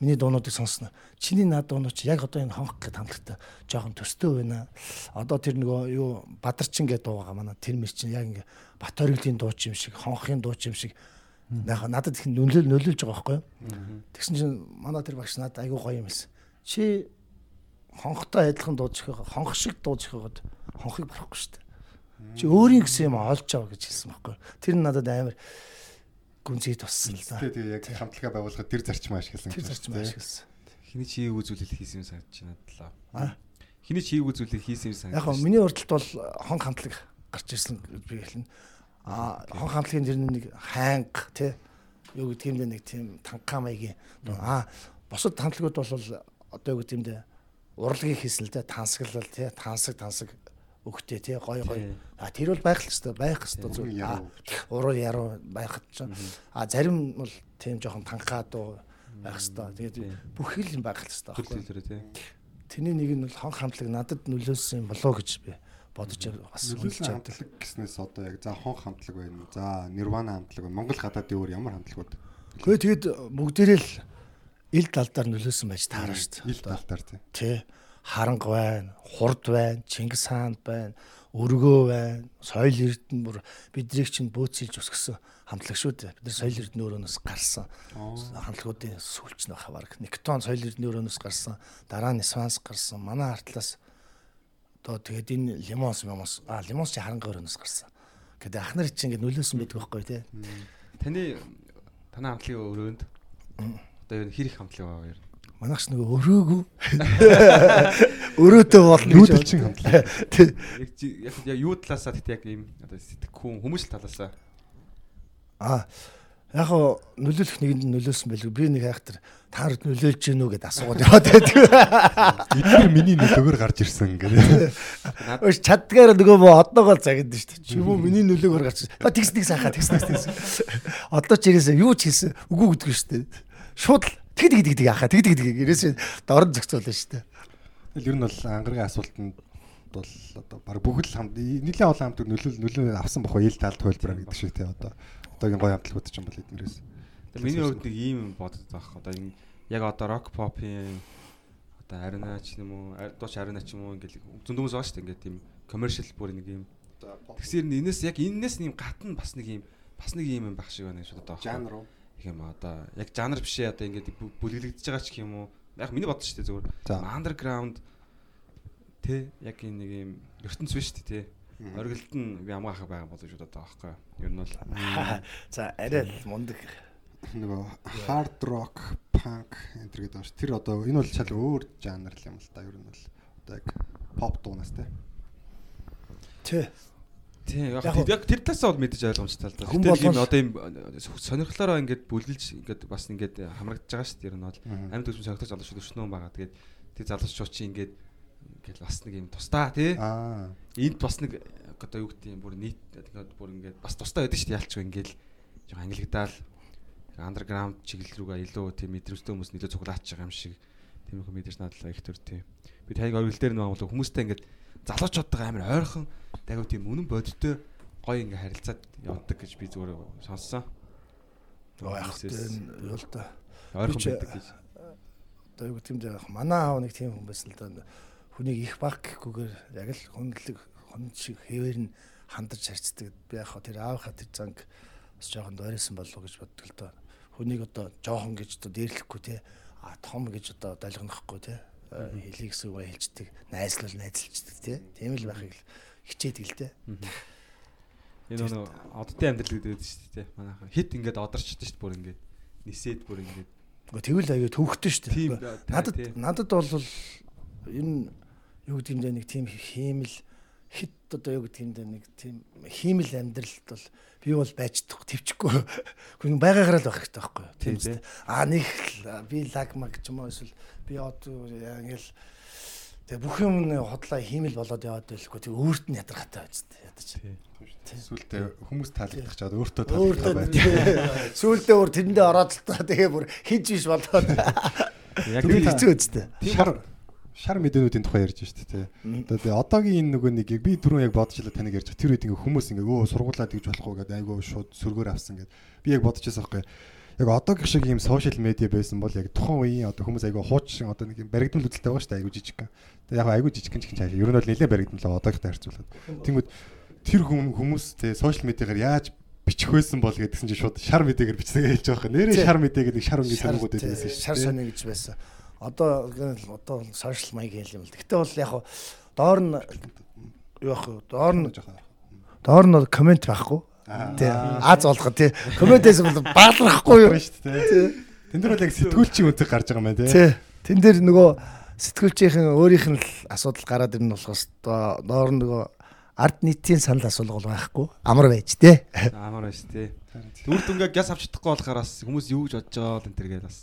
миний дуунуудыг сонсно. Чиний наад дуунууд чи яг одоо энэ хонх гэд хамтлагтай жоохон төстэй байна. Одоо тэр нөгөө юу Бадарчин гэдэг дуу байгаа манай тэр мэр чинь яг ингээ Бат оргилийн дуу юм шиг, хонхын дуу юм шиг яг надад их нөлөөл нөлөөлж байгаа байхгүй юу? Тэгсэн чинь манай тэр багш надад айгүй гоё юм хэлсэн. Чи хонхтой адилхан дууж ихээ хонх шиг дууж ихэхэд хонхыг барахгүй шүү дээ. Чи өөрийн гэсэн юм олж аваа гэж хэлсэн байхгүй юу? Тэр нь надад амар гүнзгий туссан л да. Тэгээ тэгээ яг хамтлагаа байгуулахад тэр зарчим ашигласан. Тэр зарчим ашигласан. Хиний чи хийг үзүүлэл хийсэн юм санагдаж байна талаа. Хиний чи хийг үзүүлэл хийсэн юм санагдаж. Яг миний урдталт бол хон хамтлаг гарч ирсэн гэж би хэлнэ. А хон хамтлагийн тэр нэг хайнг тий юу гэдэг юм бэ нэг тийм танка маягийн а бусад хамтлагууд бол одоо юу гэдэг юм бэ л дээ тансаглал тий тансаг тансаг өгтөө тий гой гой а тэр бол байх л хэвээр байх хэвээр зүйл яруу. уруу яруу байхад ч а зарим бол тийм жоохон танка дуу байх хэвээр тэгээд бүх юм байх л хэвээр тий. Тэний нэг нь бол хон хамтлаг надад нөлөөлсөн юм болоо гэж би бодож бас авдаг. хамтлаг гэснээс одоо яг за хонх хамтлаг байна. За Nirvana хамтлаг байна. Монгол гадаадын өөр ямар хамтлагууд? Гэхдээ тэгээд бүгдээрээ л ил далдаар нөлөөсөн байж таарна шүү Ил талтаар тий. Тэ харанг байна, хурд байна, Чингис хаан байна, өргөө байна, соёл эрдэнэ бүр бидрийг чинь бөөцөлж өсгсөн хамтлаг шүү дээ. Бид нар соёл эрдэнэ өрөөнөөс гарсан хамтлагуудын сүүлч нь баха баг. Никтон соёл эрдэнэ өрөөнөөс гарсан, дараа нь Сванс гарсан. Манай артлаас одоо тэгээд энэ лимонс лимонс а лимонс чи харанг өрөөнөөс гарсан. Гэдэг ах нар чинь ингэ нөлөөсөн байдаг байхгүй тий. Таны танай хамтлагийн өрөөнд одоо ер нь хэр их хамтлаг байгаа ер нь. Манайхс нөгөө өрөөгүй. Өрөөтэй болно гэж Нүүдэлчин хамтлаг. Тий. Яг яг юу талаасаа тэгт яг ийм одоо сэтгэхүүн хүмүүс талаасаа А яг хоо нөлөөлөх нэгэнд нь нөлөөсөн байлгүй. Би нэг хайхтар та нарт нөлөөлж гэнэ үү гэдээ асуугаад яваад байдаг. Эдгээр миний нөлөөгөөр гарч ирсэн гэдэг. Өөш чаддгаар нөгөө мө одоогоо загиад шүү дээ. Чи юм уу миний нөлөөгөөр гарч. Тэгс тэгс хаа тэгс тэгс тэгс. Одоо ч ирээсээ юу ч хийсэн үгүй гэдг шүү дээ. Шууд тэг тэг тэг тэг хаа тэг тэг тэг ирээсээ дорн шүү дээ. Тэгэл ер нь бол ангаргийн асуултанд бол одоо баг бүгд л хамт нийлээ олон хамт нөлөөл нөлөө авсан бохоо ил талд хөлбөр гэдэг шиг тий одоо. одоогийн гоё хамтлагууд ч юм бол эднэрээс. Тэгээ миний хувьд нэг ийм юм бодод байх. Одоо яг одоо рок попын одоо арина ч юм уу, дууч арина ч юм уу ингээл зөндөөс байгаа шүү дээ. Ингээд тийм commercial бүр нэг юм. Тэгсээр нь энэс яг энэс нэм гатна бас нэг юм бас нэг юм юм байх шиг байна шүү дээ. жанр уу? Их юм одоо яг жанр бишээ одоо ингээд бүлэглэгдэж байгаа ч юм уу. Яг миний бодсон шүү дээ зүгээр. Underground тэ яг энэ нэг юм ертөнц биш шүү дээ тэ. Оргилд нь би амгаах байгаа болов шүү дээ одоо аахгүй. Ер нь бол За арай л мундаг. нөгөө hard rock, punk энэ гэдэг байна ш. Тэр одоо энэ бол шал өөр жанр л юм л та. Ер нь бол одоо яг pop дуунаас те. Тий. Тийм яг тэр- яг тэр талаас бол мэдээж ойлгомжтой л да. Гэтэл болгоос- одоо ийм сонирхлоороо ингээд бүлгэлж ингээд бас ингээд хамрагдаж байгаа шүү дээ. Ер нь бол амьд төсөв сонирхож залууч өчнөө байгаа. Тэгээд тэр залуучууд чи ингээд ингээд бас нэг юм тустаа тий. Аа. Энд бас нэг одоо юу гэдэг юм бүр нийт ингээд бүр ингээд бас тустай байдаг шүү дээ ялчгүй ингээд жоо ангилэгдаал андерграунд чиглэл рүүгээ илүү тийм мэдрэмжтэй хүмүүс нэлээд цуглаач байгаа юм шиг тиймэрхүү мэдээж надлаа их төр тийм. Би тайг оргил дээр нэг бол хүмүүстэй ингээд залуучуудтай амар ойрхон дагав тийм үнэн бодиттой гоё ингээ харилцаад явдаг гэж би зүгээр сонссон. Оо яг энэ юу л да. ойрхон байдаг гэж. Одоо юу гэдэг юм дээ. Манай аав нэг тийм хүн байсан л да. Хүнийг их баг гэхгүйгээр яг л хүндлэг хүн шиг хэвээр нь хандарч харьцдаг. Би яг хаа тэр аавынхаа тэр занг бас жоохон дойрсон болов гэж боддог л доо. Хүнийг одоо жоохон гэж одоо дээрлэхгүй те. А том гэж одоо долгонохгүй те. Хэлийг сүгэ хэлцдэг. Найзлал найзалчдаг те. Тийм л байхыг хичээдэг л те. Энэ нөө оддын амьдрал гэдэг шүү дээ. Манайхан хит ингээд одорчдөө шүү дээ бүр ингээд нисээд бүр ингээд Нөгөө тэгвэл аяа төвхтөн шүү дээ. Надад надад бол энэ юу гэдэг юм дэ нэг тийм хиймэл хит одоо юу гэдэг юм дэ нэг тийм хиймэл амьдралд бол би бол байж чадах төвчгүй. Хүн байгаагаар л байх хэрэгтэй байхгүй юу? Тийм, үстэй. Аа нэг л би лагмаг ч юм уу эсвэл би одоо ингээл тэгээ бүх юм нь хотлоо хиймэл болоод яваад байлгүй. Тэг өөрт нь ядаргатай байж ядаж. Сүултээ хүмүүс таалагдах чад өөртөө таалагдах бай. сүүлдээ өөр тэрэндээ ороод л та тэгээ бүр хийж биш болоод яг тийм хэцүү үстэй. Шар шар мэдээнүүдийн тухай ярьж штэ тий. Одоо тэгээ одоогийн энэ нөгөө нэг би түрүүн яг бодож илаа таныг ярьж байгаа. Тэр үед ингээ хүмүүс ингээ өө сургуулаад гэж болохгүй гэдэг айгүй шууд сөргөөр авсан гэдэг. Би яг байсан байхгүй. Яг одоогийн шиг ийм сошиал медиа байсан бол яг тухайн үеийн одоо хүмүүс айгүй хуучин одоо нэг юм баригдмал үзэлтэй байгаа штэ айгүй жижиг. Тэгээ яг айгүй жижиг гин ч цааш. Ер нь бол нэлээд баригдмал одоогтой харьцуулаад. Тэнгүүд тэр хүмүүс те сошиал медиагаар яаж бичих байсан бол гэдгсэн чинь шууд шар медиагаар бичсэгээ хэлж байгаа юм. Нэрээ шар медиа гэдэг шар тэмгүүд тий, байсан шүү. Шар сони гэж байсан. Одоо одоо сошиал маяг хэл юм л. Гэтэ бол яг доор нь вэ? Доор нь доор нь комент байхгүй. Тий. Аз болгоо тий. Комментээс бол баалрахгүй юу? шүү дээ. Тэн дээр бол яг сэтгүүлчийн үнцэг гарч байгаа юм байна тий. Тий. Тэн дээр нөгөө сэтгүүлчийн өөрийнх нь л асуудал гараад ирнэ болохоос доо- доор нь нөгөө ард нийтийн санал асуулга бол байхгүй. Амар байж тий. амар байж тээ. Үр дүнгээ гяс авч чадахгүй болохоор бас хүмүүс юу гэж бодож байгаа энэ төр гээд бас.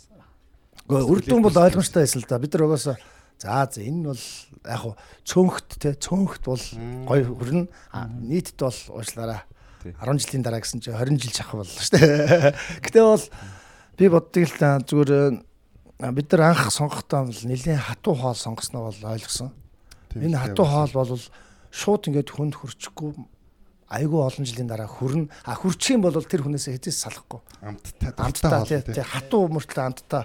Гэхдээ үр дүн бол ойлгомжтой байсан л да. Бид нар угаасаа за за энэ бол яг хуу цөөнхт те цөөнхт бол гой хүрнэ. А, нийтэд бол уучлаарай. Тий. 10 жилийн дараа гэсэн чинь 20 жил шахах боллоо шүү дээ. Гэтэ бол би боддог л зүгээр бид нар анх сонгохдоо бол нэлийн хатуу хоол сонгосноо бол ойлгосон. Энэ хатуу хоол бол шууд ингээд хүнд хүрчихгүй айгүй олон жилийн дараа хүрнэ. А хүрчих юм бол тэр хүнээсээ хэзээс салахгүй. амттай Амттай тий хатуу мөртлөө амттай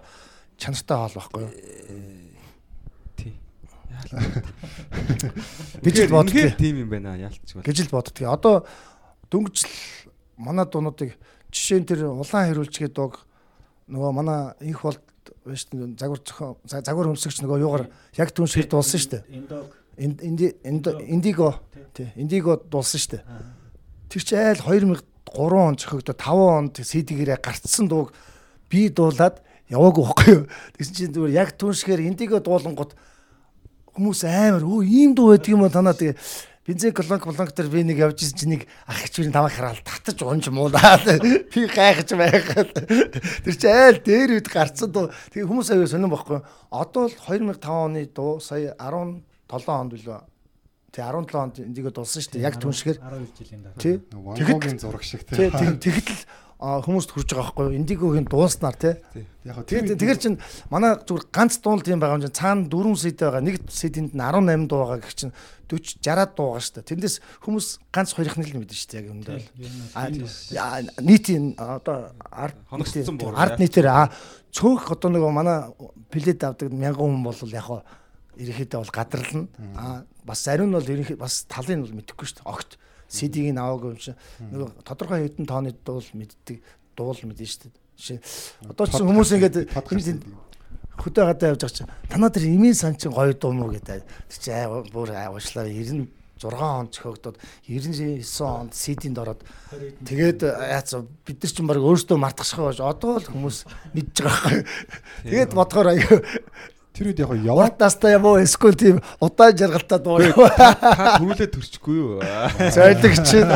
чанартай хоол байхгүй юу? Тий. гэж л боддог. Үнэхээр тийм юм байна яалтч бол. гэж л боддог. Одоо дөнгөж л манай дуунуудыг жишээ нь тэр улаан хэрүүлчгээ дууг нөгөө манай их болд биш загвар зохион за- загвар хөмсгч нөгөө юугаар яг түн шиг дуулсан шүү дээ. Индог Ин- инди индо- индиго тий индиго дуулсан шүү дээ. Тэр чи айл 2003 он зохиогдоо 5 онд CD-гээрээ гарцсан дууг би дуулаад яваагүй байхгүй юу. Тэгсэн чинь зүгээр яг түн шигээр индиго дуулангууд хүмүүс амар өө ийм дуу байдаг юм танаа тэгээ бензин колонк колонк дээр би нэг явж ирсэн чинь нэг ах хчвэрийн таваа хараал татаж унж муулаад би гайхаж байхад тэр чи айл дээр үед гарцсан дуу. Тэгээ хүмүүс аяа сонирн бохгүй одоо л 2005 оны дуу сая 17 онд билүү? Тэгээ 17 онд эндиго дулсан шүү дээ. Яг түн шигээр 12 жилийн дараа. Гогийн зураг шиг тий тий. тэгэхэд л хүмүүст хүрж байгаа байхгүй? Индигогийн дууснаар тий. Яг Тэгээд тэгэр чин манай зүгээр ганц дуунал тийм байгаа юм чинь цаана 4 сэд байгаа. Нэг сэдэнд нь 18 дуу байгаа гэх чинь 40 60 дуу байгаа шүү дээ. Тэндээс хүмүүс ганц хоёрын л мэднэ шүү дээ яг юм дээр. Нийтийн одоо арт Хоногцсон буур, арт нийтээр цөөх одоо нэг манай плед авдаг мянган хүн бол яг ерөнхийдөө бол гадарлна. А бас зарим нь бол ерөнхий бас талын нь бол мэдэхгүй шүү дээ. Огт CD-г аваагүй юм чинь нэг тодорхой хэдэн тооны дуул мэддэг дуул мэднэ шүү дээ. Жишээ одоо ч хүмүүс ингээд хөдөө гадаа явж байгаа чинь танаа тэр имийн сан чин гоё дуу мó гэдэг. Тэр чи аа бүр уушлаа 96 онд зохиогдоод 99 онд CD-нд ороод. Тэгээд яац бид нар чинь баг өөрсдөө мартахшгүй байж одоо л хүмүүс мэдж байгаа байхгүй. Тэгээд бодгоор аяа тэр үед яг яваад Ватаста юм уу эсвэл тийм удаан жаргалтай дуу юу. Та төрүүлээ төрчихгүй юу? Зойлог чинь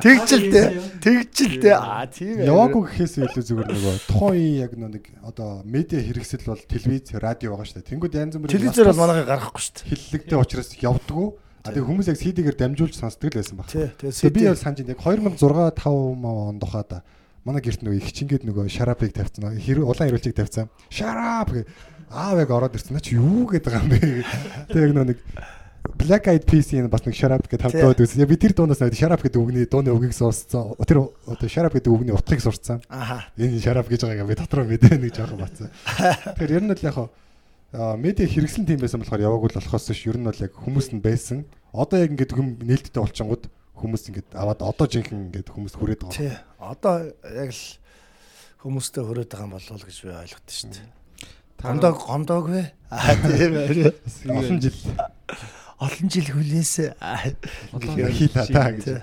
тэгжилтэй тэгжилтэй аа тийм ээ. яваагүй гэхээс илүү зүгээр нөгөө тухайн үеийн яг нэг одоо медиа хэрэгсэл бол телевиз, радио байгаа шүү дээ. Тэнгүүд янз бүрийн Телевизээр бол манайхаа гаргахгүй шүү дээ. хиллэгтэй учраас явдггүй. А тэгээ хүмүүс яг CD-гээр дамжуулж сонсдог л байсан баг. Тий, тэгээ би бол санаж байна. Яг 2006 5 онд тухайда манай гэрт нөгөө их чингээд нөгөө шарапыг тавьсан. Улаан ирүүлчийг тавьсан. Шарап гэ аав яг ороод ирсэн. Наа чи юу гэдэг юм бэ? Тэгээ яг нэг Black Eyed Peas-ийн бас нэг шарап гэдэг байсан. Яг би тэр дуунаас навд шарап гэдэг үгний дууны үгийг сонсцсон. Тэр одоо шарап гэдэг үгний утгыг сурцсан. Энэ шарап гэж байгааг би дотроо мэдээ нэг жоохон бацсан. Тэгэхээр ер нь л яг хаа медиа хэрэгсэн тийм байсан болохоор яваагүй л болохоос ш ер нь бол яг хүмүүс нь байсан. Одоо яг ингээд хүм нээлттэй болчингууд хүмүүс ингээд аваад одоо жинхэнэ ингээд хүмүүс хүрээд байгаа. Тий. Одоо яг л хүмүүстэй хүрээд байгаа юм болов уу гэж би ойлгоод шүү дээ. Гомдог гомдог вэ? Аа тийм ээ. Олон жил Олон жил хүлээсэ. хийлаа та гэж.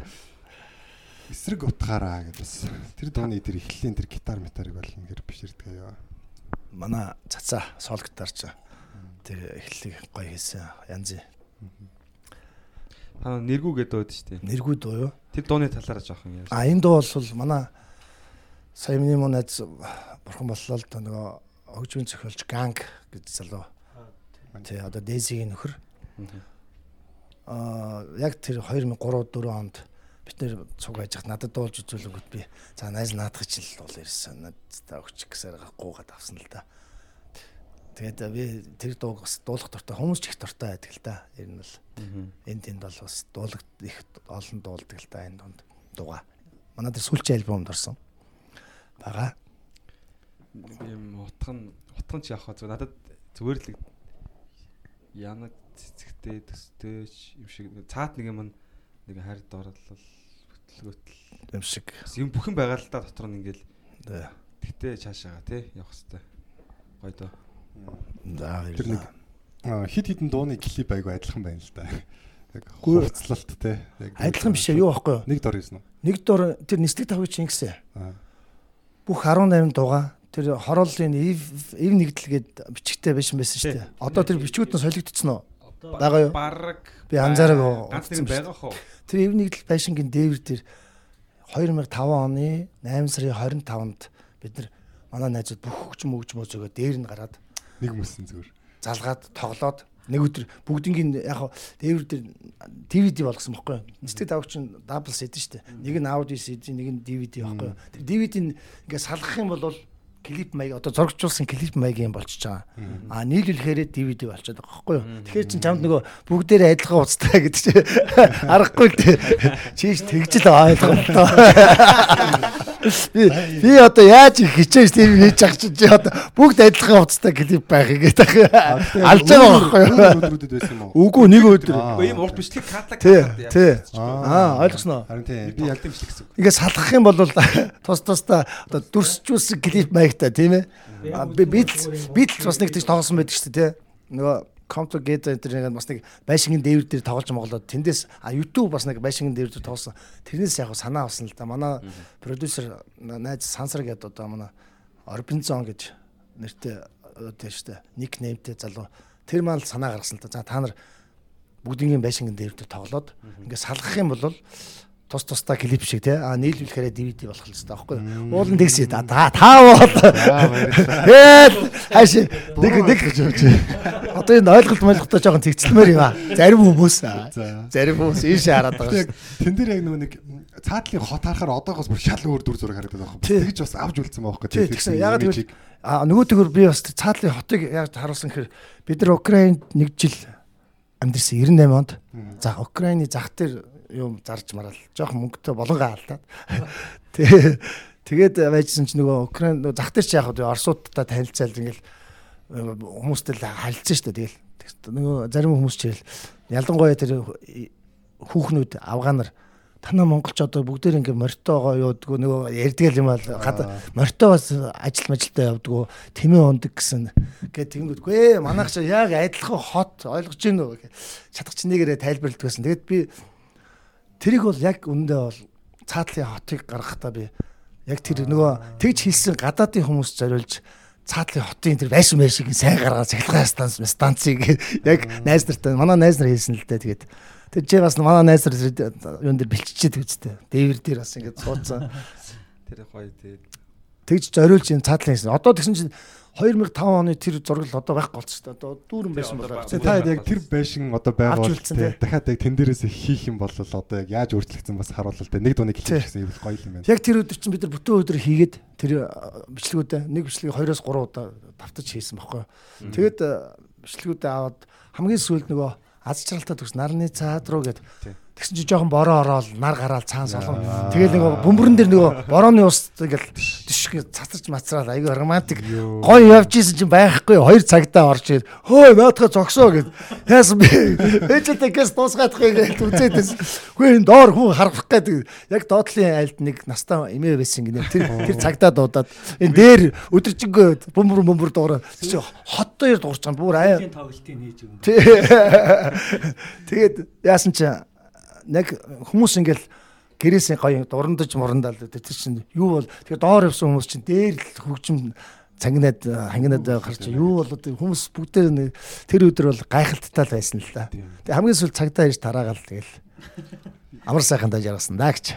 Эсрэг утгаараа гэж бас тэр дууны тэр эхлэлийн тэр гитар метарыг бол ингээд биширдэг аяа. Манай цацаа сол гитар ч тэр эхлэлийг гоё хийсэн. Янзын. Та нэргүү гэдэг байд шүү дээ. Нэргүй дуу юу? Тэр дууны талаараа жоохон яа. А энэ дуу бол манай сая миний мөн найз бурхан боллоо л да нөгөө хөгжмийн зохиолч Ганг гэж залуу. Тий одоо Дэзигийн нөхөр. Аа яг тэр 2003 4 онд бид нэр цуг ажих надад дуулж үзүүлэнгүүт би за найз наадах ч л бол ирсэн. Надтай өгчих гэсээр гуугаад авсан л да. Тэгээд би тэр дууг бас дуулах дуртай хүмүүс ч их дуртай байдаг л да. Ер нь бол энэ тэнд бол бас дуулаг их олон дуулдаг л да энэ донд дууга. Манай тэр сүүлчийн альбомд орсон. Бага. Юм утхан утхан ч явах зүгээр надад зүгээр л янаг цэцэгтэй төстэйч юм шиг нэг цаат нэг юм нэг хайр доорлол хөтөлгөөтл юм шиг. юм бүхэн байгаа л да дотор нь ингээл Тэ. гэтээ цаашаага тий явах хэвээр гоё доо За Тэр нэг хит хитэн дууны клип айгу адилхан байна л да. Яг те. Яг адилхан биш юу байхгүй? Нэг дор үү? Нэг дор тэр нислэг тавыг чинь гэсэн. Бүх 18 дууга тэр хорооллын ив ив нэгдэлгээд бичгтэй байсан байсан шүү дээ. Одоо тэр бичгүүд нь солигдсон уу? Бага юу? бараг Би анзаараагүй. ганц нэг байгаа хоо Тэр ив нэгдэл байшингийн дээвэр дээр 2005 оны 8 сарын 25-нд бид нар манай найзууд бүх хөгжим мөгжмөө зөгөө дээр нь гараад Нэг мөсөн зүгээр. залгаад тоглоод нэг өдөр бүгднийг яг хаа дээвэр дээр DVD болгосон байхгүй юу? Нэстэг давч чинь дабл CD шүү дээ. Нэг нь аудио CD, нэг нь DVD байхгүй юу? Тэр DVD-н ингээд салгах юм бол клип маяг одоо зургжуулсан клип маягийн болчихж байгаа. А нийлүүлэхээр DVD болчиход байгаа байхгүй юу? Тэгэхээр чин чамд нөгөө бүгдээрээ адилхан уцтай гэдэг чи аргагүй л. Чийж тэгжэл ойлголоо. Би би одоо яаж их хичээж тийм хийж ах чи чи одоо бүгд адилхан уцтай клип байхыг гэдэг. Алж байгаа байхгүй юу? Өдрүүдэд байсан юм уу? Үгүй нэг өдөр. Аа. Ийм урт бичлэг катлаг Тий, тий. Аа, ойлгосноо. Харин тийм би би яг юм шиг гэсэн. Ингээ салгах юм бол тус тусдаа одоо дүрсчүүлсэн клип маягтай тийм ээ. А, би Beatles Beatles бас нэг тийч тоглосон байдаг шүү дээ тий. Нөгөө Comto Get энэ нэг бас нэг байшингийн дээвэр дээр тоглож моглоод тэндээс а YouTube бас нэг байшингийн дээвэр дээр тоглосон. Тэрнээс яг санаа авсан л да. Манай продюсер найз Сансар гэдэг одоо манай Орбинзон гэж нэртэй одоо шүү дээ. Ник неймтэй залуу. Тэр маань л санаа гаргасан л да. За та нар бүгдийн байшингийн дээвэр дээр тоглоод ингээ салгах юм бол тус тусдаа клип шиг тий а нийлүүлэхээр DVD болох л хэвээр байхгүй уулын тэгсээ та та бол. Тэгэл хааш нэг нэг гэж явж. Одоо энэ ойлголт мойлголтоо жоохон тэгцлэмээр юм аа. Зарим хүмүүс. Зарим хүмүүс ийшээ хараад байгаа Яг тэн дээр яг нөгөө нэг цаатлын хот харахаар одоогоос бүр шал өөр дүр зураг харагдаад байгаа юм. Тэгж бас авч үлдсэн байхгүй Тий, тэгсэн. Ягаад гэвэл а нөгөөдөгөр би бас цаатлын хотыг яг харуулсан гэхээр бид нар Украинд нэг жил амьдэрсэн 98 онд. За Украины зах дээр юм зарж мараал. Жохон мөнгөтэй болгоо алдаад. Тэгээ тэгээд байжсэн чинь нөгөө Украин нөгөө зах дээр ч яг хөө Оросуудтай танилцаал ингээл хүмүүстэй харилцсан шүү дээ. Тэгэл нөгөө зарим хүмүүс ч ялангуяа тэр хүүхнүүд афганаар танаа монголч одоо бүгдээр ингээ морьтоогоо юудгүй нөгөө ярдгал юм бол гад морьтоогоос ажил мажилтаа явдггүй тэмээ ундаг гэсэн гэ тэгмэдгүй ээ манайх ч яг адилхан хот ойлгож гин гэх чадах чинь нэгээрээ тайлбарладаг гэсэн тэгэд би тэрийг бол яг үндэ бол цаатлын хотыг гаргахтаа би яг тэр нөгөө тэгж хэлсэн гадаадын хүмүүс зориулж цаатлын хотын тэр байшин байшиг сайн гаргаад цахилгаан станц станцыг яг найз нартай манай найз нар хэлсэн л дээ тэгээд. Тэр чи бас манай найз нар юун дээр бэлччихэд үсттэй дээвэр дээр бас ингээд суудсан. Тэр гоё тий. тэгж зориулж энэ цаатлын хэлсэн. Одоо тэгсэн чинь 2005 оны тэр зураг л одоо байхгүй болчихсон шүү дээ одоо дүүрэн байсан баг- Та яг тэр байшин одоо тий. дахиад яг тэн дээрээс хийх юм бол одоо яг яаж өөрчлөгдсөн бас харуулал тий. Нэг Тий. хэлчихсэн юм гоё юм байна. Яг тэр өдөр чинь бид нар бүтэн өдөр хийгээд тэр бичлэгүүдээ нэг бичлэгийг 2-оос 3 удаа давтаж хийсэн баггүй. Тэгээд бичлэгүүдээ аваад хамгийн сүүлд нөгөө аз жаргалтай төгс нарны цаад руу гэд Тий. Тэгсэн чинь жоохон бороо ороод нар гараал цаан солон. Тэгээд нөгөө бөмбөрөн дээр нөгөө борооны ус тэгэл тишг цацарч мацраал. Айгүй романтик. Гоё явж исэн чинь байхгүй. Хоёр цагтаа орж ир хөө наадха зогсоо гэд яасан би ээжтэй гэс дуусгаадах гэж үзээдээс хөө энэ доор хүн харах гэдэг яг доотлын айлд нэг настай эмээ байсан гинэ. Тэр тэр цагтаа дуудаад энэ дээр өдөржингөө бөмбөр бөмбөр дуурай чи хот дээр дуурч байгаа. Бүр аа тоглолтын хийж өгнө. Тэгээд яасан чи нэг хүмүүс ингээл гэрээсээ гоё дурандаж мурандал тэр чинь юу бол тэгээ доор явсан хүмүүс чинь дээр л хөгжим цангинаад хангинаад гарч юу бол одоо хүмүүс бүгдээр нэг тэр өдөр бол гайхалттай л байсан л да. Тэгээ хамгийн сүүл цагтаа ирж тараагаал тэгэл. Амар сайхан даж яргасан да гэж.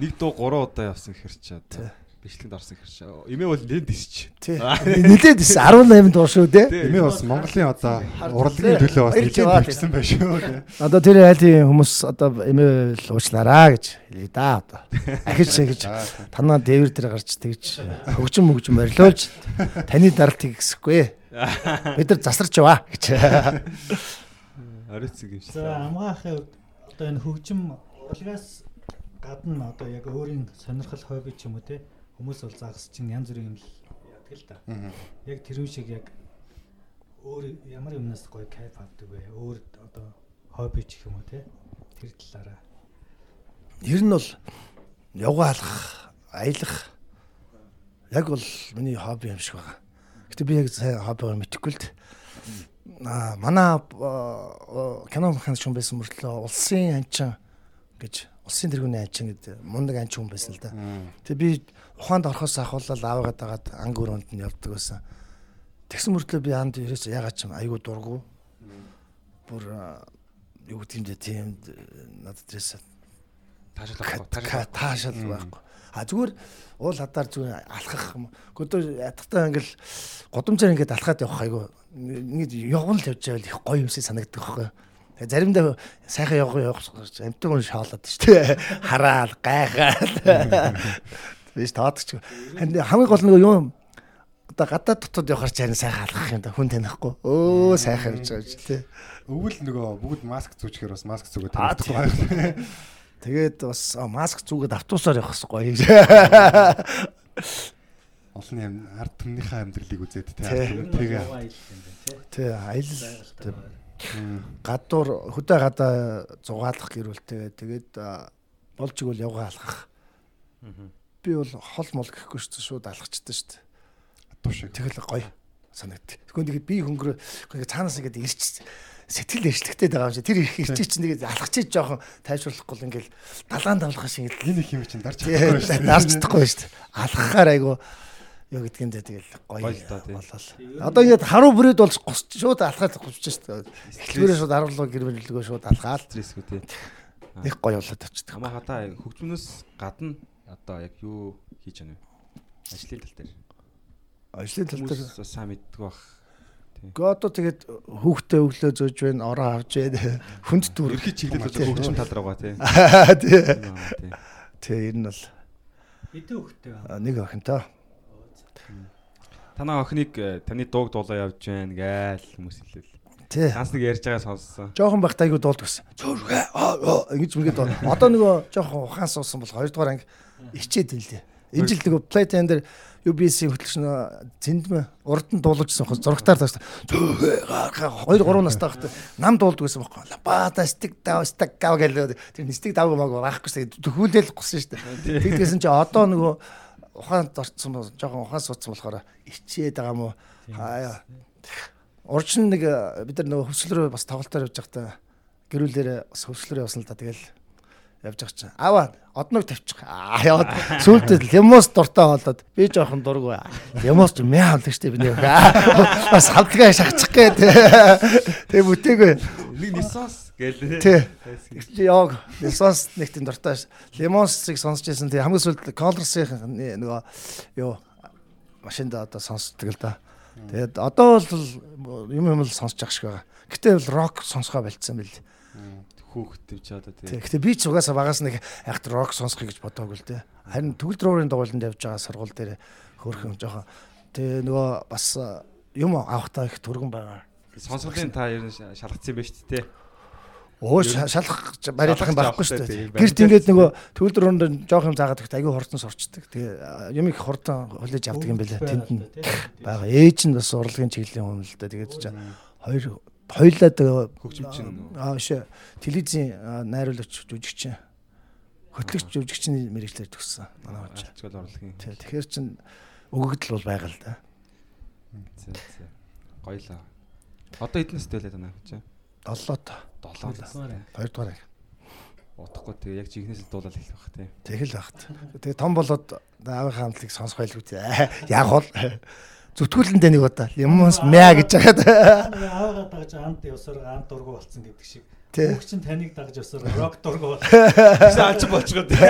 Нэг дуу 3 удаа явсан одоо бичлэгэнд орсон гэхэр чи эмээ бол нэн дисч. Тий. Нилээд 18 дуу шүү дээ. Эмээ бас Монголын одоо урлагийн төлөө бас нэлээд бичсэн байх шүү тий. Одоо тэр айлын хүмүүс одоо эмээ л уучлаараа гэж хэлээ да одоо. Ахиж гэж танаа дээвэр дээр гарч тэгж хөгжим мөгжим орилуулж таны даралтыг гисэхгүй. Бид нар засарч яваа гэж. Ариуцэг юм шиг. За амгаахын одоо энэ хөгжим урлагаас гадна одоо яг өөрийн сонирхол хобби ч юм уу те хүмүүс бол загас чинь янз бүрийн юм л яадаг л да. Яг тэр үе шиг яг өөр ямар юмнаас гоё кайф авдаг вэ? Өөр одоо хобби ч юм уу те тэр талаараа. Ер нь бол явга алах, аялах яг бол миний хобби юм шиг байна. Гэтэ би яг сайн хоббиор мэдэхгүй л. Аа манай кино маханч хүн байсан мөртлөө улсын анчин гэж улсын тэргүүний анчин гэдэг мундаг анчин хүн байсан л да. Тэгээ би ухаанд орохоос ахуулаад аавгаад агаад анги өрөөнд нь явдаг байсан. Тэгсэн мөртлөө би анд ерөөсөө ягаад ч айгу дургу. Бүр юу гэдэг юм дэ тийм надад дээрээс Таашаал таашаал байхгүй. А зүгээр уул хадаар зүгээр алхах юм. Гэхдээ ятгахтаа ингээл годомжаар ингээд алхаад явах айгу ингээд явган л явж байвал их гоё юмсыг санагддаг байхгүй. Тэгээ заримдаа сайхан явах явах амтан хүн шаалаад шүү дээ. Хараал, гайхаал. Биш таадч. Хамгийн гол нэг юу одоо гадаад дотоод явахаар ч харин сайхан алхах юм да хүн танихгүй. Өө сайхан гэж байгаа ч тий. Өвөл нөгөө бүгд маск зүүчгээр бас маск зүгээд Аа, байна. Тэгээд бас маск зүгээд автобусаар явах гоё гэж. Олон юм ард түмнийхээ амьдралыг үзээд тий. Тэгээ. Тий, аялал гадуур хөдөө гадаа зугаалах гэрүүлтэй тэгээд болж игэл явгаа алхах. Би бол хол мол гэхгүй шүү дээ шууд алхачдаг шүү дээ. дуу шиг. Тэгэл гоё санагд. Тэгвэл тэгээд би ингээд цаанаас ингээд ирч сэтгэл эрчлэгтэй байгаа юм шиг тэр их ирчих чинь тэгээд алхачиж жоохон тайвшруулахгүй л ингээд далаан давлахаа шиг ингээд Энэ их юм чинь дарж чадахгүй шүү дээ. дарч чадахгүй шүү дээ. Алхахаар айгу юу гэдгэндээ тэгэл гоё болол. Одоо ингээд харуу бүрээд бол шууд алхаад гусч шүү дээ. Эхлээрээ шууд аруулгаа гэрмэрлэгөө шууд алхаал стрессгүй тий. нэг гоё болоод тавьчихдаг. Хамаа хата хөгжмөнөөс гадна одоо яг юу хийж байна вэ? Ажлын тал дээр. Ажлын тал дээр сайн мэддэг бах. тий. Гэхдээ одоо тэгээд хүүхдээ өглөө зөөж байна, ороо авч байна. Хүнд дүр. Ерхий чиглэл бол хөгжим тал руугаа тий. Тий. Тий. Тий, ер нь бол Эдэн хөхтэй байна. нэг охинтой. Танаа охиныг э, таны дууг дуулаа явж байна гээл хүмүүс хэлээл. Тий. Ганц нэг ярьж байгаа сонссон. Жохон багт айгу дуулдаг гэсэн. Зөөргөө аа ингэж үргээд дуу. Одоо нөгөө жохон ухаан суусан бол 2 дугаар анги ичээд дээ. Энэ жил нөгөө плейтен дээр UBS-ийн хөтлөгч нөө зэндмэ урд нь дуулажсан хос зургатаар тааш. Зөөргөө 2 3 настай багт нам дуулдаг гэсэн байхгүй. Баата стик дав стик гав гэлээ. Тэр стик дав маагүй байхгүй. Төхүүлэл гусан шүү дээ. Тэгдгээс чи одоо нөгөө ухаанд орцсон бол жохон ухаан суудсан болохоор ичээд байгаа мó. Хаяа. Урчин нэг э, бид нар нөгөө хөвсөл рүү бас тоглолтоор явж байхдаа гэрүүлээрээ бас хөвсөл рүү явсан л да тэгэл явж байгаа чинь. Аваа одног тавьчих. Аа яваад сүүлдээ лимос дуртай болоод би жоохон дургу лимос ч мэ хамдаг штеп би нэг. Бас хамтлагаа шахчих гээд. Тэг бүтээгүй. Нэг нисос гээл. тий яг лимос нэг тийм дуртай лимосыг сонсч байсан тий хамгийн сүүлд колорсын нөгөө юу машинд одоо сонсдог л да. Тэгээд одоо бол юм юм л сонсож ах шиг байгаа. Гэтээ бол рок сонсгоо болцсон бэл Хүүхэд ч одоо тий. Тий. Гэтэ би ч угаасаа багаас нэг айхт рок сонсхийг гэж бодоагүй л дээ. Харин төгөл дроворын дугуйланд явж байгаа сургууль дээр хөөрхөн жоохон тэгээ нөгөө бас юм авахтаа их түргэн байгаа. Сонсголын та ер нь ша- шалгацсан юм ба шүү дээ. Ша- шалах барилах юм байхгүй шүү дээ. Гэрт ингээд нөгөө төгөл дээр жоох юм заагаад ихт аягүй хурдан сурчдаг. Тэгээ юм их хурдан хүлээж авдаг юм бэлээ. Тэнд нь байгаа. Ээж нь бас урлагийн чиглэлийн хүн л да. Тэгээд чи хоёр хоёлаа тэгээ Хөгжим чинь аа шээ телевизийн найруулагч жүжигч хөтлөгч жүжигчний мэрэгчлэр төгссөн манай хооч. орлогын. Тий, Тэгэхээр чин өгөгдөл бол байгаа л да. Гоёлаа. Одоо эднээс төлөө танаа гэж. Долоод Долоо. хоёрдугаар анги. Утахгүй тэгээ яг жигнэсэл дуулаад хэлэх бах тий. Тэгэл багт. Тэгээ том болоод аавынхаа хамтлагийг сонсох байлгүй тий. Яг бол зүтгүүлэндээ нэг удаа лимонс мя гэж хагаад Аавгаа дагаж амт явсаар амт дургу болцсон гэдэг шиг. Хүүхд чинь таныг дагаж явсаар рок дургу бол. Гэсэн алж болчихгоо тий.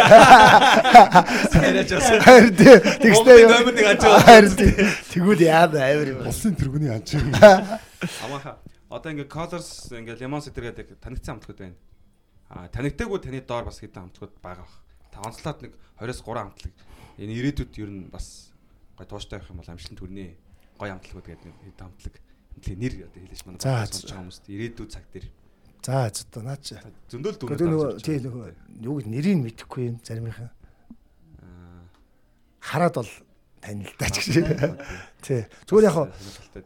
Яриач яасан. харин тий. Тэгснээ Монголын номер нэг ажиг харин тий. Тэгвэл яа амир юм. Улсын тэргүүний анч. Амааха. Одоо ингээ Colors ингээ Lemon City гэдэг танигдсан амтгууд байна. А танигдаагүй таны доор бас хэдэн амтгууд байгаа бах. Та онцлоод нэг 20-с 3 амтлаг. Энэ ирээдүйд ер нь бас гой тууштай байх юм бол амжилт төрнэ. Гой амтлагууд гэдэг нэг амтлаг. Амтлагийн нэр одоо хэлж манай За, сонсож байгаа хүмүүст ирээдүйд цаг дээр За зөв наач. зөндөл дүнээ. Гэхдээ нөгөө тий нөгөө юу гэж нэрийг мэдэхгүй юм заримынхаа. Хараад бол танилдаач гэж. Тий. Зүгээр яг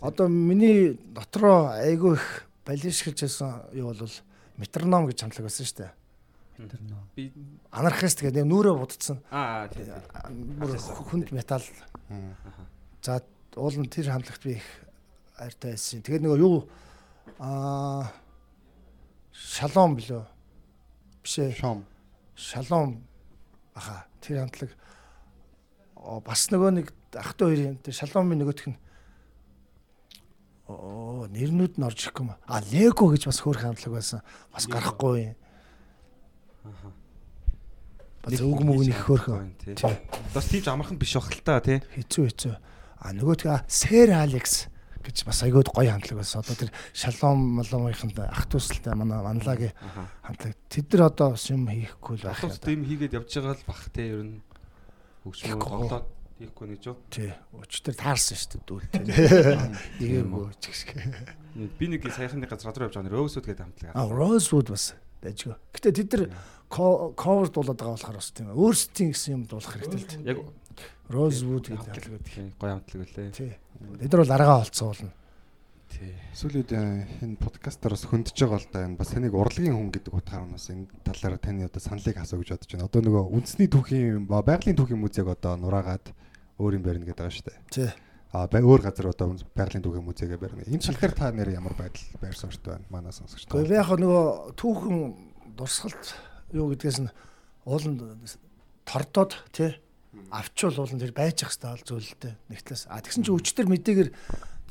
Одоо миний дотроо айгүй их балишгэлж байсан юу бол метроном гэж хамтлаг байсан шүү дээ. би Анархист гэдэг нүүрээ будцсан. аа тий. тий. Бүр хүнд металл. За уул нь тэр хамтлагт би их хайртай байсан. Тэгээд нөгөө юу аа шалом билүү? Биш ээ. Шом. Шалом аха тэр хамтлаг бас нөгөө нэг ах トゥ хоёрын тэр шаломын нөгөөх нь оо нэрнүүд нь орж ирэхгүй юм а лего гэж бас хөөх хамтлаг байсан бас гарахгүй юм бас өг мөг нэг тий. Бас тийм ч амархан биш бах л та тий. хэцүү хэцүү. А нөгөөдгөө сэр алекс гэж бас айгууд гоё хамтлаг байсан. Одоо тэр шалом маломынханд ах дүүсэлтэй манай манлагийн хамтлаг тэд нар одоо бас юм хийхгүй л байх Автобус тийм хийгээд явж байгаа л бах тий. Ер нь хөгжмөө голоод хийхгүй нэг жоо. тий. Өчтөр таарсан шүү дээ дүүл тий. Ийгээгүй ч гэх Би нэг саяхны газар руу явж байгаа нэр Өөсөд гэдэг хамтлаг. А Rosewood бас дайжгүй. Гэтэ тэд нар cover дуулаад байгаа болохоор бас тийм өөрсдийн гэсэн юм дуулах хэрэгтэй л дээ. Яг Rosewood гэдэг хамтлаг тийм гоё хамтлаг үлээ. Тий. Тэд нар бол аргаа олцсон болно. Тий. Сүүлүүд э, энэ подкастаар бас хөндөж байгаа л да. Энэ бас таныг урлагийн хүн гэдэг утгаар нь бас энэ талаараа таны одоо саналыг асуу гэж бодож байна. Одоо нөгөө үндэсний түүхийн ба байгалийн түүхийн музейг одоо нураагаад өөр юм барина гэдэг байгаа шүү дээ. Тий. А бай өөр газар одоо байгалийн түүхийн музейгээ барина. Энэ шалхаар та нэр ямар байдал байрсан шүү дээ. Манай сонсогч. Гэхдээ яг нөгөө түүхэн дурсгалт юу гэдгээс нь ууланд тордоод тий авчвал уулан тэр байж ах хэвээр зөвлөлтэй нэг талаас. А тэгсэн чинь өчтөр мэдээгээр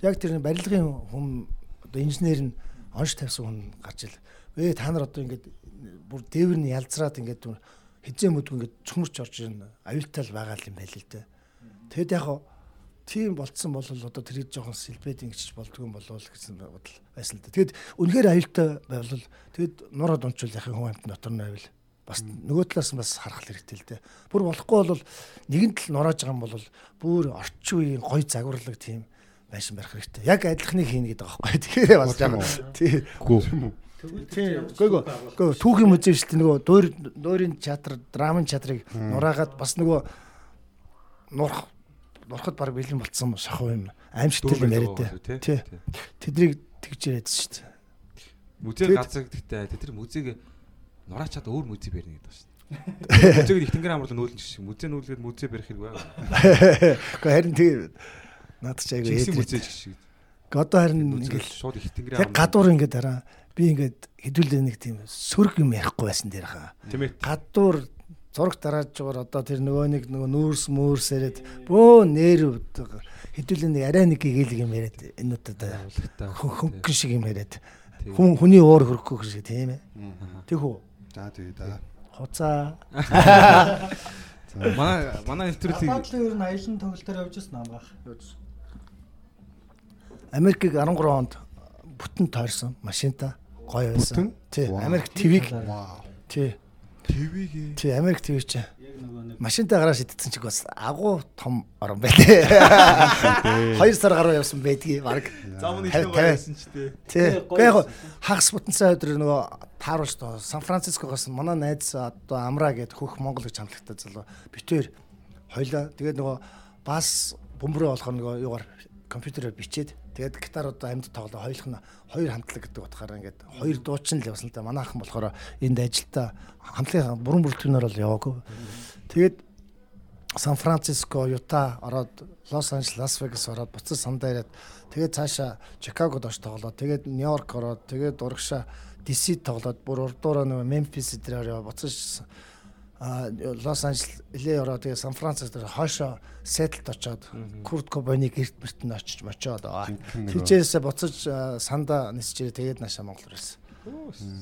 яг тэр барилгын хүн одоо инженер нь онш тавьсан хүн гарч ил. Ээ та нар одоо ингээд бүр дээвэр нь ялзраад ингээд хизээ мүдгүй ингээд цөмөрч орж ирнэ. Аюултай л байгаа юм байл л дээ. Тэгэд яг тийм болцсон бол одоо тэрийг жоохон сэлбэд ингэж болдгүй юм болов гэсэн бодол байсан л да. Тэгэд үнэхээр аюултай байвал тэгэд нураад унчвал яхаа хүн амт дотор нь байвал бас нөгөө талаас нь бас харах хэрэгтэй л дээ. Бүр болохгүй бол нэгэн тал нурааж байгаа юм бол бүр орчин үеийн гой загварлаг тийм байшин барих хэрэгтэй. Яг адилхныг хийнэ гэдэг байхгүй. Тэгэхээр бас жаа. Тий. Гүү. Тий. Гөө гөө түүхийн музей шүү дээ нөгөө дуур дуурийн театр, драмын театрыг нураагаад бас нөгөө нурах нурахад баг бэлэн болцсон шахуу юм. Аимшигтай юм яриад. Тий. Тэднийг тэгж яриадсэн шүү дээ. Музей газар гэхдээ тэр музейг нураачаад өөр музей барьна гэдэг шүү дээ. Музейг их тэнгэр амруулан нүүлэн шиг музей нүүлгээд музей барих хэрэг байга. Гэхдээ харин тий наад чи айгүй ээдрээ. музей шиг. Одоо харин ингээл шууд их тэнгэр яг гадуур ингээд хараа би ингээд хэдүүлээ нэг тийм сөрөг юм ярихгүй байсан дээр хаа. Гадуур зураг дарааж байгаа одоо тэр нөгөө нэг нөгөө нүүрс мөрс яриад бөө нэр хэдүүлээ нэг арай нэг гээлэг юм яриад энэ удаа хөнгөн шиг юм яриад хүн хүний уур хөрөхгүй шиг тийм ээ. Тэг үү. За тэгээ да. Хуцаа Манай манай нэвтрүүлгийг Гадаадлын ер нь аялын тоглолтоор явж ирсэн амгаах. Америкийг 13 онд бүтэн тойрсон машинта гоё байсан. Тий, Америк Вау. тий. ТV-гээ. Тий, Америк ТV ч Яг нөгөө нэг машинтаа гараа шидсэн чиг бас агуу том орон байлээ. Хоёр сар гаруй явсан байдгийг баг. зам нэг нэг байсан ч тий. Тий. Гэхдээ яг хагас бутанцаа өдөр нөгөө тааруулж тоо Сан Францискогоос манай найз одоо Амра гээд хөх Монгол гэж хамтлагтай залуу битээр хоёлаа тэгээд нөгөө бас бөмбөрөө болохоор нөгөө юугаар компьютерээр бичээд тэгээд гитаруудаа амьд тоглоо хоёулах нь хоёр хамтлаг гэдэг утгаараа ингээд хоёр дуучин л явсан л да манайхан болохоор энд ажилдаа хамтлагийн бүрэн бүрэлдэхүүнээр бол яваагүй. Тэгээд Сан Франциско, Юта ороод Лос Анжелес, Лас Вегас ороод буцаж сандаа ирээд тэгээд цаашаа Чикагод очиж тоглоод тэгээд Нью-Йорк ороод тэгээд урагшаа DC тоглоод бүр урдуураа нөгөө Мемфис дээр яваа буцаж Лос Анжелес LA ороод тэгээд Сан Франциско дээр хойшоо сеттэлд очоод Курт Кобайны гэрт мэрт нь очиж мочоод. Тийчээс буцаж а, сандаа нисчээ тэгээд наашаа Монгол ирсэн.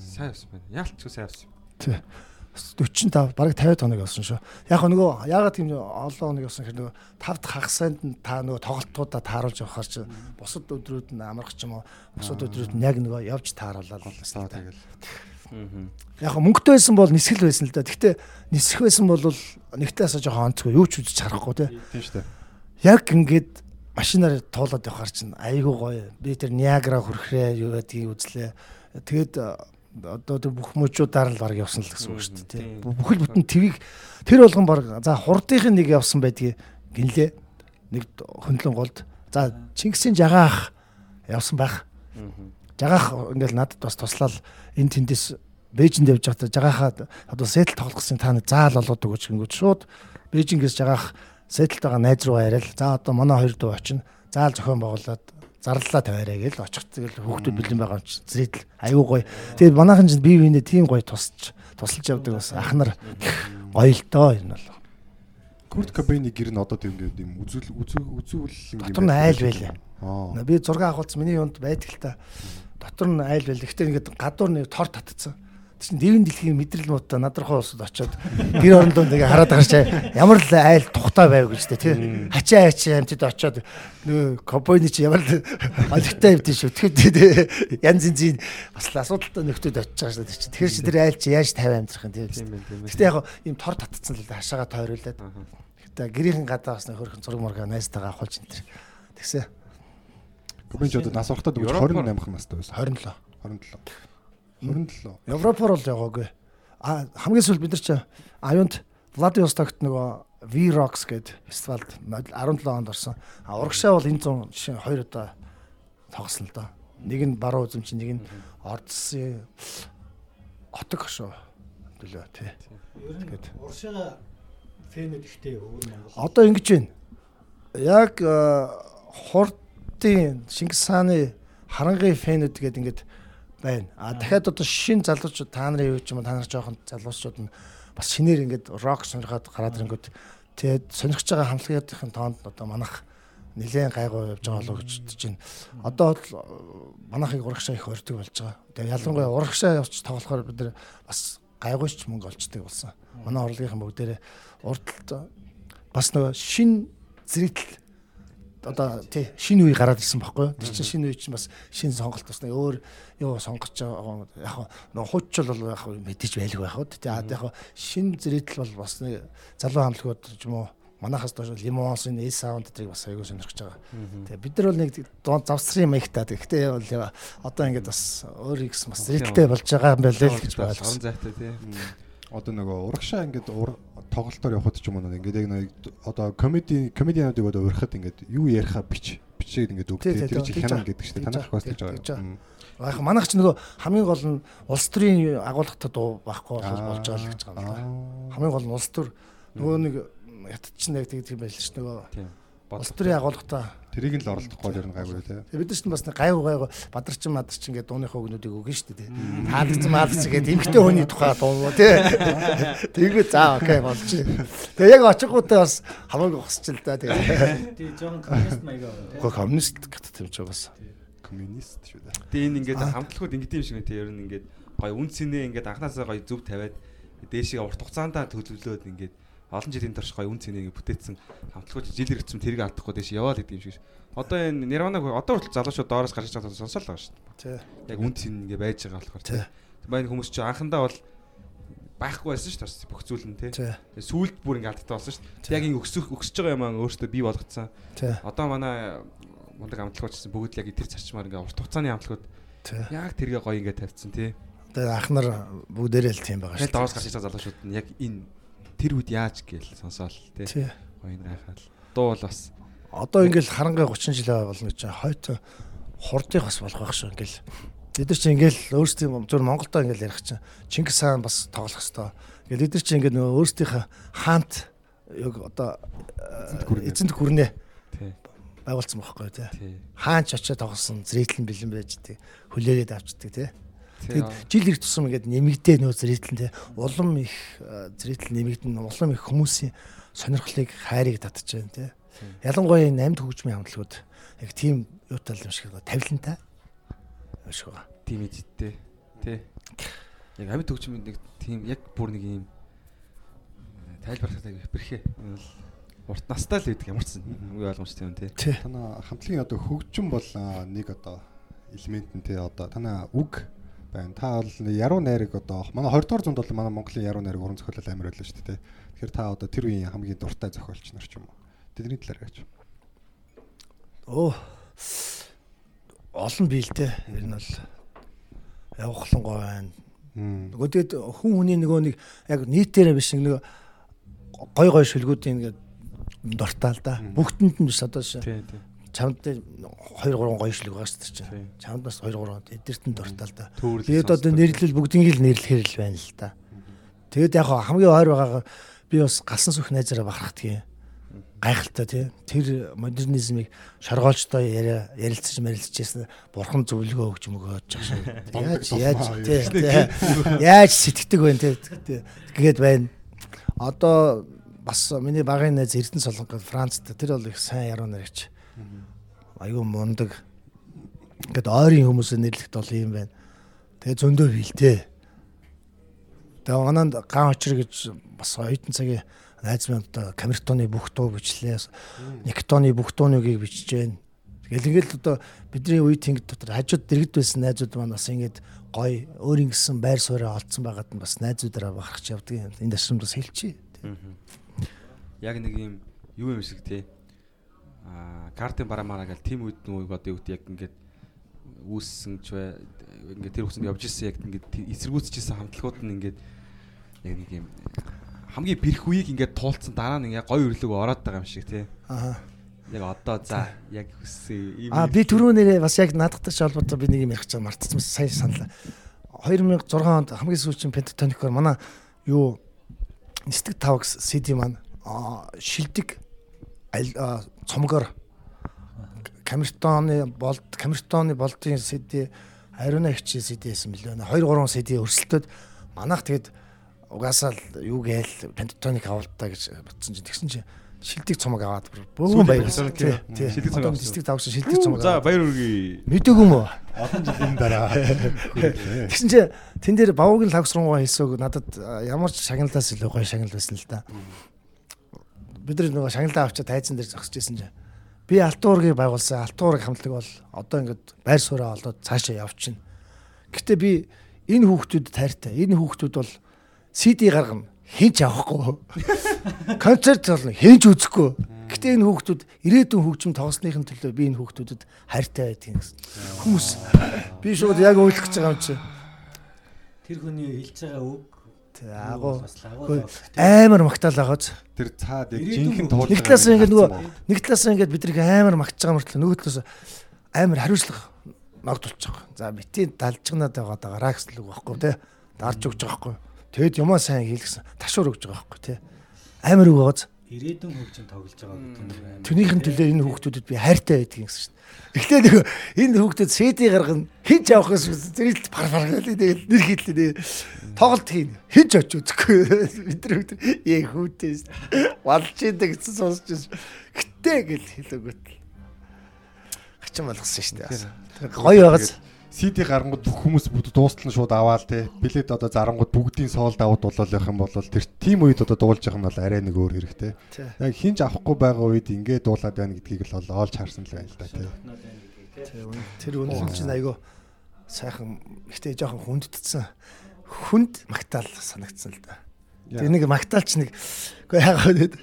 Сайн авсан байна. Яалт ч сайн авсан. Тий. 45 бараг 50 хоног явсан шүү. Яг нөгөө ягаад тийм олон хоног явсан гэхээр нөгөө 5 дахь хагасанд та нөгөө тоглолтуудаа тааруулж явахаар чи бусад өдрүүд нь амрах ч юм уу бусад өдрүүд нь яг нөгөө явж тааруулаад За тэгэл. Яг мөнгөтэй байсан бол нисгэл байсан л да. Гэхдээ нисэх байсан бол нэгтэй асаа жоохон онцгой юу ч үзэж харахгүй те. Тийм шүү дээ. Яг ингээд машинаар туулаад явахаар чинь айгүй гоё. Би тэр Ниагара хүрхрээ юу гэдгийг үзлээ. Тэгээд э, одоо тэр бүх мужуудаар л баг явсан л гэсэн үг шүү дээ. тий. Бүхэл бүтэн твийг тэр болгон баг за хурдынхын нэг явсан байдгийг гинлээ. Нэг хөндлөн голд. За Чингисийн жагаах явсан байх. Жагаах ингээл надад бас туслал энэ тэндээс Бээжинд явж байхдаа жагаахаа одоо сетл тоглох гэсэн та нэг заал олоод өгөөч гингүүд шууд Бээжингээс жагаах сетлд байгаа найз руугаа яриад за одоо манай хоёр дуу очино. Заал зохион байгуулад зарлалаа тавиараа гэж очих тэгэл хүүхдүүд бэлэн байгаа юм чи зридл аюу гоё. Тэгээд манайхан чинь бие биенээ тийм гоё тусч тусалж явдаг бас ах нар гоё л доо энэ бол. Курт Кобейны гэр нь одоо тийм юм үзүүл үзүүл юм Дотор нь айл байлаа. Аа. Би зураг авахулц миний юунд байдаг л та. Дотор нь айл байл. Гэхдээ ингээд гадуур нэг тор татцсан. Тэгсэн дэвэн дэлхийн мэдрэл муутай надрахаа усад очоод гэр орондоо ингээ хараад чи ямар л айл тухтай байв гэж тэ тий. Хачаа хачаа амтд очоод нөгөө компани чи ямар л олигтой юм тий шүү. Тэгэхээр янз янзын бас л асуудалтай нөхдөд очиж байгаа чи. Тэгэхээр чи тэр айл чи яаж 50 амжрах юм тий. Гэтэ яг ийм тор татцсан л хашаага тойруулаад. Гэтэ гэрийнхэн гадаа бас нэг хөрхэн зураг мурга найзтайгаа авахулж энэ. Тэгсэн Ч одоо нас орохтаа дүүж Европоор- 28 настай байсан. 27. 27. 27. Европоор бол яваагүй. А хамгийн сүүл бид нар чи аюунд Владивостокт нөгөө V-Rocks гэдэг фестивалд 17 онд орсон. А урагшаа бол энэ зүүн жишээ хоёр удаа тогсон л доо. Нэг нь баруун үзэмч, нэг нь ордсын отог хошоо төлөө тий. Нь уршига фэнүүд ихтэй өөр Монгол. Одоо ингэж байна. Яг э, хурдын Шингис хааны харангийн фэнүүд гэдэг ингээд байна. А дахиад одоо шин залуучууд та нарын юу ч юм та нар жоохон залуучууд нь бас шинээр ингээд рок сонирхоод гараад ирэнгүүт тэгээд сонирхож байгаа хамтлагийнхын тоонд одоо манах нэлээд гайгүй явж байгаа болов гэж бодож байна. Одоо бол э, манахыг урагшаа их ордог болж байгаа. Тэгээд ялангуяа урагшаа явж тоглохоор бид нар бас гайгүйч мөнгө олцдог болсон. Манай орлогынхан бүгдээрээ урдталт бас нөгөө шин зэрэгтэл одоо тий шинэ үе гараад ирсэн байхгүй юу? Тэр чинь шинэ үе чинь бас шинэ сонголт бас нэг өөр юу сонгож байгаа яг нөө хуучл бол яг мэдээж байлгүй байх уу. Тий яг шинэ зэрэгтэл бол бас нэг залуу хамтлагууд ч юм уу манахаас доош лимонс энэ саунд гэдрийг бас аягүй сонирхож байгаа. Тэгээ бид нар бол нэг дунд завсрын маягтаа гэхдээ бол одоо ингээд бас өөрийг бас зэрэгтэй болж байгаа юм байна л гэж Орон ойлгосон. зайтай тий. Одоо нөгөө урагшаа ингээд тоглолтоор явхад ч юм уу ингээд яг нэг одоо комеди комедиануудыг одоо урихад ингээд юу яриахаа бич бичээд ингээд өгдөө тэр чинь хянаа гэдэг чинь байгаа. бас гэж байгаа. Яг манайх ч нөгөө хамгийн гол нь улс төрийн агуулгатай дуу байхгүй болж байгаа л гэж байгаа юм. Хамгийн гол нь улс төр нөгөө нэг ятд чинь яг юм байл ш нөгөө Тийм. улс төрийн агуулгатай Тэрийг нь л оролдохгүй л ер нь гайгүй тий. Бид нар ч бас гайв гайв бадарчин мадарчин гэдэг дууныхаа өгнүүдийг өгнө шүү дээ. Таалагдсан маалцсан гэдэг эмгтэй хүний тухай дуу тий. Тэгээ заа окей болж. Тэгээ яг очиггүйтэй бас хамаагүй хосч л да тэгээ. тий жоохон коммунист маягаа. Гоо коммунист гэдэг юм чи бас. Коммунист шүү дээ. Тэгээ энэ ингээд хамтлагууд ингээд юм шиг тий. Ер нь ингээд гоё үн цэнэ ингээд анханасаа гоё зөв тавиад дээшээ урт хугацаанд төлөвлөөд ингээд олон жилийн турш гоё үн цэнэ ингээд бүтээсэн хамтлагууд жил хэрэгцсэн тэрийг алдахгүй дээш яваад идэв юм шиг. Одоо энэ Нирванаг одоо хүртэл залуучууд доороос гарч байгаа сонсол байгаа шүү дээ. Яг үн цэнэ ингээд байж байгаа болохоор. Баян хүмүүс чи анхандаа бол байхгүй байсан шүү дээ бүх зүйл нь тий. Сүүлд бүр ингээд алдтай болсон шүү дээ. Яг ингэ өксөх өксөж байгаа юм аа өөртөө бий болгоцсон. Одоо манай мундаг амтлагууд гэсэн бүгд л яг тэр зарчмаар ингээ урт хугацааны амтлагууд яг тэргээ гоё ингээ тавьчихсан тий. Тэгээ ахнар бүгдээрээ л тийм байгаа шүү. доос гарч байгаа залуучууд нь яг энэ тэр үед яаж гээл сонсоол тий. Тий. Гоё гайхаад. Дуу бол бас Одоо ингээл харангаа 30 жил болно гэж хойто хурдыг бас болох байх шүү ингээл. Бид нар чи ингээл өөрсдийн зөв Монголдоо ингээл ярих чинь Чингис хаан бас тоглох хэвээр. Ингээл бид нар чи ингээд нөгөө өөрсдийнхээ хаант яг одоо гүрнэ. эзэнт гүрнээ тий. байгуулсан байхгүй тий. Тий. Хаан ч очиод тоглосон зрээтлэн бэлэн байждаг. Хүлээгээд авчдаг тий. Тий. Тэгэд жил их тусам ингээд нэмэгдээ нөө зрээтлэн тий. Улам их э, зрээтлэн нэмэгдэн улам их хүмүүсийн сонирхлыг хайрыг татчихжээ тий. Ялангуяа энэ амьд хөгжмийн хамтлагууд яг тийм юутай юм шиг байна. Тавилантай. юм шиг байна. Тийм эдтэй. Тий. Яг амьд хөгжмийн нэг тийм яг бүр нэг юм тайлбарлахтай бэрхээ. Энэ бол урт настай л байдаг ямар ч үе ойлгомжтой юм тий. Танаа хамтлагийн одоо хөгжим бол нэг одоо элемент нь тий одоо танаа үг байна. Та бол яруу найраг одоо манай 20 дугаар зуунд бол манай Монголын яруу найраг уран зохиолол амар байлаа шүү дээ. Тэгэхээр та одоо тэр үеийн хамгийн дуртай зохиолч нар ч юм уу. Тэдний талаар гэж. Оо. Олон бий л дээ. Ер нь бол явахлан гоо байна. Нөгөө тэгэд хүн хүний нөгөө нэг яг нийтээрээ биш нэг гой гой шүлгүүдийн ингээд дуртай л да. Бүгдэнд нь биш одоо шээ. Чамд 2 3 гоё шлэг байгаа шүү дээ. Чамд бас 2 3 эдгэрт нь дуртай л да. Тэгээд одоо нэрлэл бүгднийг л нэрлэхээр л байна л да. Тэгээд яг хамгийн ойр байгаагаа би бас галсан сүх найзаараа бахархдгийг гайхалтай тий. Тэр модернизмыг шоргоолжтой яриа ярилцаж марилцажсэн бурхан зөвлөгөө өгч мөгөөж байгаа шүү. Яаж яаж тий. Яаж сэтгэдэг вэ тий. Тэгээд байна. Одоо бас миний багын найз Эрдэнэ Солонгод Францд тэр бол их сайн яруу наригч. Аюу мундаг. Ингээд ойрын хүмүүсээ нэрлэхэд бол юм байна. Тэгээ зөндөө хилтэй. Тэгээ мананд ган очир гэж бас оюутан цагийн найз минь одоо камертоны бүх дуу бичлээ. Никтоны бүх бичиж байна. Тэгэл ингээл одоо бидний үе тэнгид дотор хажууд дэрэгд байсан найзууд маань бас ингээд гой өөр ингэсэн байр сууриа олцсон байгаад нь бас найзуудаараа бахарч явдаг ташрамд бас хэлчихье. яг нэг юм юу юм шиг тий. Аа, картын барамаараа гэл тим үед нүү одоо юу гэдэг яг ингээд үүссэн ч бай ингээд тэр хүсэнд явж ирсэн яг ингээд эсэргүүцчихсэн хамтлагууд нь ингээд яг нэг юм хамгийн бэрх үеийг ингээд туулцсан дараа нь ингээд гой өрлөг ороод байгаа юм шиг тий. Аа. Яг одоо за яг хүссэн юм. А би түрүү нэрээ бас яг наадахтай ч холбоотой би нэг юм ярих гэж мартсан сайн саналаа. 2006 онд хамгийн сүүлийн пентатоникоор манай юу нисдэг тавг CD маань аа, шилдэг аа, цомгоор камертоны болд камертоны болдын CD ариуна хичээ CD байсан билээ. 2 3 CD өрсөлдөд манайх тэгэд угаасаа юу гээл пентатоник авалтаа гэж бодсон чинь тэгсэн чинь шилдэг цомог аваад бөөн тий. Шилдэг цомог Одоо авсан. нисдэг тавгсан шилдэг цомог. За баяр үргээ. Мэдээгүй юм уу? Олон жилийн дараа. Тэгсэн чинь тэн дээр бавуугийн лавсруугаа хэлсөөг надад ямар ч шагналаас илүү гоё шагнал байсан л да. Бид нар нөгөө шагналаа авчаад тайзан дээр зогсож байсан чинь Би алтуургийг байгуулсан. Алтуурыг хамтлаг бол одоо ингээд байр сууриа олоод цаашаа явчихна. Гэтэ би энэ хүүхдүүдэд тайртай. Энэ хүүхдүүд бол CD гаргана. Хинч авахгүй. Концерт болно. Хинч үзэхгүй. Гэтэ энэ хүүхдүүд ирээдүйн хөгжим тоглосныхын төлөө би энэ хүүхдүүдэд хайртай байдгийг гэсэн. Хүмүүс би шууд яг ойлгож байгаа юм чи. Тэр хүний хэлж байгаа үг агуу. Амар магтаал агааз. Тэр цаад яг жинхэнэ туулга. Нэг талаас нь ингээд нөгөө нэг талаас нь ингээд бидрийг амар магтж байгаа мөртлөө нөгөө талаас амар хариуцлага ногдулж байгаа. За битийн далжгнаад байгаа даа гэсэн л үг байхгүй тий. Дарж өгч байгаа байхгүй. Тэгэд юмаа сайн хийлгсэн. Ташуур өгж байгаа байхгүй тий. Амар үг байгааз. Ирээдүйн хөгжим тоглож байгаа гэдэг нь байна. Түүнийхэн төлөө энэ хүүхдүүдэд би хайртай байдгийг гэсэн шүү дээ. Эхлээ нөгөө энэ хүүхдүүд CD гаргана хинч авах гэсэн зэрэл пар пар гэдэг тэгэл нэр хийлээ. Тоглолт хийн. Хинч очиж үзэхгүй. Бид нар хүүхд яг хүүтэй валж идэг гэсэн сонсч байсан. Гэтэ гэл хэлээгүүт. Хачин болгосон шүү дээ. Гоё байгааз. CD гарангууд хүмүүс бүгд дуустал нь шууд аваал те. Билет одоо зарангууд бүгдийн соолд аваад болол явах юм бол тэр тим үед одоо дуулж явах юм бол арай нэг өөр хэрэгтэй. Яг хинж авахгүй байгаа үед ингэ дуулаад байна гэдгийг л ол- олж харсан л байна л да те. Тэр үнэн чинь айгүй сайхан ихтэй жоохон хүндэтсэн. Хүнд магтаал санагдсан л да. Тэр нэг магтаалч нэг үгүй яагаад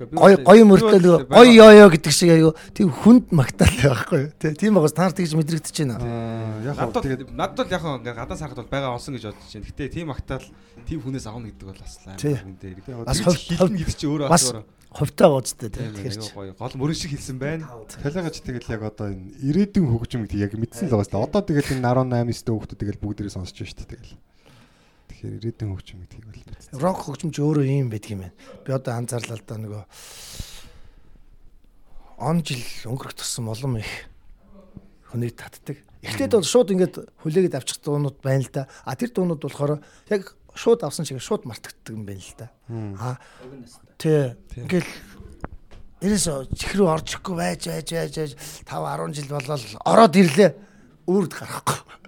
Гой гоё мөртөө нөгөө гоё ёо ёо гэдэг шиг айгүй тийм хүнд магтаал байхгүй тий тийм байгаас таар тэгж мэдрэгдэж байна. Аа яг хоо тэгээд надад бол яг хаа ингээ гадаа сахад бол байгаа олсон гэж бодож байна. Гэтэ тийм актаал тийм хүнээс авах гэдэг бол бас Тий. хүн дээр. Бас хилэн гэдэг чи өөрөө Бас хувьтай гоцтой тий Тийм тэгэхээр чи. Гол мөрөн шиг хэлсэн байна. талайгаач тэгэл яг одоо энэ ирээдүйн хөгжим гэдэг яг мэдсэн л байгаа шүү дээ. Одоо тэгэл энэ 18 9 дэх хүүхдүүд тэгэл бүгдээрээ сонсож байна шүү дээ тэгэл. Тэгэхээр ирээдүйн хөгжим гэдгийг бол мэдсэн. Рок хөгжимч өөрөө юм байдаг юм байна. Би одоо анзаарлаа л да нөгөө он жил өнгөрөх тусам улам их хүнийг татдаг. Эхлээд бол шууд ингээд хүлээгээд авчих дуунууд байна л да. А тэр дуунууд болохоор яг шууд авсан чигээр шууд мартагддаг юм байна л да. А тий. Ингээл Эрээс чихрүү орж ихгүй байж байж байж байж 5 10 жил болол ороод ирлээ. Үрд гарахгүй.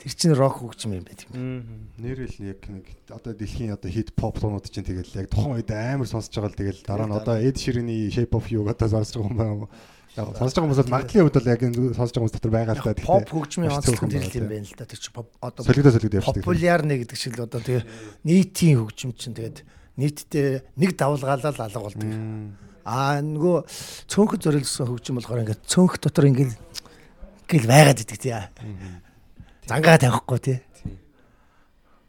Тэр чинь рок хөгжим юм байт юм. Нэрэл яг нэг одоо дэлхийн одоо хит поп туунууд чинь тэгэл яг тухайн үед амар сонсож байгаа л тэгэл дараа нь одоо Ed Sheeran-ы Shape of You одоо сонсож байгаа юм байна? Яг сонсож байгаа хүмүүс бол магадлалын хувьд бол яг энэ сонсож байгаа хүмүүс дотор байгаа л та. Яг Поп хөгжмийн онцлог нь байгаа, тэр юм байна л да. Тэр чинь одоо Солигдоо солигдоо явчихдаг. популярны гэдэг шиг л одоо тэгээ нийтийн хөгжим чинь тэгээд нийтдээ нэг давлгаалал алга болдог. Аа нөгөө цөөнх зориулсан хөгжим болохоор ингээд цөөнх дотор ингээд ингээл байгаад идэг тий. Зангаа тавихгүй тий.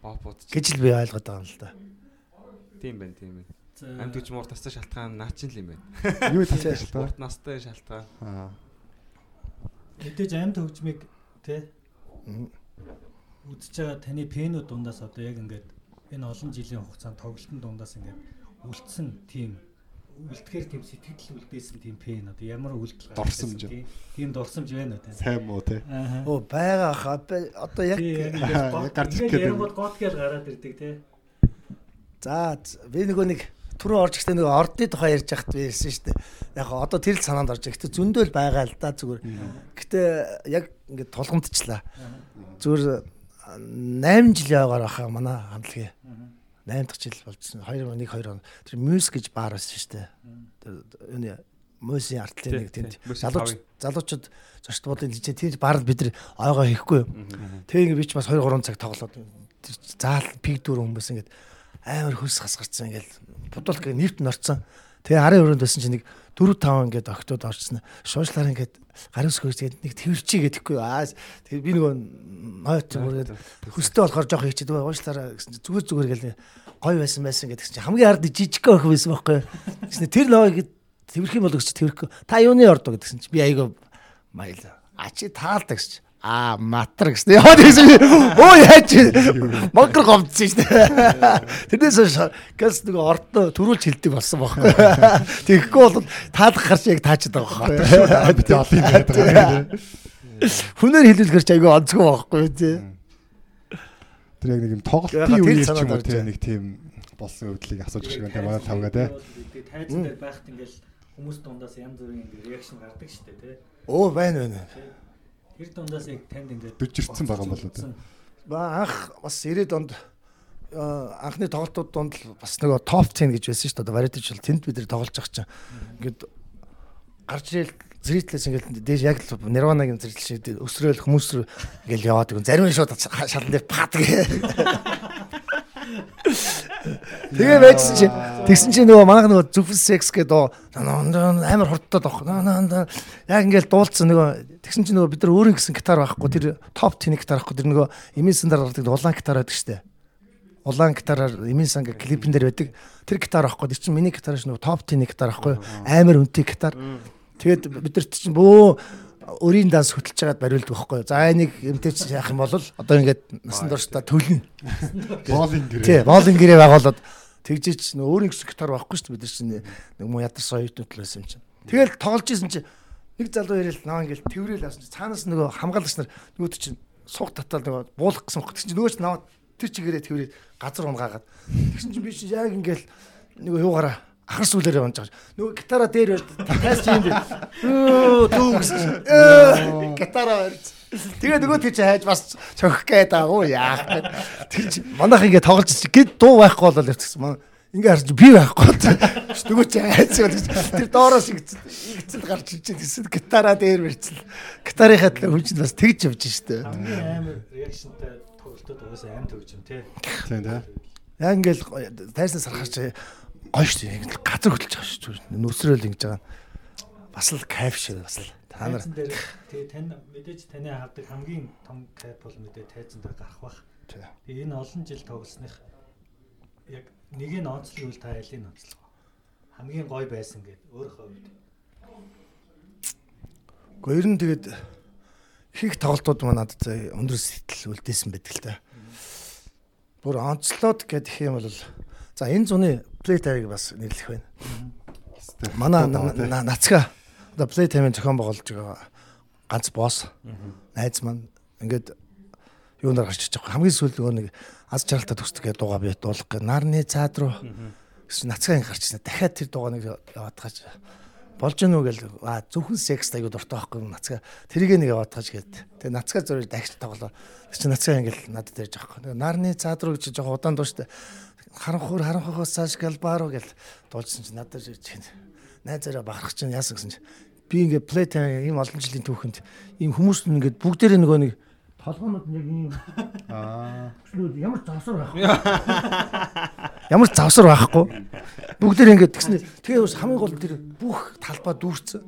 Попод ч гэж л би ойлгоод байгаа юм л да. тийм байна, тийм байна. Амьд гэж муур тастай шалтгаан наа чинь л юм байна. Юу шүү дээ. Урт настай шалтгаан. Аа. Мэдээж амьд хөгжмийг тий үзэж байгаа таны пенүүд дундаас одоо яг ингээд энэ олон жилийн хугацаанд тоглолтын дундаас ингээд үлдсэн тийм үлдэхээр тийм сэтгэл үлдээсэн тийм пен одоо ямар үлдэл Дурсамж. тийм тийм дурсамж байна тий Сайн муу те. Оо байгаа одоо яг гарч ирэх ингээд гээд ярангууд гот гээл гараад ирдэг тий. за би нөгөө нэг түрүү орж ихтэй нөгөө ордны тухай ярьж байхад би ярьсан шүү дээ. Яг хаа одоо тэр л санаанд орж байгаа. Гэтэ зөндөл байгаа л да зүгээр. Гэтэ яг ингээд тулгамдчлаа. Зүгээр 8 жил яваагаар баха манай хамтлагийн 8 дахь жил болчихсон. 2001 2 он. Тэр мюс гэж баар байсан шүү дээ. Тэр юуны мөсийн артлын нэг тэнд залууч залуучууд зочд буудын лижээ тэр баар бид нар ойгоо хийхгүй. Тэгээ би ч бас 2 3 цаг тоглоод тэр заал пик дүүр хүмүүс ингээд амар хөлс хасгарцсан ингээд будуулк нэвт норцсон. Тэгээ арын өрөөнд байсан чинь нэг 4 5 ингээд октод орчихсон. Шуушлаар ингээд гарын өсгөөс тэгээд нэг тэрчий гэдэггүй. Аа тэгээ би нөгөө нойт бүргээд хөстэй болохоор жоох хийчихэд уушлаараа гэсэн чинь зүгээр зүгээр гэл гой байсан байсан гэдэг чинь хамгийн ард жижиг өх байсан байхгүй. Гэсэн тэр нойг тэрх юм бол гэж тэрх. Та юуны ордоо гэдгсэн чинь би айгаа маял. А чи таалдаг гэж. А матар гэсэн. Яа гэсэн. Оо яач. Монгол гомдсон шүү дээ. Тэрнээс хойш гэс нэг ордоо төрүүлж хилдэг болсон байхгүй. Тэгэхгүй бол таалах гарч яг таачдаг байхгүй. Бид олон юм байдаг. Хүнээр хэлүүлгэр ч айгүй онцгой байхгүй тий. Тэр яг нэг юм тоглолтын үеэр ч юм уу байна. нэг тийм болсон өвдлийг асууж байгаа юм те манай тавга те. Тайзан дээр байхад ингээл хүмүүс дундаас янз бүрийн реакшн гардаг шүү дээ тий. Оо байна байна. Тэр дундаас яг танд ингээд Дүржирцэн байгаа юм болоо. Ба анх бас 90-ад онд а, анхны тоглолтууд донд л бас нөгөө топ 10 гэж байсан шүү дээ. Одоо variety шил тэнд бид нэр тоглож байгаа чинь ингээд гарч ирэл зритлээс ингээл дээш яг л нирванагийн зритл шиг өсрөөл хүмүүс рүү ингээл яваад гэн зарим нь шууд шалан дээр паадаг. Тэгээ байжсэн чи тэгсэн чи нөгөө манайх нөгөө зүфэн секс гэдэг амар хурдтаад авах. Яг ингээл дуулцсан нөгөө тэгсэн чи нөгөө бид нар өөрийн гэсэн гитар байхгүй тэр топ тины гитар байхгүй тэр нөгөө эмийн сандар гардаг улаан гитар байдаг штэ. Улаан гитараар эмийн сан гэх клипэн дээр байдаг. Тэр гитар байхгүй тэр чинь миний гитар ш нөгөө топ тины гитар байхгүй амар үнэтэй гитар. Тэгээд бид нар чинь бөө өрийн данс хөтлж байгаад бариулдаг байхгүй. За энийг эмтэж яах юм бол одоо ингээд насан туршдаа төлнө. Боолын гэрээ. Тий, боолын гэрээ байгуулад тэгжээч нөө өөрийн гэсэн гитар байхгүй шүү дээ бид нар чинь нэг муу ядарсан оюутнууд л байсан юм чинь. Тэгэл тоглож исэн чинь нэг залуу ярил наа ингээл тэрэл авсан чинь цаанаас нөгөө хамгаалагч нар нөгөөд чинь суух татал нөгөө буулах гэсэн хөт чинь нөгөө ч наваад тэр чигээрээ тэрэл газар унгаагаад тэгсэн чинь би чинь яг ингээл нөгөө юугаараа ахар сүүлээрээ унж байгаа. Нөгөө гитараа дээр тайс чинь дээр. Өө дүү гэсэн. Гитараа барьж. Тэгээ нөгөө тийч хайж бас цохих гээд аа уу яах гээд. Чи манайх ингээ тоглож чи гэд дуу байхгүй болол явчихсан. Манай ингээ харж би байхгүй. Нөгөө чи хайц тэр доороос игцэл гарч ичээд гэсэн гитараа дээр барьцал. Гитарынхаа төлөө хүч бас тэгж явж штэ. Амар реакшнтай тоглолтод угаасаа аим төгж юм тий. Тийм тий. Яг ингээл тайснаас харахаар гоё шүү дээ. Газар хөдлөж байгаа шүү дээ. Нүсрэл ингэж байгаа. Бас л кайф шиг бас л. Та нар тэгээ тань мэдээж таны хавдаг хамгийн том кайф бол мэдээ тайзан дээр гарах бах. Тэгээ энэ олон жил тоглосных яг нэг нь онцлог үл та айлын онцлог. Хамгийн гоё байсан гэд өөрийнхөө хувьд. Гэхдээ ер нь тэгээд их тоглолтууд маань надад заа өндөр сэтгэл үлдээсэн байдаг л та. Бүр онцлоод гэдэг юм бол за энэ зуны плейтайг бас нэрлэх байна. Манай на- на- нацга одоо плейтаймын зохион байгуулж байгаа ганц босс найз маань ингээд юунаар гарч иж байгаа хамгийн сүүл нөгөө нэг аз жаргалтай төсдөг гэдэг дуугаа би дуулах гэ нарны цаад руу гэсэн нацгаа гарч ирсэн. Дахиад тэр дуугаа нэг яваад гаж болж гэнэ үү гэл аа зөвхөн секс аягүй дуртай байхгүй нацгаа тэрийг нэг яваад гаж гээд тэгээ нацгаа зөрөөр дахиж тоглоо. Тэр чинь нацгаа ингээл надад ярьж байгаа байхгүй. Нарны цаад руу гэж жоохон удаан дууштай харанхуур харанхуухаас цааш галбааруу гэл дуулжсэн чинь надад ирж чинь найзаараа бахарх чинь яасан гэсэн чинь би ингээд плейтайм ийм олон жилийн түүхэнд ийм хүмүүс нь ингээд бүгдээрээ нөгөө нэг толгоонууд нь яг ийм Аа. ямар завсар байхгүй. Ямар завсар байхгүй. Бүгд нэг ингэж тэгснэ. Тэгээ бас хамгийн гол тэр бүх талбай дүүрсэн.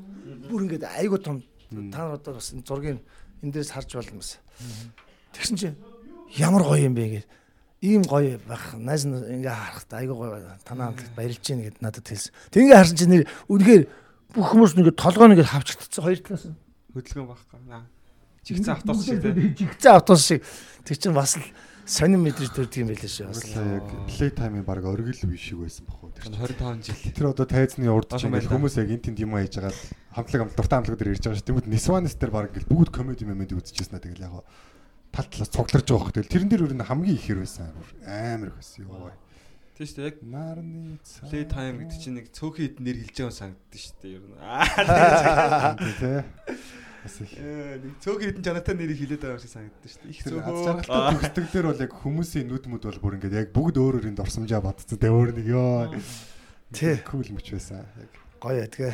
Бүр ингэж айгуу том та нар одоо бас зургийг энэ дээрс харж болно бас. Тэгсэн чинь ямар гоё юм бэ гэж. Ийм гоё байх. Найз ингээ харахад айгуу гоё танаа хамтлагт баярлж гин гэд надад хэлсэн. Тэг ингээ харсан чинь нэр үнэхээр бүх хүмүүс нэг толгоо нэг хавчигдсан хоёр талаас нь. Хөдөлгөөн байхгүй. Жигцэн автобус шиг тий. Жигцэн автобус шиг. Тэг чинь бас л сонин мэдрэж төрдөг юм байлээ шүү. Бас л. Яг play time-ийн баг оргил үе шиг байсан бохоо тэр. чинь. 25 жил. Тэр одоо тайзны урд чинь хүмүүс яг эн тэнд юм хийж байгаа хамтлаг хамт дуртай хамтлаг дээр ирж байгаа шүү. Тэгмэд Нисванес дээр баг ингээл бүгд комеди мемэд үзчихсэн аа тэгэл яг гоо тал талаас цугларж байгаа хөх. Тэгэл тэрэн дээр өөр нь хамгийн ихэр байсан амар их байсан ёо. Тийм шүү дээ. Яг Нарны play time гэдэг чинь нэг цөөхөн хэд нэр хэлж байгаа санагддаг шүү дээ. Ер нь. Аа. тий. Бас их Нэг цөөхөн хэдэн жанатай нэрийг хэлээд байгаа шиг санагддаг шүү дээ. Их цөөхөн. жаргалтай төгсдөглөр бол яг хүмүүсийн нүд мүд бол бүр ингээд яг бүгд өөр өөрийн дурсамжаа бодцсон. Тэгээ өөр нэг ёо. Тий. Кул мөч байсан. Яг Гоё тэгээ.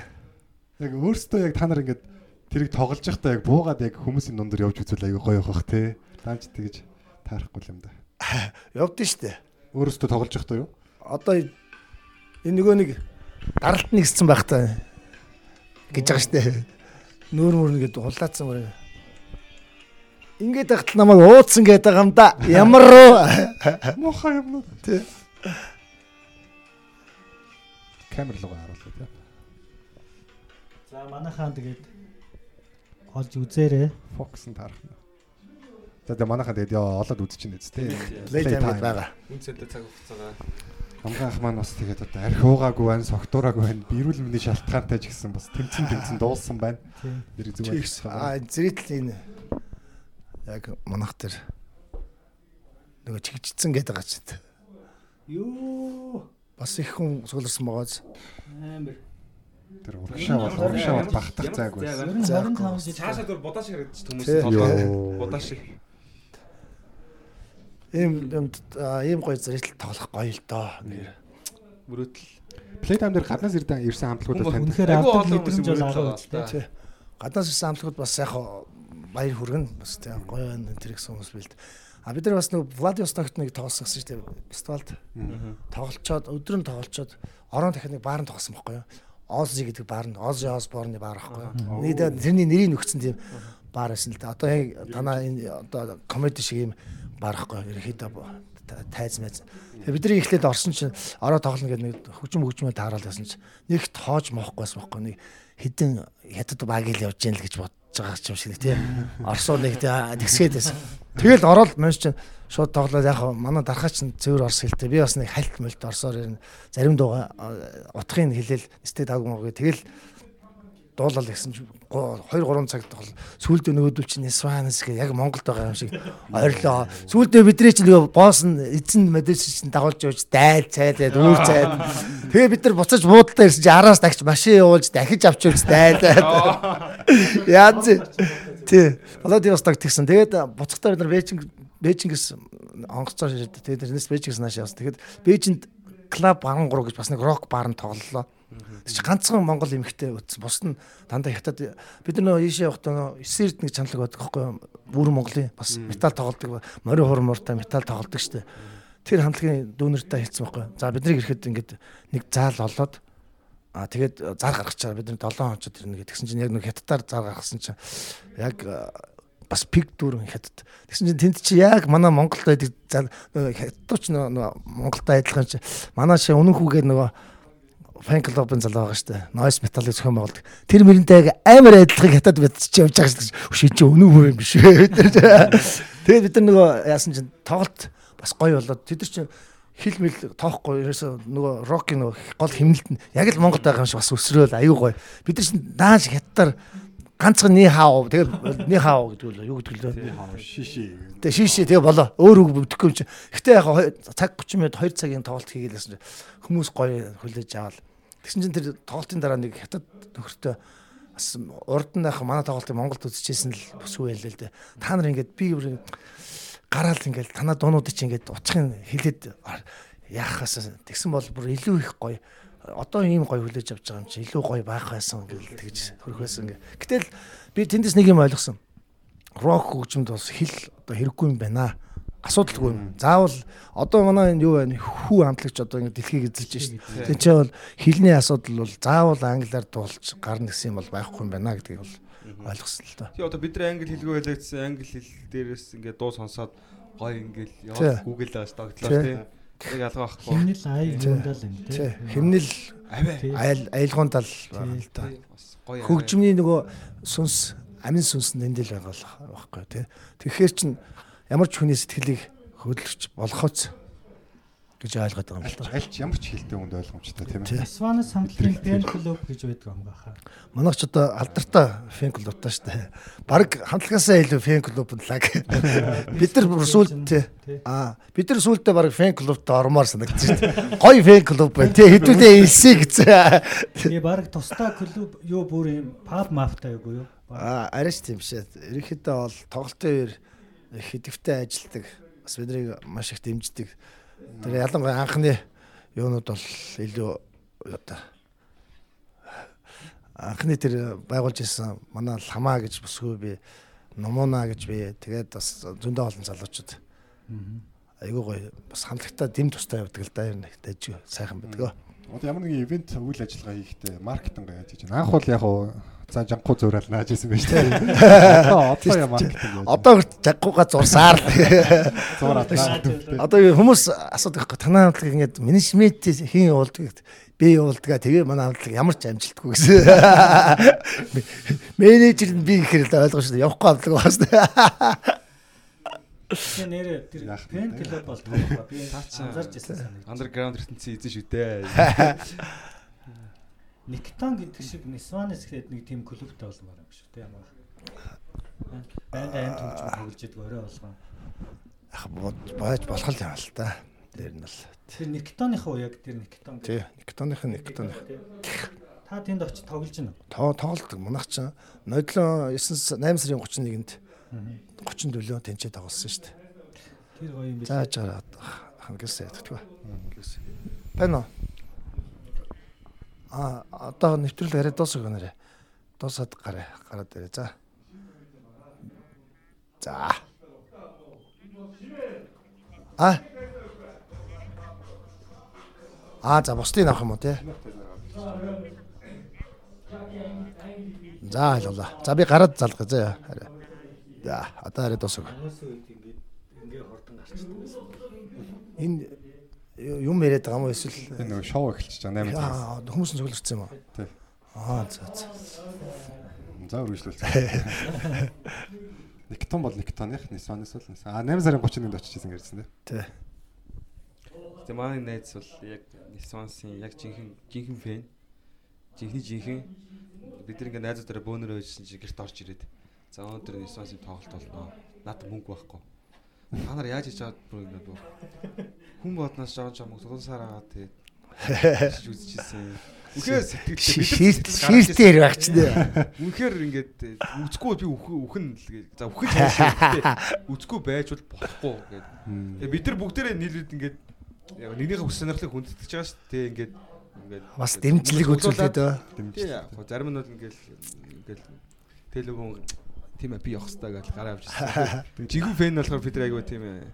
яг өөртөө яг та нар ингээд тэрийг тоглож байхдаа яг буугаад яг хүмүүсийн дундор явж үзвэл аягүй гоё явах тий. Таамч тэгэж таарахгүй юм да. Явдсан шүү дээ. Өөрөөсөө тоглож байхдаа юу? Одоо энэ нөгөө нэг даралт нэгссэн байх та гэж байгаа дээ. Нүүр мөр нэгэд хулаацсан мөр. Ингээд ахтал намайг уудсан гэдэг байгаа юм да. Ямар руу Мохоо юмнууд. тий. Камер руу харуулдаг тий. За манайхаа тэгээд олж үзээрэй. Фокус нь таарах нь. За тэгээ манайхаа тэгээд яа олоод үзчихнэ үст тий. Плейтайм гэдээ байгаа. Үнцэнтэй цаг хугацаагаа. Амгаах маань бас тэгээд одоо архиугаагүй байна, согтуураагүй байна. Эрүүл мэндийн шалтгаантай ч гэсэн бас тэмцэн тэмцэн дуулсан байна. Тийм. Тэр зүг байсан. Аа зэрэгтэл энэ яг манах тэр нөгөө чигжсэн гэдэг байгаа ч. Юу Бас их хүн сууларсан байгааз. амар. Тэр урагшаа бол урагшаа бол багтах зайг байсан. Ер нь 25 жил. Цаашаа дөр будаа шиг харагдчих хүмүүс. Будаа шиг. Ийм юм аа, ийм гоё зэрэгтэл тоглох гоё л доо. Нэр. Мөрөөдөл. Playtime дээр гаднаас ирсэн хамтлагуудаас Хүмүүс танд Үнэхээр авдаг агуу байгаа үстэй. та. Тий. Гаднаас ирсэн амтлагууд бас яг баяр хүргэн бас тий гоё байна энэ гэсэн хүмүүс билд. А бид нар бас нэг Владивостокт нэг тоглосон гэсэн чинь фестивалд тоглолцоод өдөр нь тоглолцоод орон дахиад нэг баарнд тоглосон байхгүй юу? Оззи гэдэг баарнд Оззи Осборны баар байхгүй юу? Нэг дэ- тэрний нэрийг өгсөн тийм баар байсан л да. Одоо яг танаа энэ одоо комеди шиг юм бо- та- тайз мэз. Тэгээ бидний эхлээд орсон чинь ороо тоглоно гэдэг нэг хөгжим хөгжмөө таарал байсан чинь нэгт хоож моохгүйсэн байхгүй нэг хідэн хятад баг ил явж яана л гэж бодож байгаа юм шиг тий. Орсоо нэг тэгсгээд байсан. Тэгэл ороод мөн чинь шууд тоглоод яг манай дархаа чинь цэвэр орс хэлтэй. Би бас нэг хальт мөлт орсоор ирнэ. Зарим дууга утгыг хэлээл сте даг мөргөө тэгэл дуулал гэсэн чинь 2 3 цаг тоглол сүүлдээ нөгөөдөл чинь Сванс гэх яг Монголд байгаа юм шиг ойрлоо. Сүүлдээ бидний чинь нөгөө босс нь эзэн мэдээж чинь дагуулж явж дайл цайл яд үүр цайл. Тэгээ бид нар буцаж буудлаа ирсэн чинь араас дагч машин явуулж дахиж авч явж дайл. Яаж тий. Владивосток тэгсэн. Тэгээд буцахтаа бид нар Бээжинг Бээжингээс онгоцоор ширдэ. Тэгээд тэрнээс Бээжингээс нааш явсан. Тэгээд Бээжинд клуб 13 гэж бас нэг рок баар нь тоглолоо. Тэг чи ганцхан Монгол эмэгтэй үтсэн. Бус нь дандаа хятад бид нар нөө ийшээ явахдаа эсэрд нэг чанлаг байдаг юу? Бүрэн Монголын бас металл тоглодог, морин хурмууртай металл тоглодог штэ. Тэр хамтлагийн дүүнертэй хэлсэн байхгүй? За бидний ирэхэд ингээд нэг заал олоод Аа тэгээд зар гаргачаар бид нар 7 хонцод ирнэ гэдгсэн чинь яг нэг хятадаар зар гаргасан чинь яг а, бас пик дүүрэн хятад. Тэгсэн чинь тэнд чи яг манай Монголд байдаг хятадч нөгөө Монголд адилхан чи манай чи үнэн хүүгээд нөгөө фэн клубын залуу байгаа штэ. Noise metal-ыг зохион байгуулдаг. Тэр мөрөнтэй яг амар адилхан хятад мэдчих явж байгаа штэ. Шин чи үнэн хүү юм биш үү? Тэгээд бид нар нөгөө яасан чинь тоглолт бас гоё болоод тэд нар чинь хил мэл тоохгүй ерөөсө нөгөө рокийн нөгөө гол химнэлт нь яг л Монголд байгаа юм шиг бас өсрөөл аюу гоё. Бид нар чинь дааш хятадаар ганцхан ни хаав тэгээд ни хаав гэдэг л юу гэдэг лээ. шиши. Тэгээ шишээ тэгээ болоо. Өөр үг өгдөхгүй юм чи. Гэтэ яг цаг 30 минут 2 цагийн тоглолт хийгээл гэсэн хүмүүс гоё хүлээж аваад. Тэгсэн чинь тэр тоглолтын дараа нэг хятад нөхөртөө бас урд нь ах манай тоглолтыг Монголд үзчихсэн л бүсгүй байлээ л дээ. Та нар ингээд би гараал ингээд танаа дуунуудыг чи ингээд уцхын хилээд яахаас тэгсэн бол бүр илүү их гоё одоо ийм гоё хүлээж авч байгаа юм чи илүү гоё байх байсан гэл тэгж хөрөх байсан гэ. Гэтэл би тэндээс нэг юм ойлгосон. Рок хөгжимд бас хэл одоо хэрэггүй юм байна. Асуудалгүй юм. Заавал одоо манай энэ юу байна? Хүү хамтлагч одоо ингэ дэлхийг эзэлж шít. Тэг чи бол хэлний асуудал бол заавал англиар дуулж гарна гэсэн юм бол байхгүй юм байна гэдгийг бол ойлгосон л доо. Тий одоо бид нар англи хэлгүй байлагдсан англи хэл дээрээс ингээд дуу сонсоод гой ингээд Тий. яваад Google аас догтлоо Тий. Яг ялгаа байхгүй. Химнэл аяг Тий. юундаа л юм Тий. Химнэл айл аялгуунтал байна л гоё. хөгжмийн нөгөө сүнс амин сүнс нь эндэл байгаа л байхгүй тий. Тэгэхээр чин ямар ч хүний сэтгэлийг хөдөлгөж болохоц гэж ойлгоод байгаа юм да. Альч ямар ч хэлтэй хүнд ойлгомжтой тийм Тий. ээ. Сванас хамтлагийн фэн клуб гэж байдаг юм баха. Манайх ч одоо алдартай фэн клубтай шүү дээ. Бараг хамтлагаасаа илүү фэн клуб лаг. Бид нар тий. Аа бид нар сүүлдээ бараг фэн клубт ормоор санагдчих дээ. Гоё фэн клуб байна тий. Хэдүүлээ элсэ гэсэн. Тэгээ баг тусдаа клуб юу бүр юм паб мафтай юу юу? Аа арайч тийм шээ. Ерөнхийдөө бол тоглолтын үеэр хэдвтэй ажилдаг. Бас биднийг маш их дэмждэг. Тэр ялангуяа анхны юунууд бол илүү одоо анхны тэр байгуулж ирсэн манай ламаа гэж бүсгүй би номуна гэж би тэгээд бас зөндөө олон залуучууд айгуу гоё бас хамтлагтаа дэм тустай явдаг л да ер нь дэж сайхан байдаг. Одоо ямар нэгэн ивент үйл ажиллагаа хийхдээ маркетинг яаж хийж байна? Анх бол яг за жанхуу зураал нааж исэн байж тээ. Одоо одоо яа маркетинг? Одоо жаггууга зурсаар зураад наа. Одоо хүмүүс асуудаг байхгүй танай хамтлаг ингээд менежмент хийн явуулдаг би явуулдаг тэгээ манай хамтлаг ямар ч амжилтгүй гэсэн. Менежер нь би гэхээр л ойлгож шүү дээ. Явахгүй хамтлаг дээ. Тэгээ нэрээ тэр фэн клуб бол тоохгүй. Би Таацсан. анзарч ирсэн санагдав. Underground ертөнцийн эзэн шүү дээ. Никтон гэдэг шиг Нисванес гэдэг нэг тийм клубтай болмоор юм шүү дээ ямар. Банд анд хөгжим тоглож идэг орой болгоо. Ах байж болох юм л да. Тэр нь бол. Тэр Никтоныхоо яг тэр Никтон. Тий, Никтоных нь Никтоных. Та тэнд очиж тоглож байна уу? Тоо тоглолдог манайх ч нодлон 9 8 сарын 31-нд 30 төлөө тэнцээ тоглосон шүү дээ. Тэр гоё юм биш. Зааж гараад хангасаа яддаг. Байна уу? А одоо нэвтрүүлэг яриа дуусах гэнэ. Дуусаад гараа гараад ирээ. За. За. А. А за бусдыг авах юм уу те? За ойлголаа. За би гараад залгая заа. Хараа. За одоо хараа дуусах. Энэ юм яриад байгаа юм уу эсвэл нөгөө шоу эхэлчихэж байгаа 8 цагаас. Аа, хүмүүс нь цугларсан юм уу? Тий. Аа за за. За үргэлжлүүлсэн. Никтон бол Никтоных, Нисонис бол Нисон. А 8 сарын 31-нд очижсэн гэсэн Тий. тийм. Тэгээ манай найз бол яг Нисонсын яг жинхэнэ жинхэнэ фэн. Жинхэнэ жинхэнэ бид ингээ найзуудаараа бөөнөр ойжсэн чи гэрт орж ирээд за өнөөдөр Нисонсын тоглолт болно. Наад мөнгө байхгүй. Та нар яаж хийж аваад бүр ингээ бөө. Хүн бодноос жоон чамаг тулсаар агаад тэгээд үзчихсэн. Үнэхээр сэтгэлтэй Ширтээр байх ч нэ. Үнэхээр ингээд үзэхгүй би үхэн л. За хайшаа. Үзэхгүй байж бол болохгүй гэдэг. Тэгээ бид нар бүгдээрээ нийлээд ингээд яг нэгнийхээ хүс сонирхлыг хүндэтгэж байгаа шүү дээ. Тэгээд ингээд Бас дэмжлэг үзүүлээд өө. Тий яг зарим нь бол ингээд ингээд телегон тийм ээ би явах хэрэгтэй гэж гараа авчихсан. Жигүүн фэн болохоор бид айгүй тийм ээ.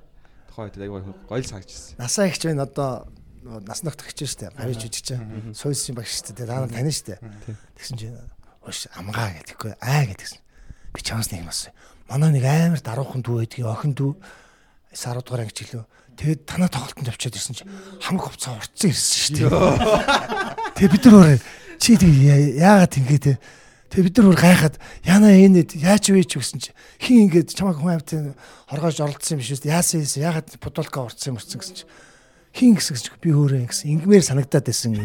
Тухайн үед айгүй гоё л саагчсан. Насаа их ч байна одоо нас гэж штэ. Гавж үжиж чинь. Сойс юм багш штэ. Та нар тань штэ. Тэгсэн чинь ууш амгаа гэдэггүй аа гэдгсэн. Би чамс нэг юм асуу. Манай нэг амар даруухан дүү байдгийг охин дүү 10 дугаар анги жилөө. Тэгээд танаа тоглолтод авчиад ирсэн чинь хамаг хувцас уртсан ирсэн шүү дээ. Тэгээ бид нар чи яагаад ингэ те. Тэгээ бид нар өөр гайхаад яна энэ яаж вэ ч гэсэн чи хин ингээд чамайг хүн амтын хоргоож оролцсон юм биш үү? Яасан юм яагаад бодолка уртсан юм гэсэн чи хин гэсэн чи би өөрөө гэсэн ингмээр санагдаад байсан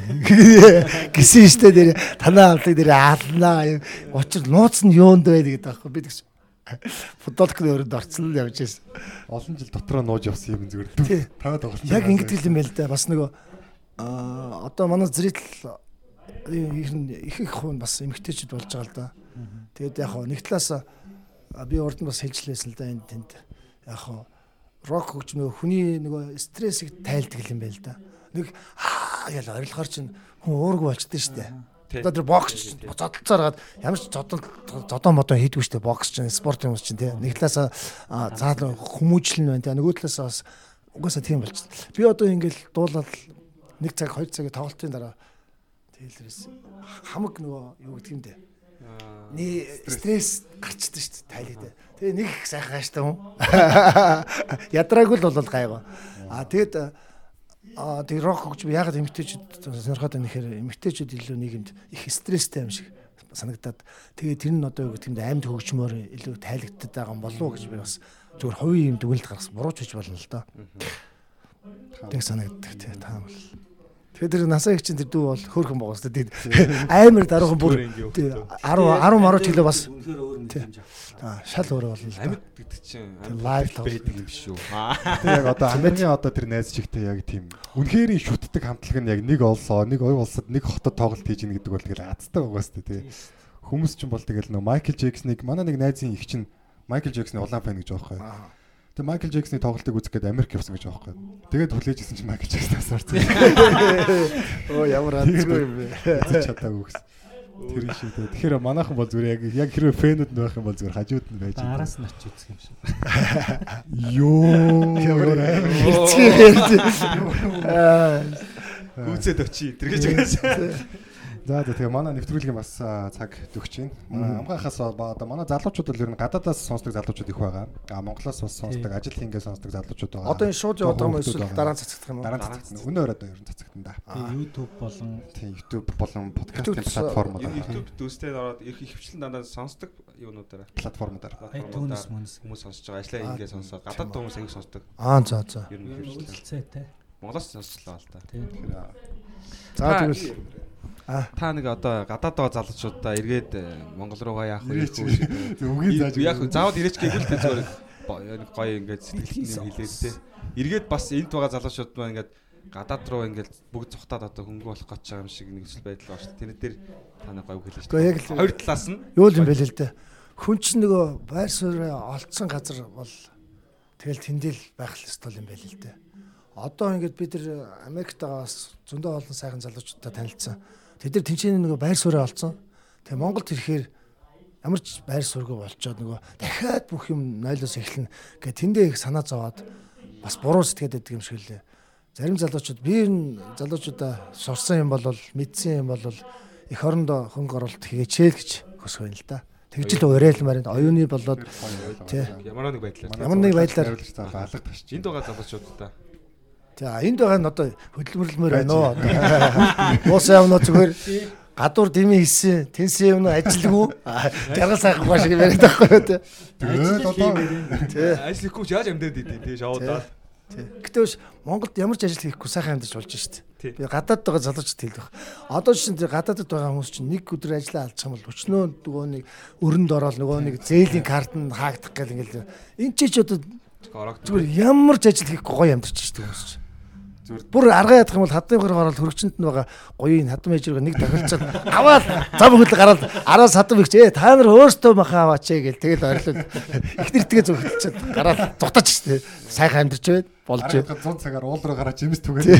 гэсэн штэ дээр танаа алдаг дээр аалнаа учир нууц нь юунд байдаг гэдэг аахгүй би тэгс футболкны өрөөнд орцсон л явж байсан. Олон жил дотроо нууж явсан юм зүгээр. Таваа тоглолт. Яг ингэдэг юм байл да. Бас нөгөө аа одоо манай зритель их их их хүн бас эмгтээчд болж байгаа л да. Тэгээд яг хоо нэг талаас би урд нь бас хэлжлээсэн л да энэ тэнд. Яг хоо рок хөгж нөгөө хүний нөгөө стрессийг тайлдаг юм байл да. Нэг аа яла орилохоор чинь хүн уург болчихдээ штэ. Одоо тэр бокс зодолцоор гад ямар ч зодон зодон модон хийдгүй штэ бокс чинь спорт юм чинь тий. Нэг талаас заал хүмүүжлэн байна тий. Нөгөө талаас бас угаасаа тийм болчихсон. Би одоо ингээл дуулаад нэг цаг хоёр цагийн тоглолтын дараа тэлэрээс хамаг нөгөө юу гэдэг юм бэ? Ни стресс гарчдаг шүү дээ тайлэгдээ. Тэгээ нэг их сайхан хааштай хүн. Ядраагүй л бол гайваа. А тэгэд а тэг рок гэж би ягаад эмгтээчүүд сонирхоод байна гэхээр эмгтээчүүд илүү нийгэмд их стресстэй юм шиг санагдаад тэгээ тэр нь одоо юу гэдэг юм аймд хөгжмөөр илүү тайлагддаг байгаа юм болов уу гэж би бас зүгээр хувийн юм дүгнэлт гаргасан бурууч гэж болно л доо. Тэг санагддаг тий таам бол. Тэгэхээр тэр насаа их чинь тэр дүү бол хөөрхөн байгаа шүү дээ. Аймар даруухан бүр 10 10 10 кг бас шал өөрөө болно л. Амьд гэдэг чинь лайв байдаг юм шүү. Яг одоо хамгийн одоо тэр найз чигтэй яг тийм үнэхээр шүтдэг хамтлаг нь яг нэг олсоо нэг ой улсад нэг хотод тоглолт хийж ийн гэдэг бол тэгэл азтай байгаа шүү дээ тий. Хүмүүс ч юм бол тэгэл нөө Майкл Джексоныг манай нэг найзын их чинь Майкл Джексоны улаан фэн гэж байгаа байхгүй. Тэг Майкл Джексоны тоглолтыг үзэх гээд Америк явсан гэж байхгүй. Тэгээд хүлээж исэн чинь Майкл Джексон асуурсан. Оо ямар азгүй юм бэ. Үзэж чадаагүй гэсэн. Тэр юм шиг дээ. Тэгэхээр манайхан бол зүгээр яг яг хэрвээ фэнүүд байх юм бол зүгээр хажууд нь байж байгаа. Араас нь очиж үзэх юм шиг. Йоо. Ямар хэрцгий ярьж. Аа Гүцэд очий. Тэр гэж. За за тэгээ манай нэвтрүүлгийн бас цаг төгч байна. Манай амгаахаас одоо манай залуучууд бол ер нь гадаадаас сонсдог залуучууд их байгаа. А Монголоос бас сонсдог, ажил хийгээ сонсдог залуучууд байгаа. одоо энэ шууд байгаа юм эсвэл дараа нь цацагдах юм уу? дараа нь цацагдана. Өнөө өрөөдөө ер нь цацагдана да. Тэгээ YouTube болон Тийм YouTube болон подкастын YouTube-с, платформуд YouTube дүүстэй ороод их хөвчлэн дандаа сонсдог юунуудаараа. платформудаар. iTunes мөнс хүмүүс сонсож байгаа. Ажлаа ингээ сонсоод гадаад хүмүүс аяг сонсдог. Аа за за. Ер нь хөвчлэн. Монголоос сонсчлаа л да. Тийм. За тэгвэл Та нэг одоо гадаад байгаа залуучуудаа эргээд э, Монгол руугаа яах вэ? Үгийн зааж Яг заавал ирээч гэвэл тэ зүгээр гоё ингээд сэтгэлтэй юм хэлээд тэ. Эргээд бас энд байгаа залуучууд маань ингээд гадаад руу ингээд бүгд цухтаад одоо хөнгө болох гэж байгаа юм шиг зүйл байдал байна шүү. Тэр дээр та нэг гоё хэлж Гэхдээ яг л- Хоёр талаас нь юу л юм бэ л дээ. Хүн чинь нөгөө байр суурь олцсон газар бол тэгэл тэндэл байх л ёстой юм байл л дээ. Одоо ингээд бид нар Америкт байгаас зөндөө олон сайхан залуучуудтай танилцсан. Тэд нар тэнцэн нөгөө байр сууриа олцсон. Тэгээ Монголд ирэхээр ямар ч байр суурьгүй болчоод нөгөө дахиад бүх юм нойлоос эхэлнэ. Гэ тэндээ их санаа зовоод бас буруу сэтгэхэд байдаг юм шиг лээ. Зарим залуучууд би энэ залуучуудаа сурсан юм бол мэдсэн юм бол эх орондоо хөнгө оролт хийгээчээ гэж хүсэх байна л да. Тэгж л уриалмаар энэ оюуны болоод тий Ямар нэг байдлаар. ямар нэг байдлаар алга ташч. Энд байгаа залуучуудаа За энд байгаа нь одоо хөдөлмөрлөмөр байна уу? Уус явна зүгээр гадуур дими хийсэн тэнсэн юм ажилгүй жаргал сайхан ба шиг яриад байхгүй юу те. Тэгээд одоо Тий. ажил хийхгүй ч яаж амьдаад идэв тий шоудаа. Тий. Гэтэ биш Монголд ямар ч ажил хийхгүй сайхан амьдарч болж шít. Би гадаад байгаа залуучууд хэлдэг. Одоо чинь тэр гадаадд байгаа хүмүүс чинь нэг өдөр ажиллаа алдчих юм бол өчнөө нөгөө нэг өрөнд ороод нөгөө нэг зээлийн карт нь хаагдах гэл ингээл энэ ч ч одоо зүгээр ямар ч ажил хийхгүй гоё амьдарч шít хүмүүс чинь. Бүр аргаа ядах юм бол хадны хөр ороод хөрөгчөнд нь байгаа гоёын хадам ээжрэг нэг тохирчод аваад зам хөл гараад араас хадам ихч ээ та нар өөртөө маха аваач ээ гэл тэгэл ойрлоод их нэртгээ зөвхөлчөд гараад зугтаач штэ сайхан амьдарч байд болж арайга 100 цагаар уул руу гараад жимс түгээд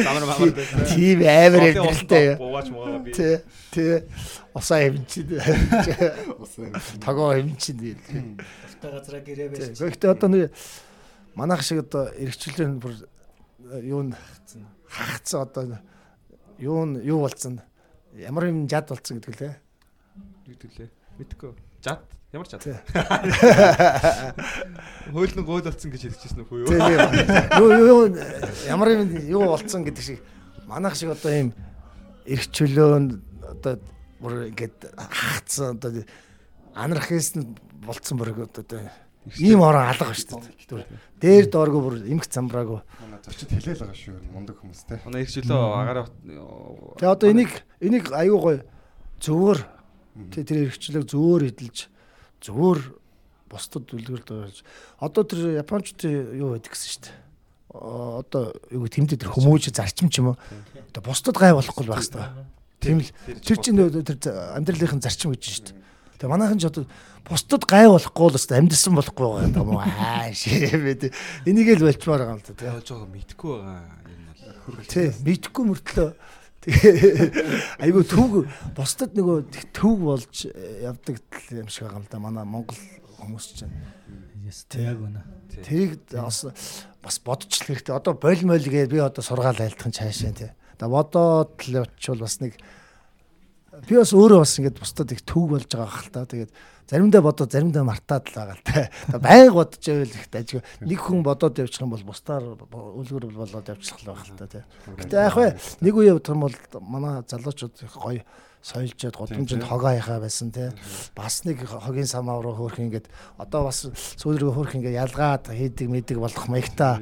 Замар мамар байсан. тийм амар амьдралтай. Буугач муугаа би. тий тий. Усаа хэмчин тагоо хэмчин Тавтай газараа гэрээ байж. Гэхдээ одоо нэг манайх шиг одоо эргчлэн бүр юу н хаагцсан одоо юу н юу болцсон ямар юм жад болцсон гэдэг лээ. Югдүүлээ. Мэдхгүй. Жад ямар жад? Тий. Хөөлнө гол болсон гэж хэлчихсэн үгүй юу? Юу ямар юм юу болцсон гэдэг шиг манайх шиг одоо юм эргчлөөн одоо бүр ингээд хаагцсан одоо анархист болцсон бүр одоо ийм орон алга шүү дээ. Дээр дооргүй бүр эмх замбраагүй. Зочид хэлээл байгаа шүү мундаг хүмүүс те. Манай их жилөө агаараа Тэгээ одоо энийг энийг аюу гой зөвөр тэр эргчлэг зөвөр эдэлж зөвөр бусдад үлгэрд байж одоо тэр японочдын юу байдаг гэсэн шүү дээ. Аа, Одоо юу тэмдэг тэр хүмүүж зарчим ч юм уу. Одоо бусдад гай болохгүй байх хэрэгтэй. Тийм л тэр чинь тэр амьдралынхын зарчим гэж шүү дээ. Тэгээ манайхан ч одоо бусдад гай болохгүй л өстой амьдсан болохгүй байгаа юм уу аа шивэд энийг л болчмаар байгаа юм л да яаж байгаа мэдхгүй байгаа юм бол. Тий, мэдхгүй мөртлөө тэгээ айгу төв бусдад нөгөө төв болж э, явдаг юм шиг байгаа юм да манай Монгол хүмүүс чинь. Yes, яг үнэ. Тэрийг бас бас бодчих хэрэгтэй. Одоо боль моль гээ би одоо сургаал айлтхан цаашаа тий. Одоо бодоод л очивол бас нэг би бас өөрөө бас ингэж бусдад их төв болж байгаа хэл та. Тэгээд заримдаа бодоод заримдаа мартаад л байгаа л та. Байнга бодож байвал их ажиг нэг хүн бодоод явчих юм бол бусдаар үлгэр болоод явчих л байх л та тий. Гэтэ яах вэ? Нэг үе бодох юм бол манай залуучууд их гоё соёлжод годомжинд хогоо яхаа байсан тий. Бас нэг хогийн самаа руу хөөх ингээд одоо бас сүүл рүү хөөх ингээд ялгаад хийдэг мэдэг болох маягта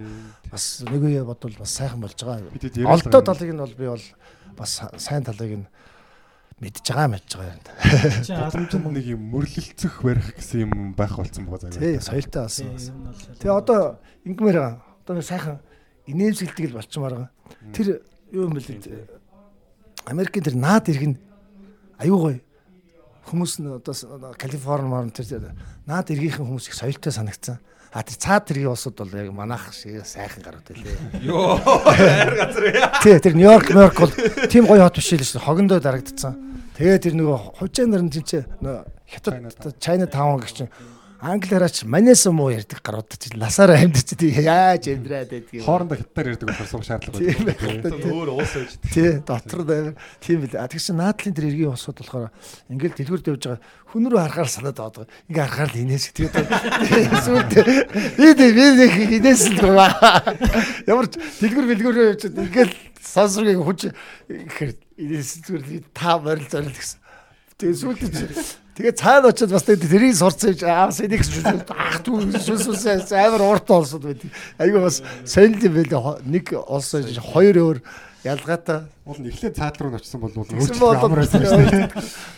бас нэг үе бодвол бас сайхан болж байгаа. Олдоо талыг нь бол би бол бас сайн талыг нь мэдж байгаа мэдж байгаа юм. Чи Том нэг юм мөрлөлцөх барих гэсэн юм байх болсон байгаа Тий, заяа. соёлтой болсон. Тэгээ одоо ингэмээр байгаа. Одоо нэг сайхан инээмсэглдэг л болчмаар байгаа. Тэр юу юм бэл Америкийн тэр наад иргэн аюу гоё. Хүмүүс нь одоо Калифорни морн тэр наад иргийнхэн хүмүүс их соёлтой санагдсан. А тэр цаад тэргийн улсууд бол яг манайх шиг сайхан гарууд байлээ. Йоо. Хайр газар яа. Тий, тэр Нью-Йорк, Нью-Йорк бол тийм гоё хот биш л шүү. Хогондоо дарагдцсан. Тэгээ тэр нөгөө хужаа нар нь тэнцээ хятад Чайна таун гэх чинь англиараач манайс муу ярьдаг гарууд чи ласаараа амьдч тий яаж амьдраад байдгийг. Хоорондоо хятадаар ярьдаг болохоор суух шаардлага тий. Өөр уус байж. Тий, дотор дээр тийм бил. А тэгсэн наадлын тэр эргийн усууд болохоор ингээл дэлгүрд явж байгаа хүн рүү харахаар санаад байгаа. Ингээ харахаар л инээс тэгээд сүлд би би инээс л байгаа. Ямар ч дэлгүр бэлгүрөө явж ингээл сансрыг хүч ихээр инээс зүгээр та морил зорил гэсэн. Тэгээд сүлд Тэгээ цаана очиод бас тэрийг сурцсан гэж аавс энийг ах сүсүсээс амар урт олсод байдаг. Айгүй бас сонир юм байлээ. Нэг олсон хоёр өөр ялгаатай Уул нь эхлээд цаад руу очсон бол бол амар байсан.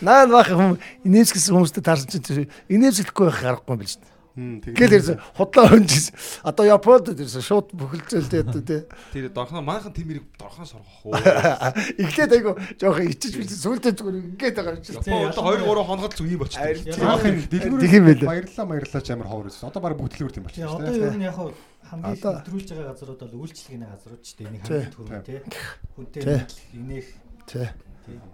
Наа бах инээсгэсэн хүмүүстэй таарсан чинь тэр инээсэхгүй байх аргагүй юм биш үү? Гэл ирсэн худлаа хөнжсэн. Одоо Японд ирсэн шууд бөхөлцөөлтэй тий. Тэр дорхон манайхан тэмэрийг дорхон соргох уу. Эхлээд айгу жоохон ичиж биш сүултээ зүгээр ингээд байгаа юм чинь. Японд 2 3 хоногт л үе болчихсон. Дэлгүүр Тийм байлээ. баярлаа баярлаач амар ховор байсан. Одоо баг бүгд дэлгүүр тийм болчихсон одоо ер нь яг хав хамгийн Одоо- өдрүүлж байгаа газрууд бол үйлчлэгийн газрууд ч тийм нэг хамгийн түрүү тий. Хүнтэй нийтлэх, инээх Тий.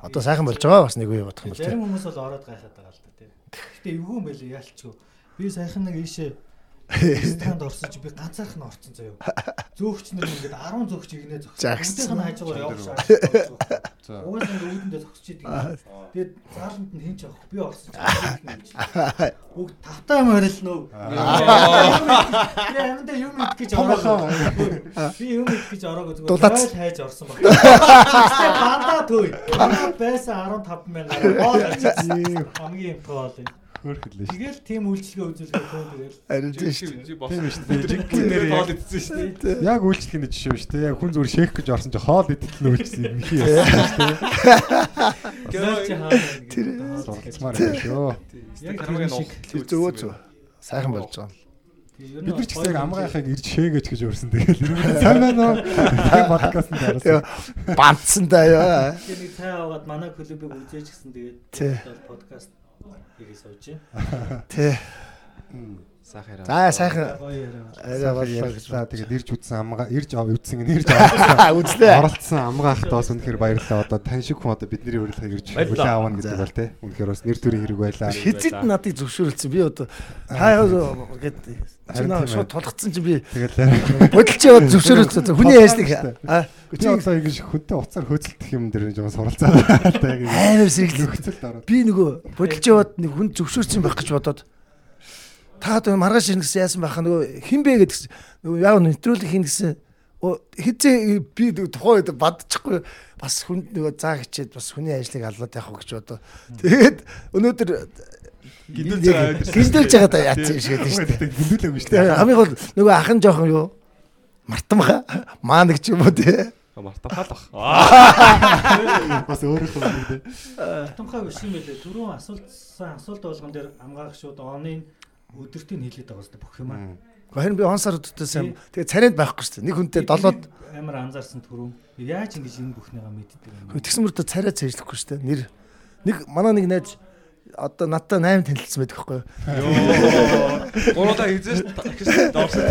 Одоо сайхан болж байгаа бас нэг үе бодох юм бол тий. Зарим хүмүүс бол ороод гайхаад байгаа л да тий. Гэтэ эвгүй юм байлээ яалчгүй. Би сайхан нэг ийшээ станд орсож би ганцаарх нь орцсон заяа. Зөөгч нар ингээд 10 зөөгч игнээ. Бүгдийнх нь хажуугаар явах шаардлага. За. Угаас ингээд үүдэндээ зогсож идэг. Тэгээд зааланд нь хинч авах би байгаа. Бүгд тавтаа юм орилнөө. Би амдаа юм ид гэж ороо. Би юм ид гэж ороагүй зүгээр ойл хайж орсон баг. Бандаа төй. Байсан 15 мянга. Гол ажиж хамгийн тоол юм. Хөөрхөлээ шүү. Тэгэл тийм үйлчлэгээ үзүүлгээ төө тэгэл. Харин Тийм болсон. шүү нэр тоол идсэн шүү дээ. Яг үйлчлэхний жишээ шүү дээ. Яг хүн зүгээр шех гэж орсон чи хоол идэл нь үйлчлээ юм хий яасан шүү дээ. Хаа. Суралцмаар юм шүү. Яг хамгийн тэр нохол Зөв зөв. Сайхан болж байгаа. Бид нар ч гэсэн амгаахыг ирж шээгэж гэж өрсөн. Тэгэл нь сайн байна уу? Тийм подкастт Тэгээ орсон. бандсан да яа. Тэр нэг цай аваад манай клубыг үзээж гисэн Тий. тэгээд подкаст хийгээ сууж байна. Тий. Сайхан яриа. За сайхан яриа. боллоо тэгээд ирж үзсэн амгаа ирж ав үдсэн ирж авсан. Үзлээ. Оролцсон амгаахт бас үнэхээр баярлалаа. Одоо тань шиг хүн одоо бидний урилгыг ирж хүлээн авна гэдэг бол тий. Үнэхээр бас нэр төрийн хэрэг байлаа. Хизэд надыг зөвшөөрөлцсөн. Би одоо хаа гэд Харин шууд ээ. тулгцсан чи би Тэгэл бодолч яваад зөвшөөрөлцсөн. Хүний хайшлыг аа би одоо ингэж хүнтэй уцаар хөөцөлдөх юм дээр жоо суралцаад та яг амар ороод. Би нөгөө бодолч яваад нэг хүн зөвшөөрсөн байх гэж бодоод та одоо маргааш ирнэ гэсэн яасан байхаа нөгөө хин бэ гэдгсэн нөгөө яав нэвтрүүлэг хийн гэсэн хизээ би тухайн үед бадчихгүй бас хүн нөгөө заа хичээд бас хүний ажлыг аллаад явах гэж бодоо. Тэгээд өнөөдөр Гиндүүлж байгаа да яатсан юм шиг байдаг шүү дээ. Гүндүүлээгүй шүү Тэгээд дээ. хамгийн гол нөгөө ахын жоохон юу мартан баха маа нэг ч юм уу тий. Мартан хаалах. Бас өөрөөхөө үү. Тунхай биш юм байлээ. Түрүүн асуултсан асуулт болгон дээр амгаах шууд оны өдөртийг хэлээд байгаа хэвээр бүх юм аа. Харин би он сар өдөртөө сайн тэгээд царайнд байхгүй шүү дээ. Нэг хүнтэй долоод амар анзаарсан түрүүн. Яаж ингэж энэ бүхнийгаа мэддэг юм бэ? тэгсэн мөртөө царай цэжлэхгүй шүү дээ. Нэр нэг манай нэг найз одоо надтай 8 танилцсан байдаг байхгүй юу? Гурудаа хизээш гэсэн доорсон.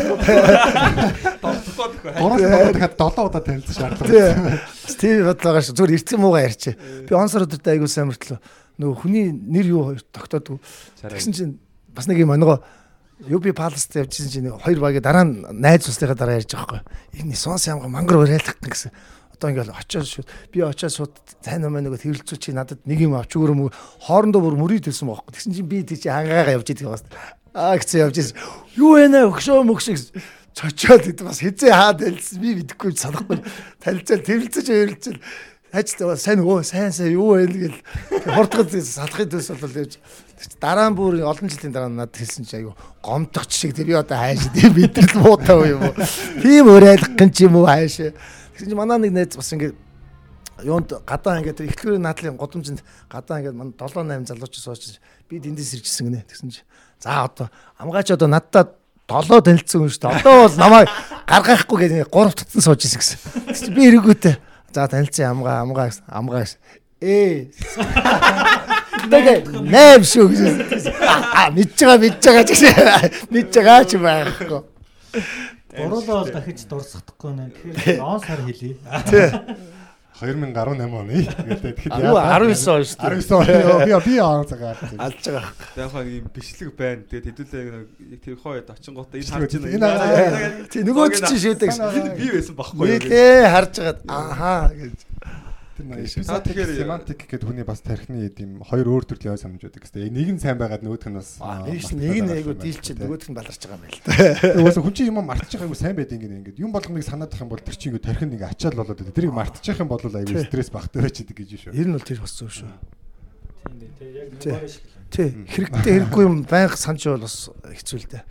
Доорсохгүй дөхөө. Гураас удаа дахиад 7 удаа танилцсан шаардлага. Тийм бодлоо гаш зүгээр эртхэн муугаа ярьчих. Би он сар өдөртөө айгуу сайн мөртлөө нөгөө хүний нэр юу тогтоодгүй. Тэгсэн чинь бас нэг юм онгоо UB Palace-д явжсэн чинь хоёр багийн дараа нь найз цусныхаа дараа ярьж байгаа байхгүй. Энэ сонс ямга мангар уриалах гэсэн. Одоо ингээл очиод шууд би очиод шууд цайн намаа нөгөө тэрэлцүү чи надад нэг юм авч өгөр мө хоорондоо бүр мөрийд хэлсэн байхгүй. Тэгсэн чинь би тийч хангаагаа явж идэг байгаас. Аа гэсэн явж ирсэн. Юу вэ нэ өгшөө мөгшөө гэсэн. Чочоод хэд бас хизээ хаад хэлсэн би мэдэхгүй санахгүй. Танилцал тэрэлцэж ярилцэл ажил сайн өө сайн сайн юу вэ гэл хурдгал салахын төс бол явж дараа нь бүр олон жилийн дараа надад хэлсэн чи айгу гомдох шиг тий би одоо хайш тий бидрэл муутай юм уу тийм уриалах гэн ч юм уу хайш тэгсэн чи манай нэг найз бас ингэ юунд гадаа ингээд эхлүүрийн наадлын годомжинд гадаа ингээд манай 7 8 залууч сууж би тэндээс ирчихсэн гинэ тэгсэн чи за одоо амгаач одоо надтай долоо танилцсан хүн шүү дээ. Одоо бол намайг гаргахгүй гэдэг гурав татсан сууж ирсэн гэсэн. Чи би эргүүтэй. За танилцсан амгаа амгаа амгаа. Ээ. Тэгээ нэм шүү гэсэн. Аа мэдж байгаа мэдж байгаа гэсэн. Мэдж байгаа ч байхгүй. Гуруулаа бол дахиж дурсахдаггүй нэ. Тэгэхээр он сар хэлье. Тий. 2018 оны. Гэхдээ тэгэхэд Юу 19 он шүү дээ. 19 оны. Би би аа цагаа. Алж байгаа. Яг хаа ийм бичлэг байна. Тэгээд хэдүүлээ яг тэр хойд очингуудаа энэ харж байна. Нөгөө ч шийдэг. Би байсан юу? тий харж байгаа. Ахаа гэж. Тэр Та эпизод тэгэхээр- семантик гэдэг хүний бас тархины ийм хоёр өөр төрлийн ой санамж байдаг гэсэн. Нэг нь сайн байгаад нөгөөх нь бас Нэг нь нэг нь айгу дийлчихэд нөгөөх нь баларч байгаа юм байл. Угаасаа хүн чинь юм мартчих айгу сайн байдаг ингэ ингээд юм болгоныг санаад ах юм бол тэр чинь ингээд тархин ингээ ачаал болоод байдаг. Тэрийг мартчих юм бол айгу стресс багтаа байчихэд гэж шүү. Ер нь бол тэр бас зөв шүү. Тийм дээ. Тэг яг Тий. нөгөө шиг л. Тий. Хэрэгтэй хэрэггүй юм байнга санаж бол бас хэцүү л дээ.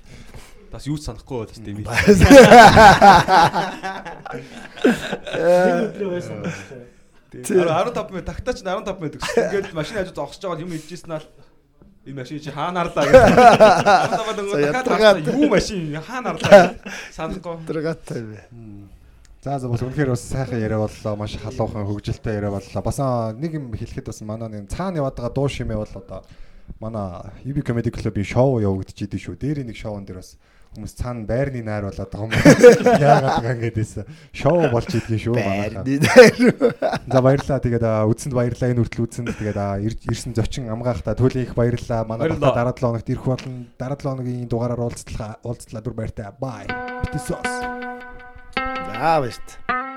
Бас юу ч санахгүй байл тийм би. Нэг өдрөө байсан Тийм. 15 минут тагтаач 15 минут гэсэн. Ингээд машин хажуу зогсож байгаа юм хэлжсэн аа энэ машин чи хаана арлаа гэж. Надад За, дахиад ядаргаад. хаана юу машин хаана арлаа гэж санахгүй. Драгатай бай. За за бас үнэхээр бас сайхан яриа боллоо. Маш халуухан хөгжилтэй яриа боллоо. Бас нэг юм хэлэхэд бас манай нэг цаана яваад байгаа дуу шимээ бол одоо манай UB Comedy Club-ийн шоу явагдаж идэв шүү. Дээрийн нэг шоун дээр бас хүмүүс цаана байрны найр болоод байгаа юм. Яагаад байгаа ингэдээс шоу болж идэх шүү манайхаа. Байрны найр. За баярлалаа. Тэгээд аа, үдсэнд баярлалаа. Энэ хүртэл үдсэнд тэгээд ирсэн зочин амгаахта төлөө их баярлалаа. Манай дараа 7 хоногт ирэх болно. Дараа 7 хоногийн дугаараар уулзтлаа уулзтлаа дүр баяртай. Бай. Битсос. За баярт.